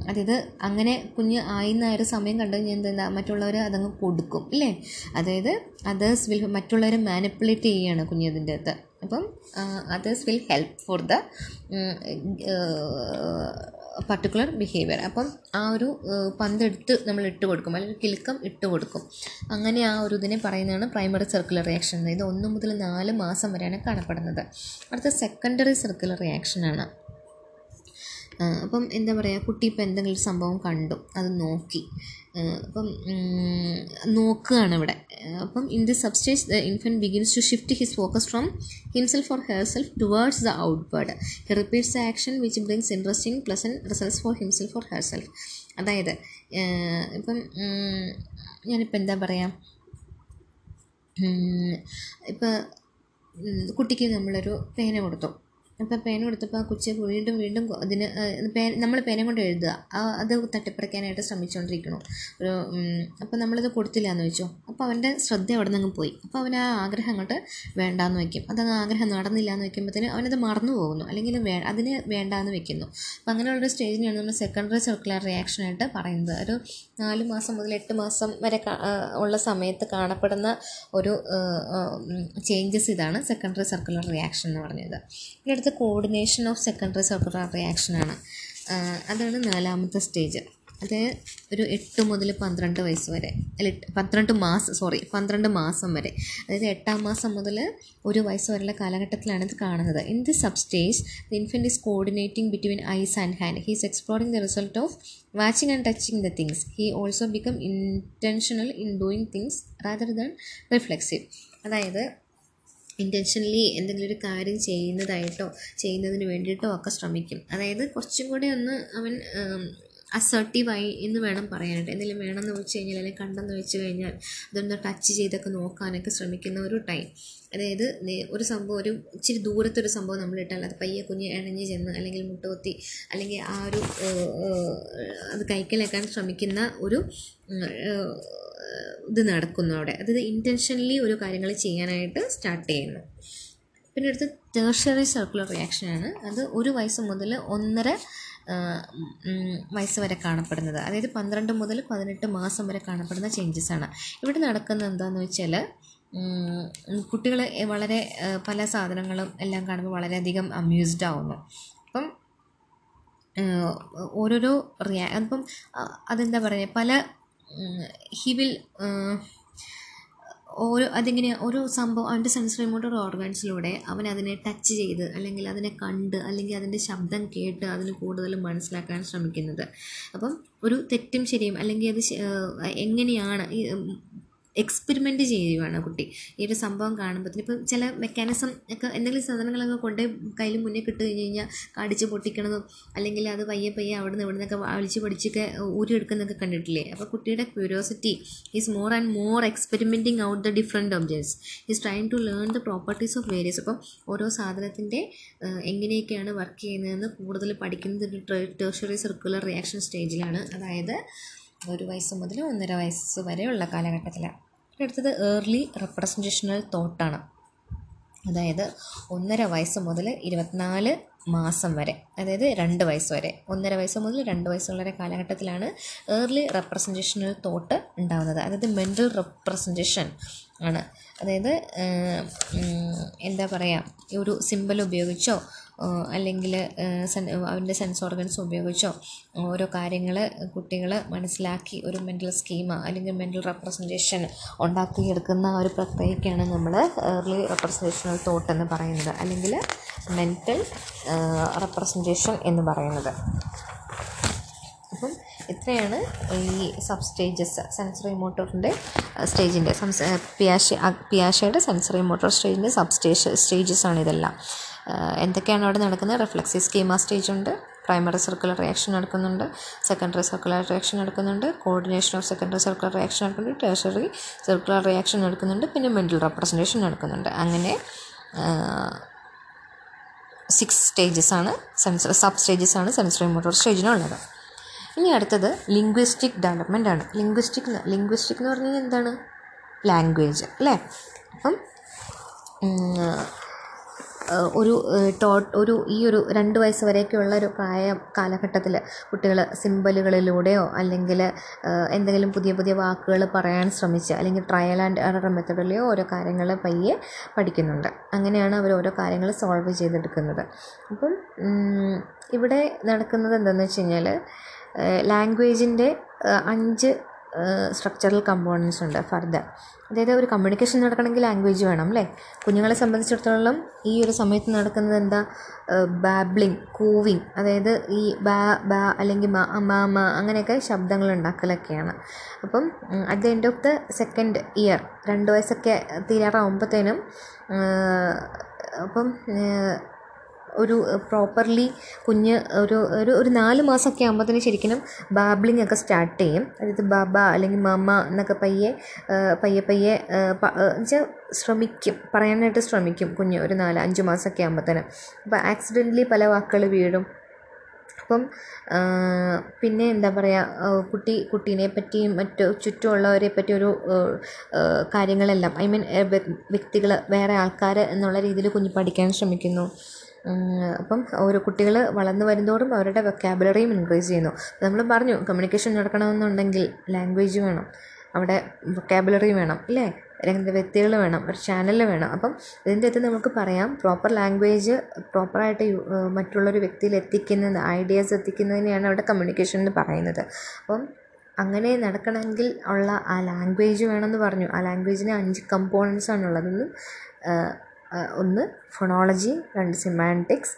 അതായത് അങ്ങനെ കുഞ്ഞ് ആയുന്ന ഒരു സമയം കണ്ടു കഴിഞ്ഞാൽ എന്താ മറ്റുള്ളവർ അതങ്ങ് കൊടുക്കും അല്ലേ അതായത് അതേഴ്സ് വിൽ മറ്റുള്ളവരെ മാനിപ്പുലേറ്റ് ചെയ്യുകയാണ് കുഞ്ഞതിന്റെ അകത്ത്. അപ്പം others will help for the particular behaviour അപ്പം ആ ഒരു പന്തെടുത്ത് നമ്മൾ ഇട്ട് കൊടുക്കും. അല്ലെങ്കിൽ കിലുക്കം ഇട്ട് കൊടുക്കും. അങ്ങനെ ആ ഒരു ഇതിനെ പറയുന്നതാണ് പ്രൈമറി സർക്കുലർ റിയാക്ഷൻ ഇത് ഒന്ന് മുതൽ നാല് മാസം വരെയാണ് കാണപ്പെടുന്നത്. അടുത്ത സെക്കൻഡറി സർക്കുലർ റിയാക്ഷനാണ് അപ്പം എന്താ പറയുക കുട്ടി ഇപ്പം എന്തെങ്കിലും സംഭവം കണ്ടു അത് നോക്കി. അപ്പം നോക്കുകയാണ് ഇവിടെ. അപ്പം in the substage the infant begins to shift his focus from himself for herself towards the outward he repeats the action which brings interesting pleasant results for himself for herself അതായത് ഇപ്പം ഞാനിപ്പോൾ എന്താ പറയുക ഇപ്പോൾ കുട്ടിക്ക് നമ്മളൊരു പേന കൊടുത്തു. അപ്പോൾ പേന കൊടുത്തപ്പോൾ ആ കൊച്ച് വീണ്ടും വീണ്ടും അതിന് പേ നമ്മൾ പേന കൊണ്ട് എഴുതുക. അത് തട്ടിപ്പറിക്കാനായിട്ട് ശ്രമിച്ചുകൊണ്ടിരിക്കണു ഒരു അപ്പം നമ്മളത് കൊടുത്തില്ല എന്ന് വെച്ചോ. അപ്പോൾ അവന്റെ ശ്രദ്ധ അവിടെ നിന്ന് പോയി. അപ്പോൾ അവൻ ആ ആഗ്രഹം അങ്ങോട്ട് വേണ്ടാന്ന് വെക്കും. അത് ആഗ്രഹം നടന്നില്ല എന്ന് വെക്കുമ്പോഴത്തേന് അവനത് മറന്നു പോകുന്നു. അല്ലെങ്കിൽ വേ അതിന് വേണ്ടാന്ന് വെക്കുന്നു. അപ്പം അങ്ങനെയുള്ളൊരു സ്റ്റേജിനെയാണ് നമ്മൾ സെക്കൻഡറി സർക്കുലർ റിയാക്ഷനായിട്ട് പറയുന്നത്. ഒരു നാല് മാസം മുതൽ എട്ട് മാസം വരെ ഉള്ള സമയത്ത് കാണപ്പെടുന്ന ഒരു ചേഞ്ചസ് ഇതാണ് സെക്കൻഡറി സർക്കുലർ റിയാക്ഷൻ എന്ന് പറഞ്ഞത്. അടുത്ത coordination of secondary circular reaction ആണ്. അതാണ് നാലാമത്തെ സ്റ്റേജ് അത് ഒരു എട്ട് മുതൽ പന്ത്രണ്ട് വയസ്സ് വരെ. അല്ല പന്ത്രണ്ട് മാസം സോറി പന്ത്രണ്ട് മാസം വരെ. അതായത് എട്ടാം മാസം മുതൽ ഒരു വയസ്സ് വരെയുള്ള കാലഘട്ടത്തിലാണ് ഇത് കാണുന്നത്. In the sub stage the infant is coordinating between eyes and hand he's exploring the result of watching and touching the things he also become intentional in doing things rather than reflexive അതായത് ഇന്റൻഷനലി എന്തെങ്കിലും ഒരു കാര്യം ചെയ്യുന്നതായിട്ടോ ചെയ്യുന്നതിന് വേണ്ടിയിട്ടോ ഒക്കെ ശ്രമിക്കും. അതായത് കുറച്ചും കൂടി ഒന്ന് അവൻ അസർട്ടീവായി എന്ന് വേണം പറയാനായിട്ട്. എന്തെങ്കിലും വേണമെന്ന് വെച്ച് കഴിഞ്ഞാൽ അല്ലെങ്കിൽ കണ്ടെന്ന് വെച്ച് കഴിഞ്ഞാൽ അതൊന്ന് ടച്ച് ചെയ്തൊക്കെ നോക്കാനൊക്കെ ശ്രമിക്കുന്ന ഒരു ടൈം അതായത് ഒരു സംഭവം ഒരു ഇച്ചിരി ദൂരത്തൊരു സംഭവം നമ്മൾ ഇട്ടാൽ അത് പയ്യെ കുഞ്ഞ് ഇണഞ്ഞ് ചെന്ന് അല്ലെങ്കിൽ മുട്ടുകുത്തി അല്ലെങ്കിൽ ആ ഒരു അത് കൈക്കലാക്കാൻ ശ്രമിക്കുന്ന ഒരു ഇത് നടക്കുന്നു അവിടെ. അതായത് ഇന്റൻഷനലി ഒരു കാര്യങ്ങൾ ചെയ്യാനായിട്ട് സ്റ്റാർട്ട് ചെയ്യുന്നു. പിന്നെ അടുത്ത് ടേർഷറി സർക്കുലർ റിയാക്ഷൻ ആണ്. അത് ഒരു വയസ്സ് മുതൽ ഒന്നര വയസ്സ് വരെ കാണപ്പെടുന്നത്. അതായത് പന്ത്രണ്ട് മുതൽ പതിനെട്ട് മാസം വരെ കാണപ്പെടുന്ന ചേഞ്ചസ് ആണ്. ഇവിടെ നടക്കുന്നത് എന്താണെന്ന് വെച്ചാൽ കുട്ടികൾ വളരെ പല സാധനങ്ങളും എല്ലാം കാണുമ്പോൾ വളരെയധികം അമ്യൂസ്ഡ് ആവുന്നു. അപ്പം ഓരോരോ റിയാ അപ്പം അതെന്താ പറയുക? പല ഹി വിൽ ഓരോ അതിങ്ങനെ ഓരോ സംഭവം അവന്റെ സെൻസറി റിമോട്ടർ ഓർഗൻസിലൂടെ അവൻ അതിനെ ടച്ച് ചെയ്ത് അല്ലെങ്കിൽ അതിനെ കണ്ട് അല്ലെങ്കിൽ അതിന്റെ ശബ്ദം കേട്ട് അതിന് കൂടുതൽ മനസ്സിലാക്കാൻ ശ്രമിക്കുന്നത്. അപ്പം ഒരു തെറ്റും ശരിയും അല്ലെങ്കിൽ അത് എങ്ങനെയാണ് എക്സ്പെരിമെന്റ് ചെയ്യുകയാണ് കുട്ടി. ഈ ഒരു സംഭവം കാണുമ്പോഴത്തേന് ഇപ്പം ചില മെക്കാനിസം ഒക്കെ എന്തെങ്കിലും സാധനങ്ങളൊക്കെ കൊണ്ട് കയ്യിൽ മുന്നേ കിട്ടു കഴിഞ്ഞ് കഴിഞ്ഞാൽ കടിച്ച് പൊട്ടിക്കണതും അല്ലെങ്കിൽ അത് പയ്യെ പയ്യെ അവിടെ നിന്ന് ഇവിടെ നിന്നൊക്കെ വലിച്ച് പഠിച്ചൊക്കെ ഊരിയെടുക്കുന്നതൊക്കെ കണ്ടിട്ടില്ലേ? അപ്പോൾ കുട്ടിയുടെ curiosity is more and more experimenting out the different objects is trying to learn the properties of various അപ്പം ഓരോ സാധനത്തിന്റെ എങ്ങനെയൊക്കെയാണ് വർക്ക് ചെയ്യുന്നതെന്ന് കൂടുതൽ പഠിക്കുന്നത് ഒരു ടേർഷറി സർക്കുലർ റിയാക്ഷൻ സ്റ്റേജിലാണ് അതായത് ഒരു വയസ്സ് മുതൽ ഒന്നര വയസ്സ് വരെയുള്ള കാലഘട്ടത്തിലാണ്. അടുത്തത് ഏർലി റെപ്രസെന്റേഷണൽ തോട്ടാണ് അതായത് ഒന്നര വയസ്സ് മുതൽ ഇരുപത്തിനാല് മാസം വരെ അതായത് രണ്ട് വയസ്സ് വരെ ഒന്നര വയസ്സ് മുതൽ രണ്ട് വയസ്സുള്ള കാലഘട്ടത്തിലാണ് ഏർലി റെപ്രസെന്റേഷണൽ തോട്ട് ഉണ്ടാകുന്നത് അതായത് മെന്റൽ റെപ്രസെന്റേഷൻ ആണ്. അതായത് എന്താ പറയുക ഒരു സിമ്പൽ ഉപയോഗിച്ചോ അല്ലെങ്കിൽ അവന്റെ സെൻസ് ഓർഗൻസ് ഉപയോഗിച്ചോ ഓരോ കാര്യങ്ങൾ കുട്ടികൾ മനസ്സിലാക്കി ഒരു മെന്റൽ സ്കീമ അല്ലെങ്കിൽ മെന്റൽ റെപ്രസെന്റേഷൻ ഉണ്ടാക്കിയെടുക്കുന്ന ഒരു പ്രക്രിയക്കാണ് നമ്മൾ ഏർലി റെപ്രസെന്റേഷണൽ തോട്ട് എന്ന് പറയുന്നത്. അല്ലെങ്കിൽ മെന്റൽ റെപ്രസെന്റേഷൻ എന്ന് പറയുന്നത്. അപ്പം ഇത്രയാണ് ഈ സബ് സ്റ്റേജസ് സെൻസറി മോട്ടോറിന്റെ സ്റ്റേജിന്റെ പിയാഷ പിയാഷയുടെ സെൻസറി മോട്ടോർ സ്റ്റേജിന്റെ സബ് സ്റ്റേജ് സ്റ്റേജസ് ആണ് ഇതെല്ലാം. എന്തൊക്കെയാണ് അവിടെ നടക്കുന്നത്? റിഫ്ലെക്സീവ് സ്കീമ സ്റ്റേജ് ഉണ്ട്. പ്രൈമറി സർക്കുലർ റിയാക്ഷൻ നടക്കുന്നുണ്ട്. സെക്കൻഡറി സർക്കുലർ റിയാക്ഷൻ നടക്കുന്നുണ്ട്. Coordination of secondary circular reaction നടക്കുന്നുണ്ട്. ടേഴ്സറി സർക്കുലർ റിയാക്ഷൻ നടക്കുന്നുണ്ട്. പിന്നെ മെന്റൽ റെപ്രസെന്റേഷൻ നടക്കുന്നുണ്ട്. അങ്ങനെ സിക്സ് സ്റ്റേജസ് ആണ്. സെൻസർ സബ് സ്റ്റേജസ് ആണ്. സെൻസറി മോട്ടോർ സ്റ്റേജിനുള്ളത് ഇനി അടുത്തത് ലിംഗ്വിസ്റ്റിക് ഡെവലപ്മെന്റ് ആണ്. ലിംഗ്വിസ്റ്റിക് ലിംഗ്വിസ്റ്റിക് എന്ന് പറഞ്ഞാൽ എന്താണ്? ലാംഗ്വേജ് അല്ലേ? അപ്പം ഒരു ഒരു ഈ ഒരു രണ്ട് വയസ്സ് വരെയൊക്കെയുള്ള ഒരു പ്രായ കാലഘട്ടത്തിൽ കുട്ടികൾ സിമ്പലുകളിലൂടെയോ അല്ലെങ്കിൽ എന്തെങ്കിലും പുതിയ പുതിയ വാക്കുകൾ പറയാൻ ശ്രമിച്ച് അല്ലെങ്കിൽ ട്രയൽ ആൻഡ് എറർ മെത്തഡിലെയോ ഓരോ കാര്യങ്ങൾ പയ്യെ പഠിക്കുന്നുണ്ട്. അങ്ങനെയാണ് അവർ ഓരോ കാര്യങ്ങൾ സോൾവ് ചെയ്തെടുക്കുന്നത്. അപ്പം ഇവിടെ നടക്കുന്നത് എന്താണെന്ന് വെച്ച് കഴിഞ്ഞാൽ ലാംഗ്വേജിന്റെ അഞ്ച് സ്ട്രക്ചറൽ കമ്പോണൻസ് ഉണ്ട് ഫർദർ അതായത് ഒരു കമ്മ്യൂണിക്കേഷൻ നടക്കണമെങ്കിൽ ലാംഗ്വേജ് വേണം അല്ലേ കുഞ്ഞുങ്ങളെ സംബന്ധിച്ചിടത്തോളം ഈ ഒരു സമയത്ത് നടക്കുന്നത് എന്താ? ബാബ്ലിങ് കൂവിങ് അതായത് ഈ ബാ ബാ അല്ലെങ്കിൽ മാ മ മ അങ്ങനെയൊക്കെ ശബ്ദങ്ങൾ ഉണ്ടാക്കലൊക്കെയാണ്. അപ്പം at the end of the second year രണ്ട് വയസ്സൊക്കെ തീരാറാവുമ്പോഴത്തേനും അപ്പം ഒരു പ്രോപ്പർലി കുഞ്ഞ് ഒരു ഒരു ഒരു നാല് മാസമൊക്കെ ആകുമ്പോഴത്തേന് ശരിക്കും ബാബ്ലിംഗ് ഒക്കെ സ്റ്റാർട്ട് ചെയ്യും. അതായത് ബാബ അല്ലെങ്കിൽ മമ്മ എന്നൊക്കെ പയ്യെ പയ്യെ പയ്യെ എന്നുവെച്ചാൽ ശ്രമിക്കും. പറയാനായിട്ട് ശ്രമിക്കും കുഞ്ഞ് ഒരു നാല് അഞ്ച് മാസമൊക്കെ ആകുമ്പോഴത്തേന് അപ്പോൾ ആക്സിഡന്റലി പല വാക്കുകൾ വീഴും. അപ്പം പിന്നെ എന്താ പറയുക കുട്ടി കുട്ടീനെ പറ്റിയും മറ്റു ചുറ്റുമുള്ളവരെ പറ്റി ഒരു കാര്യങ്ങളെല്ലാം ഐ മീൻ വ്യക്തികൾ വേറെ ആൾക്കാർ എന്നുള്ള രീതിയിൽ കുഞ്ഞ് പഠിക്കാൻ ശ്രമിക്കുന്നു. അപ്പം ഓരോ കുട്ടികൾ വളർന്നു വരുന്തോറും അവരുടെ വൊക്കാബുലറിയും ഇൻക്രീസ് ചെയ്യുന്നു. നമ്മൾ പറഞ്ഞു കമ്മ്യൂണിക്കേഷൻ നടക്കണമെന്നുണ്ടെങ്കിൽ ലാംഗ്വേജ് വേണം. അവിടെ വൊക്കാബുലറി വേണം അല്ലേ? രണ്ട് വ്യക്തികൾ വേണം ഒരു ചാനൽ വേണം. അപ്പം ഇതിന്റെ അകത്ത് നമുക്ക് പറയാം പ്രോപ്പർ ലാംഗ്വേജ് പ്രോപ്പറായിട്ട് മറ്റുള്ളൊരു വ്യക്തിയിൽ എത്തിക്കുന്നത് ഐഡിയാസ് എത്തിക്കുന്നതിനെയാണ് അവിടെ കമ്മ്യൂണിക്കേഷൻ എന്ന് പറയുന്നത്. അപ്പം അങ്ങനെ നടക്കണമെങ്കിൽ ഉള്ള ആ ലാംഗ്വേജ് വേണമെന്ന് പറഞ്ഞു. ആ ലാംഗ്വേജിന് അഞ്ച് കമ്പോണൻസ് ആണുള്ളതെന്നും ഒന്ന് ഫൊണോളജി രണ്ട് സിമാന്റിക്സ്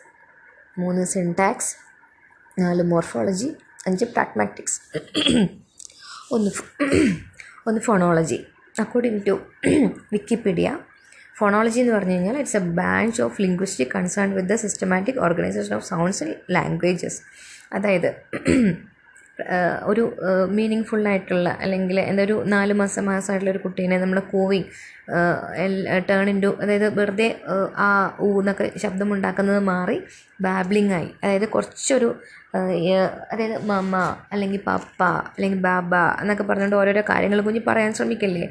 മൂന്ന് സിൻടാക്സ് നാല് മോർഫോളജി അഞ്ച് പ്രാഗ്മാറ്റിക്സ് ഒന്ന് ഒന്ന് phonology according to Wikipedia phonology എന്ന് പറഞ്ഞു കഴിഞ്ഞാൽ it's a branch of linguistic concern with the systematic organisation of sounds and languages അതായത് ഒരു മീനിങ് ഫുള്ളായിട്ടുള്ള അല്ലെങ്കിൽ എന്താ ഒരു നാല് മാസം മാസമായിട്ടുള്ള ഒരു കുട്ടീനെ നമ്മൾ കൂവിങ് ടേൺ ഇന്റു അതായത് വെറുതെ ആ ഊ എന്നൊക്കെ ശബ്ദമുണ്ടാക്കുന്നത് മാറി ബാബ്ലിംഗ് ആയി. അതായത് കുറച്ചൊരു അതായത് മമ്മ അല്ലെങ്കിൽ പപ്പ അല്ലെങ്കിൽ ബാബ എന്നൊക്കെ പറഞ്ഞുകൊണ്ട് ഓരോരോ കാര്യങ്ങൾ കുഞ്ഞ് പറയാൻ ശ്രമിക്കല്ലേ?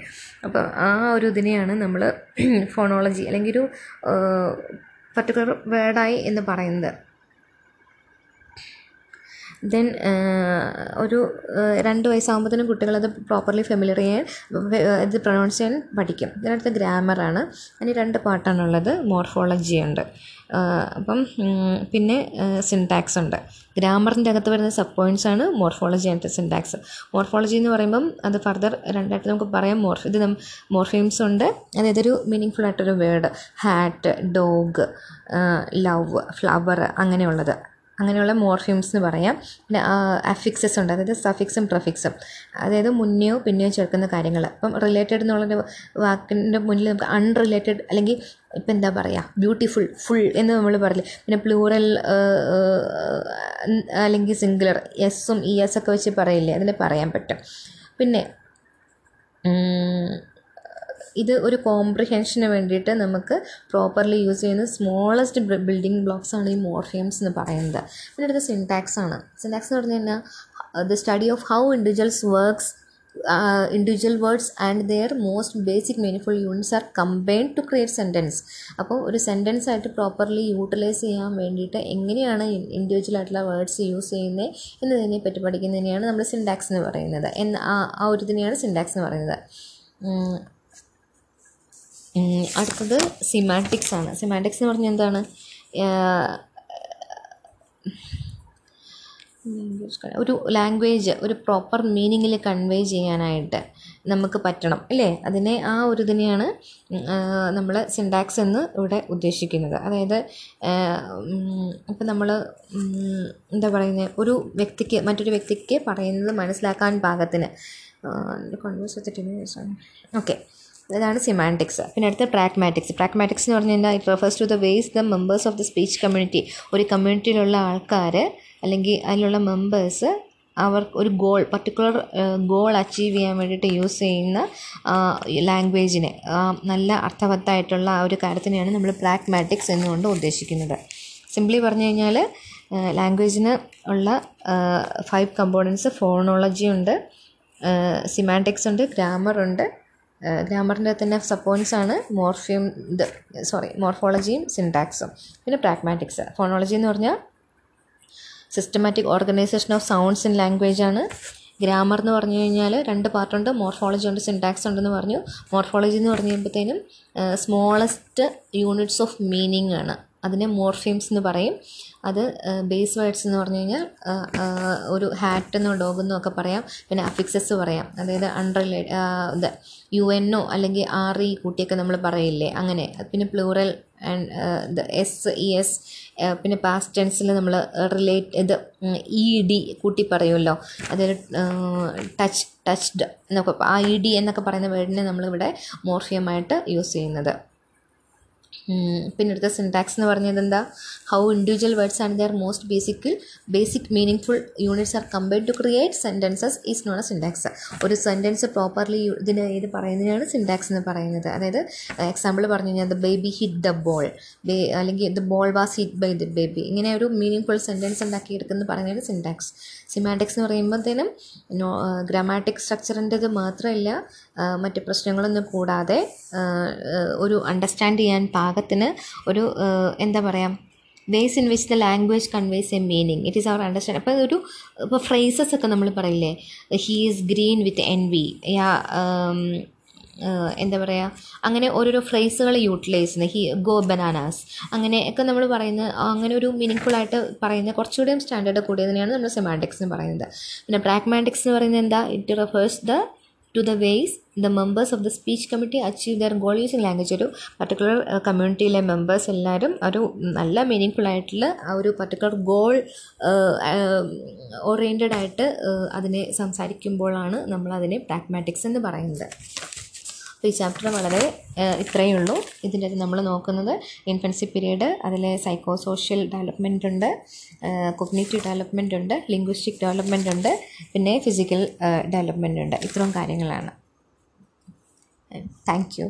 അപ്പോൾ ആ ഒരു ഇതിനെയാണ് നമ്മൾ ഫോണോളജി അല്ലെങ്കിൽ ഒരു പർട്ടിക്കുലർ വേർഡായി എന്ന് പറയുന്നത്. ദെൻ ഒരു രണ്ട് വയസ്സാകുമ്പോഴത്തേനും കുട്ടികളത് പ്രോപ്പർലി ഫെമിലിയർ ചെയ്യാൻ ഇത് പ്രൊണൗൺസ് ചെയ്യാൻ പഠിക്കും. ഇതിനടുത്ത് ഗ്രാമറാണ് അതിന് രണ്ട് പാട്ടാണുള്ളത്. മോർഫോളജി ഉണ്ട്. അപ്പം പിന്നെ സിൻടാക്സ് ഉണ്ട്. ഗ്രാമറിന്റെ അകത്ത് വരുന്ന സബ് പോയിന്റ്സ് ആണ് മോർഫോളജി ആൻഡ് സിൻടാക്സ് മോർഫോളജി എന്ന് പറയുമ്പം അത് ഫർദർ രണ്ടായിട്ട് നമുക്ക് പറയാം. മോർഫ് ഇത് മോർഫീംസ് ഉണ്ട്. അതായത് ഒരു മീനിങ് ഫുൾ ആയിട്ടൊരു word hat dog love flower അങ്ങനെയുള്ളത്. അങ്ങനെയുള്ള മോർഫിംസ് എന്ന് പറയാം. പിന്നെ അഫിക്സസ് ഉണ്ട്. അതായത് സഫിക്സും പ്രഫിക്സും. അതായത് മുന്നെയോ പിന്നെയോ ചേർക്കുന്ന കാര്യങ്ങൾ. അപ്പം റിലേറ്റഡ് എന്നുള്ളൊരു വാക്കിന്റെ മുന്നിൽ നമുക്ക് അൺറിലേറ്റഡ് അല്ലെങ്കിൽ ഇപ്പം എന്താ പറയുക ബ്യൂട്ടിഫുൾ ഫുൾ എന്ന് നമ്മൾ പറയില്ലേ പിന്നെ പ്ലൂറൽ അല്ലെങ്കിൽ സിംഗുലർ എസ്സും ഇ എസ് ഒക്കെ വെച്ച് പറയില്ലേ അതിന് പറയാൻ പറ്റും. പിന്നെ ഇത് ഒരു കോംപ്രിഹെൻഷന് വേണ്ടിയിട്ട് നമുക്ക് പ്രോപ്പർലി യൂസ് ചെയ്യുന്ന സ്മോളസ്റ്റ് ബിൽഡിംഗ് ബ്ലോക്സ് ആണ് ഈ മോർഫിയംസ് എന്ന് പറയുന്നത്. പിന്നെ അടുത്ത സിൻടാക്സ് ആണ്. സിൻടാക്സ് എന്ന് പറഞ്ഞു കഴിഞ്ഞാൽ the study of how individuals works individual words and their most basic meaning units are combined to create sentence അപ്പോൾ ഒരു സെന്റൻസ് ആയിട്ട് പ്രോപ്പർലി യൂട്ടിലൈസ് ചെയ്യാൻ വേണ്ടിയിട്ട് എങ്ങനെയാണ് ഇൻഡിവിജ്വൽ ആയിട്ടുള്ള വേർഡ്സ് യൂസ് ചെയ്യുന്നത് എന്നതിനെ പറ്റി പഠിക്കുന്നതിനെയാണ് നമ്മൾ സിൻഡാക്സ് എന്ന് പറയുന്നത്. എന്ന ആ ഒരു ഇതിനെയാണ് സിൻഡാക്സ് എന്ന് പറയുന്നത്. അടുത്തത് ആണ്. സിമാറ്റിക്സ് എന്ന് പറഞ്ഞാൽ എന്താണ്? ഒരു ലാംഗ്വേജ് ഒരു പ്രോപ്പർ മീനിങ്ങിൽ കൺവേ ചെയ്യാനായിട്ട് നമുക്ക് പറ്റണം അല്ലേ? അതിനെ ആ ഒരു ഇതിനെയാണ് നമ്മൾ സിൻഡാക്സ് എന്ന് ഇവിടെ ഉദ്ദേശിക്കുന്നത്. അതായത് ഇപ്പം നമ്മൾ എന്താ പറയുന്നത് ഒരു വ്യക്തിക്ക് മറ്റൊരു വ്യക്തിക്ക് പറയുന്നത് മനസ്സിലാക്കാൻ പാകത്തിന്. കോൺവേഴ്സ് ഓക്കെ ഇതാണ് സിമാന്റിക്സ് പിന്നെ അടുത്ത പ്രാഗ്മാറ്റിക്സ് പ്രാഗ്മാറ്റിക്സ് എന്ന് പറഞ്ഞു കഴിഞ്ഞാൽ it refers to the ways the members of the speech community ഒരു കമ്മ്യൂണിറ്റിയിലുള്ള ആൾക്കാർ അല്ലെങ്കിൽ അതിലുള്ള മെമ്പേഴ്സ് അവർ ഒരു ഗോൾ പർട്ടിക്കുലർ ഗോൾ അച്ചീവ് ചെയ്യാൻ വേണ്ടിയിട്ട് യൂസ് ചെയ്യുന്ന ലാംഗ്വേജിനെ നല്ല അർത്ഥവത്തായിട്ടുള്ള ആ ഒരു കാര്യത്തിനെയാണ് നമ്മൾ പ്രാഗ്മാറ്റിക്സ് എന്നുകൊണ്ട് ഉദ്ദേശിക്കുന്നത്. സിംപ്ലി പറഞ്ഞു കഴിഞ്ഞാൽ ലാംഗ്വേജിന് ഉള്ള ഫൈവ് കമ്പോണൻസ് ഫോണോളജി ഉണ്ട് സിമാന്റിക്സ് ഉണ്ട് ഗ്രാമർ ഉണ്ട് ഗ്രാമറിന്റെ തന്നെ സപ്പോൺസ് ആണ് മോർഫിയം ഇത് സോറി മോർഫോളജിയും സിൻടാക്സും പിന്നെ പ്രാഗ്മാറ്റിക്സ് ഫോണോളജി എന്ന് പറഞ്ഞാൽ systematic organisation of sounds in language ആണ്. ഗ്രാമർ എന്ന് പറഞ്ഞു കഴിഞ്ഞാൽ രണ്ട് പാർട്ടുണ്ട് മോർഫോളജി ഉണ്ട് സിൻടാക്സ് ഉണ്ടെന്ന് പറഞ്ഞു. മോർഫോളജി എന്ന് പറഞ്ഞു കഴിയുമ്പോഴത്തേനും സ്മോളസ്റ്റ് യൂണിറ്റ്സ് ഓഫ് മീനിങ് ആണ്. അതിനെ മോർഫീംസ് എന്ന് പറയും. അത് ബേസ് വേർഡ്സ് എന്ന് പറഞ്ഞു കഴിഞ്ഞാൽ ഒരു ഹാറ്റ് എന്നോ ഡോഗ് എന്നോ ഒക്കെ പറയാം. പിന്നെ അഫിക്സസ് പറയാം. അതായത് അൺറിലേ ഇത് യു എന്നോ അല്ലെങ്കിൽ ആർ ഇ കൂട്ടിയൊക്കെ നമ്മൾ പറയില്ലേ? അങ്ങനെ. പിന്നെ plural and S E S പിന്നെ പാസ്റ്റ് ടെൻസിൽ നമ്മൾ റിലേറ്റ് ഇത് ഇ ഡി കൂട്ടി പറയുമല്ലോ അതായത് ടച്ച് ടച്ച്ഡ് എന്നൊക്കെ ആ ഇ ഡി എന്നൊക്കെ പറയുന്ന വേർഡിനെ നമ്മളിവിടെ മോർഫിയമായിട്ട് യൂസ് ചെയ്യുന്നത്. പിന്നെ അടുത്ത സിൻടാക്സ് എന്ന് പറഞ്ഞത് എന്താ? How individual words and their most ബേസിക്കിൽ basic meaning full units are compared to create sentences is known syntax ഒരു സെന്റൻസ് പ്രോപ്പർലി ഇതിന് ഇത് പറയുന്നതിനാണ് സിൻടാക്സ് എന്ന് പറയുന്നത്. അതായത് എക്സാമ്പിൾ പറഞ്ഞു കഴിഞ്ഞാൽ the baby hit the ball അല്ലെങ്കിൽ the ball was hit by the baby ഇങ്ങനെ ഒരു മീനിങ് ഫുൾ സെന്റൻസ് ഉണ്ടാക്കി എടുക്കുന്ന പറയുന്നത് സിൻടാക്സ് സിമാറ്റിക്സ് എന്ന് പറയുമ്പോഴത്തേനും നോ ഗ്രാമാറ്റിക് സ്ട്രക്ചറിന്റെത് മാത്രമല്ല മറ്റ് പ്രശ്നങ്ങളൊന്നും കൂടാതെ ഒരു അണ്ടർസ്റ്റാൻഡ് ചെയ്യാൻ പാകത്തിന് ഒരു എന്താ പറയുക ways in which the language conveys a meaning it is our understand അപ്പോൾ ഒരു ഇപ്പോൾ ഫ്രേസസ് ഒക്കെ നമ്മൾ പറയില്ലേ? He is green with envy എന്താ പറയുക അങ്ങനെ ഓരോരോ ഫ്രേസുകൾ യൂട്ടിലൈസ് ചെയ്യുന്നത് ഹി ഗോ ബനാനാസ് അങ്ങനെയൊക്കെ നമ്മൾ പറയുന്ന അങ്ങനെ ഒരു മീനിങ് ഫുൾ ആയിട്ട് പറയുന്ന കുറച്ചുകൂടെയും സ്റ്റാൻഡേർഡ് കൂടിയതിനെയാണ് നമ്മൾ സെമാന്റിക്സ് എന്ന് പറയുന്നത്. പിന്നെ പ്രാഗ്മാറ്റിക്സ് എന്ന് പറയുന്നത് എന്താ? It refers the to the ways the members of the speech committee achieve their goal using language ഒരു പർട്ടിക്കുലർ കമ്മ്യൂണിറ്റിയിലെ മെമ്പേഴ്സ് എല്ലാവരും ഒരു നല്ല മീനിങ് ആയിട്ടുള്ള ആ ഒരു പർട്ടിക്കുലർ ഗോൾ ഓറിയന്റഡ് ആയിട്ട് ആ, അതിനെ സംസാരിക്കുമ്പോഴാണ് നമ്മൾ അതിനെ പ്രാഗ്മാറ്റിക്സ് എന്ന് പറയുന്നത്. അപ്പോൾ ഈ ചാപ്റ്റർ വളരെ ഇത്രയേ ഉള്ളൂ. ഇതിന്റെ നമ്മൾ നോക്കുന്നത് ഇൻഫൻസി പീരീഡ് അതിൽ സൈക്കോ സോഷ്യൽ ഡെവലപ്മെന്റ് ഉണ്ട് കൊഗ്നേറ്റീവ് ഡെവലപ്മെന്റ് ഉണ്ട് ലിംഗ്വിസ്റ്റിക് ഡെവലപ്മെന്റ് ഉണ്ട് പിന്നെ ഫിസിക്കൽ ഡെവലപ്മെന്റ് ഉണ്ട്. ഇത്രയും കാര്യങ്ങളാണ്. Thank you